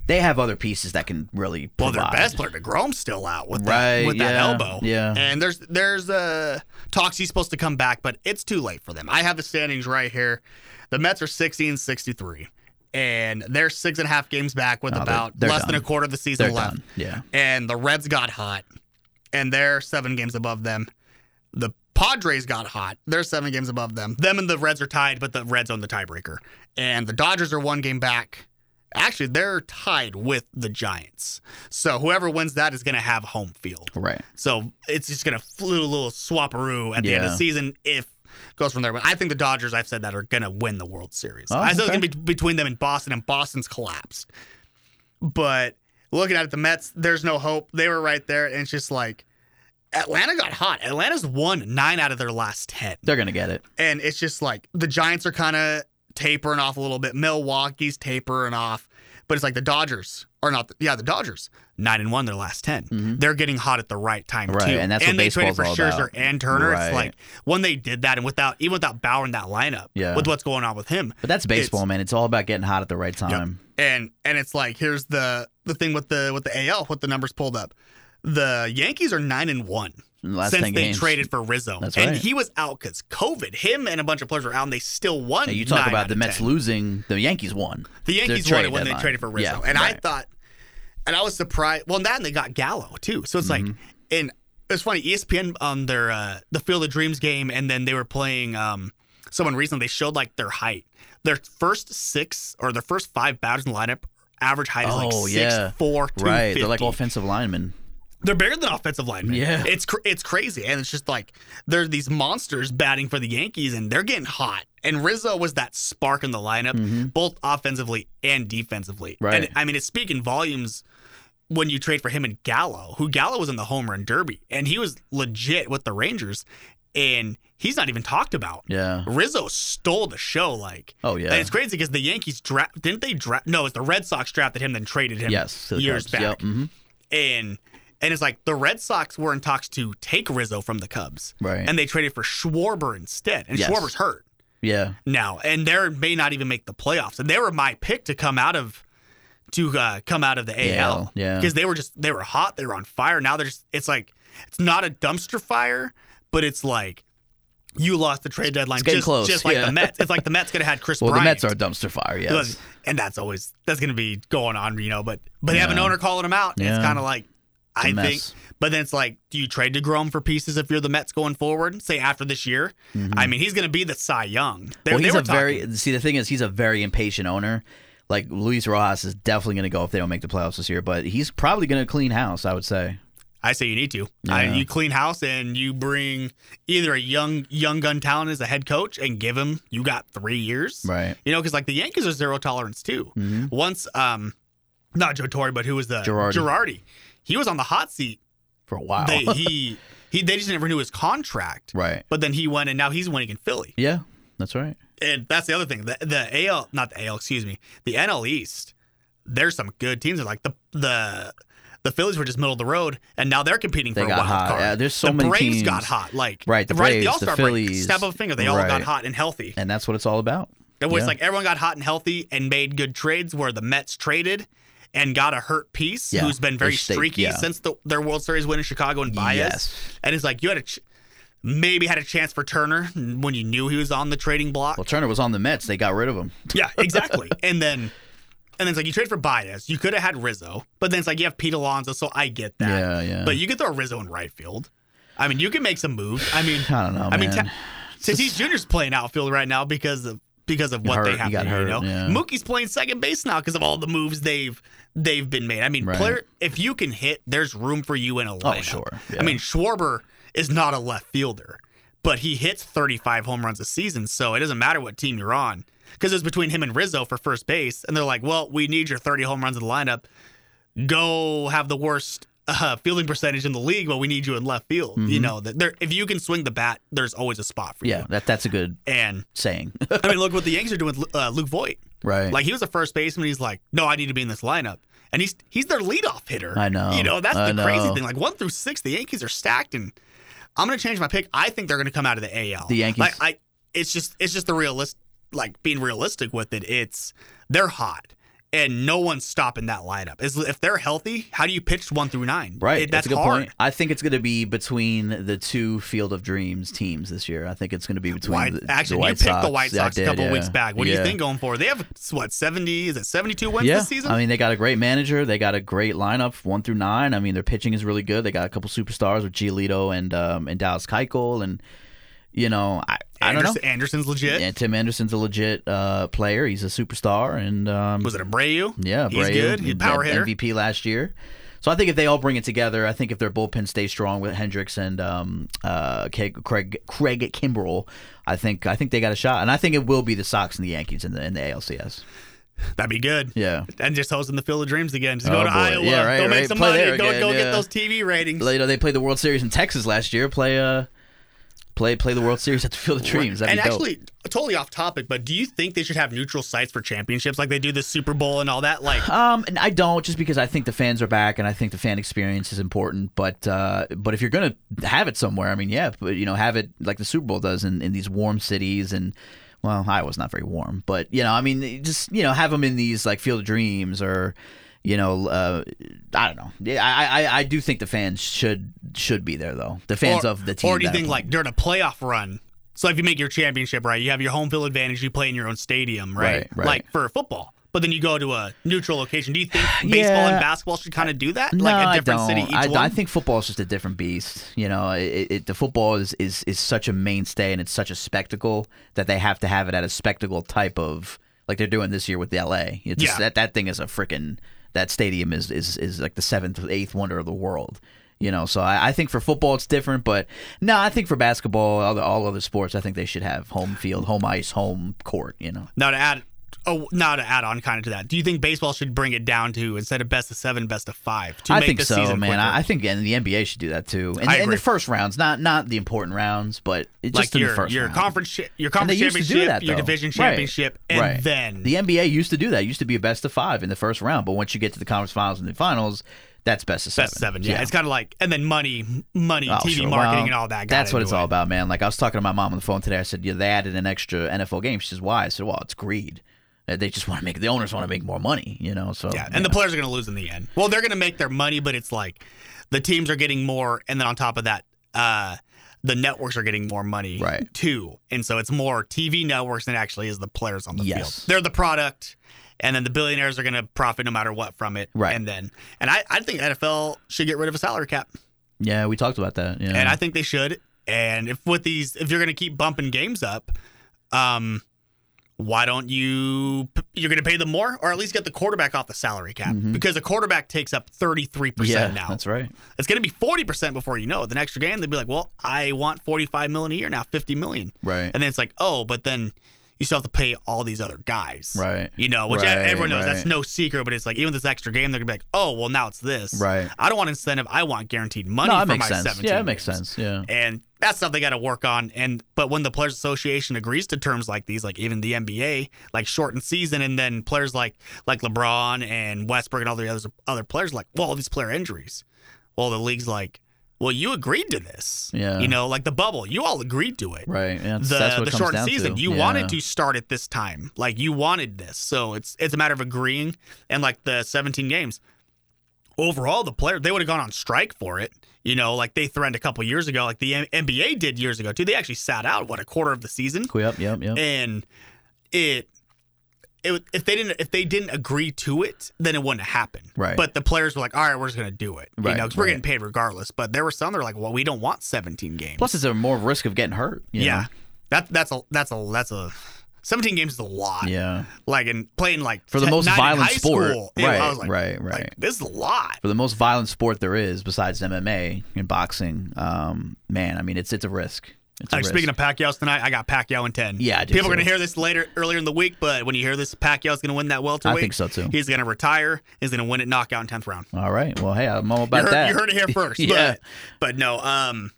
Speaker 1: they have other pieces that can really
Speaker 2: well, their best player, DeGrom's still out with
Speaker 1: Right,
Speaker 2: that with that
Speaker 1: yeah,
Speaker 2: elbow.
Speaker 1: yeah.
Speaker 2: and there's there's uh talks he's supposed to come back, but it's too late for them. I have the standings right here. The Mets are 16 63. And they're six and a half games back with
Speaker 1: Oh, they're-
Speaker 2: about
Speaker 1: they're
Speaker 2: less than a quarter of the season
Speaker 1: They're
Speaker 2: left.
Speaker 1: done. Yeah.
Speaker 2: And the Reds got hot, and they're seven games above them. The Padres got hot. They're seven games above them. Them and the Reds are tied, but the Reds own the tiebreaker. And the Dodgers are one game back. Actually, they're tied with the Giants. So whoever wins that is going to have home field.
Speaker 1: Right.
Speaker 2: So it's just going to flew a little swapperoo at the end of the season if it goes from there. But I think the Dodgers, I've said that, are going to win the World Series.
Speaker 1: Oh,
Speaker 2: I said it's
Speaker 1: okay.
Speaker 2: going to be between them and Boston, and Boston's collapsed. But looking at it, the Mets, there's no hope. They were right there, and it's just like Atlanta got hot. Atlanta's won nine out of their last 10.
Speaker 1: They're gonna get it.
Speaker 2: And it's just like the Giants are kind of tapering off a little bit. Milwaukee's tapering off. But it's like the Dodgers are not. The, yeah, the Dodgers nine and one their last 10 They're getting hot at the right time
Speaker 1: Mm-hmm. Right,
Speaker 2: too.
Speaker 1: and that's what
Speaker 2: they traded for Scherzer and Turner.
Speaker 1: Right.
Speaker 2: It's like when they did that, and without even without Bauer in that lineup,
Speaker 1: Yeah.
Speaker 2: with what's going on with him.
Speaker 1: But that's baseball,
Speaker 2: It's-
Speaker 1: man. It's all about getting hot at the right
Speaker 2: Yep.
Speaker 1: time.
Speaker 2: And and it's like here's the the thing with the with the AL, what the numbers pulled up. The Yankees are nine and one
Speaker 1: last
Speaker 2: since they
Speaker 1: games.
Speaker 2: traded for Rizzo,
Speaker 1: That's
Speaker 2: and
Speaker 1: right.
Speaker 2: he was out because COVID. Him and a bunch of players were out, and they still won.
Speaker 1: Hey, you talk about the Mets
Speaker 2: 10.
Speaker 1: losing. The Yankees won.
Speaker 2: The Yankees won it when
Speaker 1: deadline.
Speaker 2: they traded for Rizzo,
Speaker 1: Yeah,
Speaker 2: and I thought, and I was surprised. Well, that and they got Gallo too. So it's like,
Speaker 1: Mm-hmm.
Speaker 2: and it's funny. ESPN on their uh, the Field of Dreams game, and then they were playing um, someone recently. They showed like their height. Their first six or their first five batters in the lineup average height is like six
Speaker 1: yeah.
Speaker 2: four,
Speaker 1: Right. They're like offensive linemen.
Speaker 2: They're bigger than offensive linemen.
Speaker 1: Yeah.
Speaker 2: it's cr- it's crazy, and it's just like there's these monsters batting for the Yankees, and they're getting hot. And Rizzo was that spark in the lineup, both offensively and defensively.
Speaker 1: Mm-hmm. Right.
Speaker 2: And I mean, it's speaking volumes when you trade for him and Gallo, who Gallo was in the home run derby, and he was legit with the Rangers, and he's not even talked about.
Speaker 1: Yeah.
Speaker 2: Rizzo stole the show, like.
Speaker 1: Oh, yeah.
Speaker 2: And it's crazy because the Yankees draft didn't they draft? No, it's the Red Sox drafted him, then traded him.
Speaker 1: Yes.
Speaker 2: years back
Speaker 1: Yep. mhm.
Speaker 2: and and it's like the Red Sox were in talks to take Rizzo from the Cubs,
Speaker 1: Right.
Speaker 2: And they traded for Schwarber instead, and
Speaker 1: Yes.
Speaker 2: Schwarber's hurt
Speaker 1: Yeah.
Speaker 2: now, and they may not even make the playoffs. And they were my pick to come out of to uh, come out of the AL,
Speaker 1: yeah.
Speaker 2: because they were just they were hot, they were on fire. Now they're just it's like it's not a dumpster fire, but it's like. You lost the trade deadline
Speaker 1: getting
Speaker 2: just,
Speaker 1: close,
Speaker 2: just like
Speaker 1: yeah.
Speaker 2: the Mets. It's like the Mets could have had Chris
Speaker 1: Well,
Speaker 2: Bryant.
Speaker 1: the Mets are a dumpster fire. Yes.
Speaker 2: and that's always that's going to be going on, you know. But but they have an owner calling them out. And It's kind of like I think. But then it's like, do you trade DeGrom for pieces if you're the Mets going forward? Say after this year. I mean, he's going to be the Cy Young. They,
Speaker 1: Mm-hmm. well, he's a very see. The thing is, he's a very impatient owner. Like Luis Rojas is definitely going to go if they don't make the playoffs this year, but he's probably going to clean house. I would say.
Speaker 2: I say you need to. I,
Speaker 1: Yeah.
Speaker 2: you clean house and you bring either a young young gun talent as a head coach and give him. You got three years,
Speaker 1: Right.
Speaker 2: You know, because like the Yankees are zero tolerance too. Once, um, not Joe Torre, but who was the
Speaker 1: Girardi.
Speaker 2: Girardi. He was on the hot seat
Speaker 1: For a while.
Speaker 2: they he he they just never knew his contract.
Speaker 1: right.
Speaker 2: But then he went and now he's winning in Philly.
Speaker 1: Yeah. That's right.
Speaker 2: And that's the other thing. The the AL not the AL, excuse me. The NL East. There's some good teams. Like the the the Phillies were just middle of the road, and now they're competing
Speaker 1: They
Speaker 2: for a wild
Speaker 1: hot.
Speaker 2: card.
Speaker 1: Yeah, there's so
Speaker 2: the
Speaker 1: many
Speaker 2: Braves
Speaker 1: teams.
Speaker 2: got hot. Like
Speaker 1: Right, the
Speaker 2: right,
Speaker 1: Braves,
Speaker 2: the
Speaker 1: the
Speaker 2: All-Star break,
Speaker 1: Phillies.
Speaker 2: snap of a finger, they all got hot and healthy.
Speaker 1: And that's what it's all about.
Speaker 2: It was
Speaker 1: Yeah.
Speaker 2: like everyone got hot and healthy and made good trades where the Mets traded and got a hurt piece
Speaker 1: Yeah,
Speaker 2: who's been very
Speaker 1: stayed-
Speaker 2: streaky
Speaker 1: yeah.
Speaker 2: since the, their World Series win in Chicago and Baez.
Speaker 1: Yes.
Speaker 2: And it's like you had a ch- maybe had a chance for Turner when you knew he was on the trading block.
Speaker 1: Well, Turner was on the Mets. They got rid of him.
Speaker 2: yeah, exactly. and then and then it's like you trade for Baez. You could have had Rizzo, but then it's like you have Pete Alonso, so I get that.
Speaker 1: Yeah, yeah.
Speaker 2: But you could throw Rizzo in right field. I mean, you can make some moves. I mean,
Speaker 1: I don't know,
Speaker 2: I mean,
Speaker 1: man.
Speaker 2: Ta- Tatis Jr.'s playing outfield right now because of because of what
Speaker 1: Hurt,
Speaker 2: they have to do.
Speaker 1: hurt,
Speaker 2: you know,
Speaker 1: yeah.
Speaker 2: Mookie's playing second base now because of all the moves they've they've been made. I mean,
Speaker 1: Right.
Speaker 2: player, if you can hit, there's room for you in a lineup.
Speaker 1: Oh, sure, yeah.
Speaker 2: I mean, Schwarber is not a left fielder, but he hits 35 home runs a season, so it doesn't matter what team you're on. Because it's between him and Rizzo for first base, and they're like, "Well, we need your 30 home runs in the lineup. Go have the worst uh, fielding percentage in the league, but we need you in left field. You know that there, if you can swing the bat, there's always a spot for
Speaker 1: Mm-hmm. Yeah, that that's a good
Speaker 2: And
Speaker 1: saying.
Speaker 2: I mean, look what the Yankees are doing with uh, Luke Voit.
Speaker 1: right.
Speaker 2: Like he was a first baseman. He's like, no, I need to be in this lineup, and he's he's their leadoff hitter.
Speaker 1: I know.
Speaker 2: You know that's
Speaker 1: I
Speaker 2: the crazy thing. Like one through six, the Yankees are stacked, and I'm gonna change my pick. I think they're gonna come out of the AL.
Speaker 1: The Yankees?
Speaker 2: Like I, it's just it's just the realist. Like being realistic with it, it's they're hot. And no one's stopping that lineup. Is if they're healthy, how do you pitch one through nine?
Speaker 1: Right.
Speaker 2: It-
Speaker 1: that's
Speaker 2: that's
Speaker 1: a good
Speaker 2: hard.
Speaker 1: point. I think it's going to be between the two Field of Dreams teams this year. I think it's going to be between
Speaker 2: White,
Speaker 1: the,
Speaker 2: actually,
Speaker 1: the White
Speaker 2: you picked the White
Speaker 1: Yeah,
Speaker 2: Sox a couple
Speaker 1: yeah.
Speaker 2: weeks back. What do you think going forward? They have what seventy? Is it seventy-two wins
Speaker 1: Yeah,
Speaker 2: this season?
Speaker 1: I mean they got a great manager. They got a great lineup, one through nine. I mean their pitching is really good. They got a couple superstars with Giolito and um, and Dallas Keuchel, and you know I, I don't know.
Speaker 2: Anderson's legit.
Speaker 1: And Tim Anderson's a legit uh, player. He's a superstar, and um,
Speaker 2: Was it Abreu?
Speaker 1: Yeah,
Speaker 2: he's
Speaker 1: Abreu,
Speaker 2: good. He's a power hitter.
Speaker 1: MVP last year. So I think if they all bring it together, I think if their bullpen stays strong with Hendriks and um, uh, Craig, Craig Craig Kimbrel, I think I think they got a shot, and I think it will be the Sox and the Yankees in the in the ALCS.
Speaker 2: That'd be good.
Speaker 1: Yeah,
Speaker 2: And just hosting the Field of Dreams again. Just
Speaker 1: Oh,
Speaker 2: go to
Speaker 1: boy.
Speaker 2: Iowa.
Speaker 1: Yeah, right,
Speaker 2: go make some
Speaker 1: Play
Speaker 2: money. Go
Speaker 1: again,
Speaker 2: go
Speaker 1: yeah.
Speaker 2: get those TV ratings.
Speaker 1: You know, they played the World Series in Texas last year. Play uh, play play the World Series at the Field of Dreams. That'd
Speaker 2: and actually, totally off topic, but do you think they should have neutral sites for championships like they do the Super Bowl and all that? Like,
Speaker 1: Um, and I don't just because I think the fans are back and I think the fan experience is important. But uh, but if you're gonna have it somewhere, I mean, yeah, but you know, have it like the Super Bowl does in, in these warm cities and. Well, Iowa's not very warm, but you know, I mean, just you know, have them in these like Field of Dreams or, you know, uh, I don't know. Yeah, I, I I do think the fans should should be there though. The fans
Speaker 2: or,
Speaker 1: of the team.
Speaker 2: or do you think like during a playoff run? So if you make your championship right, you have your home field advantage. You play in your own stadium, right?
Speaker 1: Right, right.
Speaker 2: Like for football. But then you go to a neutral location. Do you think baseball and basketball should kind of do that?
Speaker 1: No,
Speaker 2: like a
Speaker 1: I
Speaker 2: different
Speaker 1: don't.
Speaker 2: city each
Speaker 1: I? I think football is just a different beast. You know, it, it, the football is, is is such a mainstay and it's such a spectacle that they have to have it at a spectacle type of like they're doing this year with the LA. It's
Speaker 2: Yeah.
Speaker 1: that that thing is a freaking that stadium is is is like the seventh eighth wonder of the world. You know, so I, I think for football it's different, but no, I think for basketball, all, all other sports, I think they should have home field, home ice, home court. You know,
Speaker 2: Now to add, oh, now to add on kind of to that, do you think baseball should bring it down to instead of best of seven, best of five? To
Speaker 1: I
Speaker 2: make
Speaker 1: think
Speaker 2: the
Speaker 1: so,
Speaker 2: season
Speaker 1: man.
Speaker 2: quicker?
Speaker 1: I, think and the NBA should do that too. And,
Speaker 2: I
Speaker 1: and the first rounds, not not the important rounds, but just
Speaker 2: like
Speaker 1: in
Speaker 2: your
Speaker 1: the first
Speaker 2: your
Speaker 1: round.
Speaker 2: conference your conference championship,
Speaker 1: that,
Speaker 2: your division
Speaker 1: Right.
Speaker 2: championship, and
Speaker 1: Right.
Speaker 2: then
Speaker 1: The NBA used to do that. It used to be a best of five in the first round, but once you get to the conference finals and the finals, that's best of seven.
Speaker 2: best seven. Yeah, it's kind of like and then money, money,
Speaker 1: Oh,
Speaker 2: TV
Speaker 1: sure.
Speaker 2: marketing,
Speaker 1: Well,
Speaker 2: and all that.
Speaker 1: That's what it's all about, man. Like I was talking to my mom on the phone today. I said, "Yeah, they added an extra NFL game." She says, "Why?" I said, "Well, it's greed. They just want to make the owners want to make more money, you know." So
Speaker 2: Yeah, and the players are going to lose in the end. Well, they're going to make their money, but it's like the teams are getting more, and then on top of that, uh, the networks are getting more money
Speaker 1: Right.
Speaker 2: too. And so it's more TV networks than actually is the players on the
Speaker 1: Yes.
Speaker 2: field. They're the product, and then the billionaires are going to profit no matter what from it.
Speaker 1: Right.
Speaker 2: And then, and I, I think NFL should get rid of a salary cap,
Speaker 1: yeah, we talked about that. Yeah,
Speaker 2: and I think they should. And if with these, if you're going to keep bumping games up, um, why don't you you're going to pay them more or at least get the quarterback off the salary cap because the quarterback takes up 33%
Speaker 1: Mm-hmm. yeah,
Speaker 2: now
Speaker 1: that's right.
Speaker 2: it's going to be 40% before you know it the next game they'd be like well i want 45 million a year now 50 million
Speaker 1: Right.
Speaker 2: and then it's like oh but then you still have to pay all these other guys
Speaker 1: Right.
Speaker 2: you know which
Speaker 1: Right,
Speaker 2: everyone knows that's no secret but it's like even this extra game they're going to be like oh well now it's this
Speaker 1: Right.
Speaker 2: i don't want incentive i want guaranteed money
Speaker 1: No,
Speaker 2: for
Speaker 1: makes
Speaker 2: my
Speaker 1: sense.
Speaker 2: 17
Speaker 1: Yeah, it makes
Speaker 2: games.
Speaker 1: sense. Yeah.
Speaker 2: And that's stuff they got to work on. And but when the Players Association agrees to terms like these, like even the NBA, like shortened season, and then players like like LeBron and Westbrook and all the other other players like, well, all these player injuries. Well, the league's like, well, you agreed to this.
Speaker 1: Yeah.
Speaker 2: You know, like the bubble, you all agreed to it.
Speaker 1: Right. Yeah, that's,
Speaker 2: The,
Speaker 1: that's what
Speaker 2: the
Speaker 1: it comes
Speaker 2: shortened
Speaker 1: down
Speaker 2: season,
Speaker 1: to.
Speaker 2: you
Speaker 1: Yeah.
Speaker 2: wanted to start at this time, like you wanted this, so it's it's a matter of agreeing. And like the 17 games, overall, the player they would have gone on strike for it. You know, like they threatened a couple years ago, like the N- NBA did years ago too. They actually sat out what a quarter of the season,
Speaker 1: Yep. Yep. Yep.
Speaker 2: and it. It, if they didn't if they didn't agree to it, then it wouldn't happen.
Speaker 1: Right.
Speaker 2: But the players were like, "All right, we're just gonna do it."
Speaker 1: Right.
Speaker 2: You know, because we're
Speaker 1: right.
Speaker 2: getting paid regardless. But there were some that were like, "Well, we don't want 17 games."
Speaker 1: Plus, it's a more risk of getting hurt. you
Speaker 2: yeah,
Speaker 1: know?
Speaker 2: that that's a that's a that's a 17 games is a lot.
Speaker 1: Yeah.
Speaker 2: Like and playing like
Speaker 1: For the
Speaker 2: 10
Speaker 1: most violent sport.
Speaker 2: school, it-
Speaker 1: Right,
Speaker 2: I was like,
Speaker 1: right,
Speaker 2: like,
Speaker 1: right.
Speaker 2: this is a lot.
Speaker 1: For the most violent sport there is, besides MMA and boxing, um, man, I mean, it's it's a risk. It's a
Speaker 2: Like, speaking of Pacquiao's tonight, I got Pacquiao in 10.
Speaker 1: Yeah, I do
Speaker 2: People are going to hear this later, earlier in the week, but when you hear this, Pacquiao's going to win that welterweight.
Speaker 1: I think so, too.
Speaker 2: He's going to retire. He's going to win it knockout in 10th round.
Speaker 1: All right. Well, hey, I'm all
Speaker 2: You
Speaker 1: about
Speaker 2: heard,
Speaker 1: that.
Speaker 2: you heard it here first.
Speaker 1: Yeah.
Speaker 2: But, but no, um,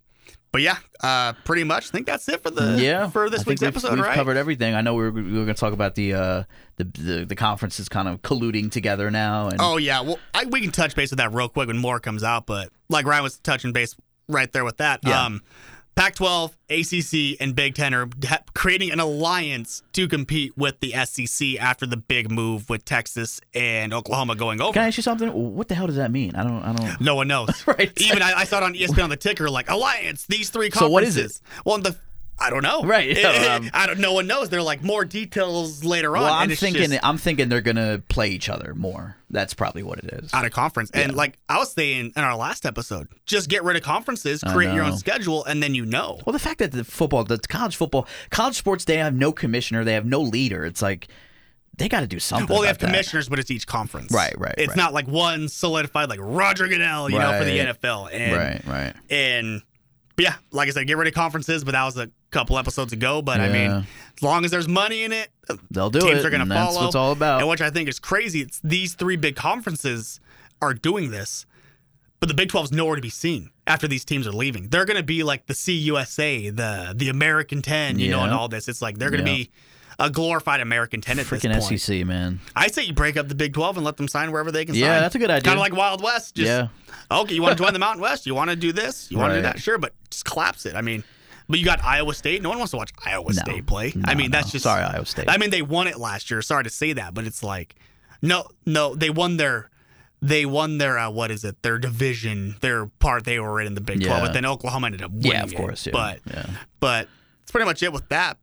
Speaker 2: but yeah, uh, pretty much. I think that's it for the
Speaker 1: yeah,
Speaker 2: for this week's
Speaker 1: we've-
Speaker 2: episode,
Speaker 1: we've
Speaker 2: right?
Speaker 1: covered everything. I know we were, we were going to talk about the, uh, the the the conferences kind of colluding together now, and
Speaker 2: Oh yeah, well, I, we can touch base with that real quick when more comes out. But like Ryan was touching base right there with that.
Speaker 1: Yeah.
Speaker 2: Um, Pac-12, ACC, and Big Ten are creating an alliance to compete with the SEC after the big move with Texas and Oklahoma going over.
Speaker 1: can I ask you something? What the hell does that mean? I don't. I don't.
Speaker 2: No one knows.
Speaker 1: Right.
Speaker 2: Even I, I saw it on ESPN on the ticker, like alliance. These three conferences.
Speaker 1: So what is it?
Speaker 2: Well, the I don't know.
Speaker 1: Right, yeah, um,
Speaker 2: I don't. No one knows. They're like more details later on.
Speaker 1: Well, I'm thinking.
Speaker 2: just-
Speaker 1: I'm thinking they're gonna play each other more. That's probably what it is.
Speaker 2: out of conference. And like I was saying in our last episode, just get rid of conferences, create your own schedule, and then you know.
Speaker 1: Well, the fact that the football, the college football, college sports, they have no commissioner, they have no leader. It's like they got to do something.
Speaker 2: Well, they have
Speaker 1: about that.
Speaker 2: commissioners, but it's each conference.
Speaker 1: Right, right,
Speaker 2: It's
Speaker 1: right.
Speaker 2: not like one solidified like Roger Goodell, you know, for the NFL. And
Speaker 1: Right, right.
Speaker 2: and but yeah, like I said, get rid of conferences, but that was a couple episodes ago. But I mean, as long as there's money in it,
Speaker 1: They'll do
Speaker 2: teams
Speaker 1: it.
Speaker 2: are going to follow.
Speaker 1: That's all about.
Speaker 2: And which I think is crazy. It's these three big conferences are doing this, but the Big 12 is nowhere to be seen after these teams are leaving. They're going to be like the CUSA, the the American 10, you know, and all this. It's like they're going to
Speaker 1: Yeah.
Speaker 2: be a glorified American 10 at this
Speaker 1: Freaking. SEC, man.
Speaker 2: I say you break up the Big 12 and let them sign wherever they can sign.
Speaker 1: Yeah, that's a good idea.
Speaker 2: Kind of like Wild West. Just,
Speaker 1: Yeah.
Speaker 2: Okay, you want to join the Mountain West? You want to do this? You want to do that? Sure, but just collapse it. I mean, but you got Iowa State. No one wants to watch Iowa
Speaker 1: No.
Speaker 2: State play.
Speaker 1: No,
Speaker 2: I mean, that's
Speaker 1: no.
Speaker 2: just
Speaker 1: Sorry, Iowa State.
Speaker 2: I mean, they won it last year. Sorry to say that, but it's like, no, no, they won their, they won their uh, what is it? Their division, their part they were in the Big Twelve.
Speaker 1: Yeah.
Speaker 2: But then Oklahoma ended up winning.
Speaker 1: Yeah, of course. Yeah.
Speaker 2: But
Speaker 1: yeah.
Speaker 2: but it's pretty much it with that.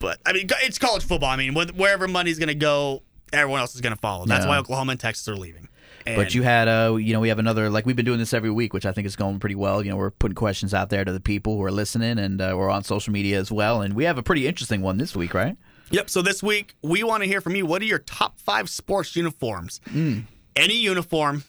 Speaker 2: But I mean, it's college football. I mean, wh- wherever money's going to go, everyone else is going to follow. That's
Speaker 1: Yeah.
Speaker 2: why Oklahoma and Texas are leaving. And
Speaker 1: But you had, uh, you know, we have another like we've been doing this every week, which I think is going pretty well. You know, we're putting questions out there to the people who are listening, and uh, we're on social media as well. And we have a pretty interesting one this week, right?
Speaker 2: Yep. So this week we want to hear from you. What are your top five sports uniforms?
Speaker 1: Mm.
Speaker 2: Any uniform,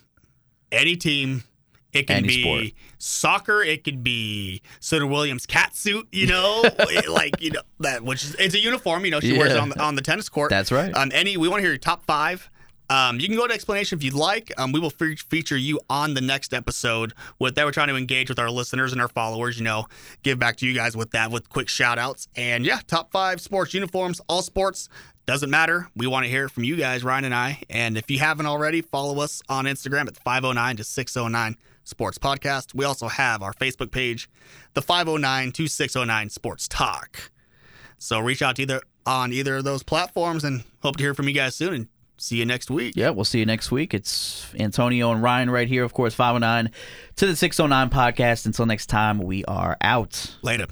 Speaker 2: any team. It can
Speaker 1: Any
Speaker 2: be
Speaker 1: sport.
Speaker 2: soccer. It could be Serena Williams' cat suit. You know, like you know that, which is it's a uniform. You know, she wears it on the on the tennis court.
Speaker 1: That's right.
Speaker 2: Um, any we want to hear your top five. Um, you can go to explanation if you'd like. Um, we will fe- feature you on the next episode. With that, we're trying to engage with our listeners and our followers. You know, give back to you guys with that with quick shout outs. And yeah, top five sports uniforms, all sports. Doesn't matter. We want to hear from you guys, Ryan and I. And if you haven't already, follow us on Instagram at 509 to 609 Sports Podcast. We also have our Facebook page, the 509 to 609 Sports Talk. So reach out to either on either of those platforms and hope to hear from you guys soon and see you next week.
Speaker 1: Yeah, we'll see you next week. It's Antonio and Ryan right here, of course, 509 to the 609 podcast. Until next time, we are out.
Speaker 2: Later.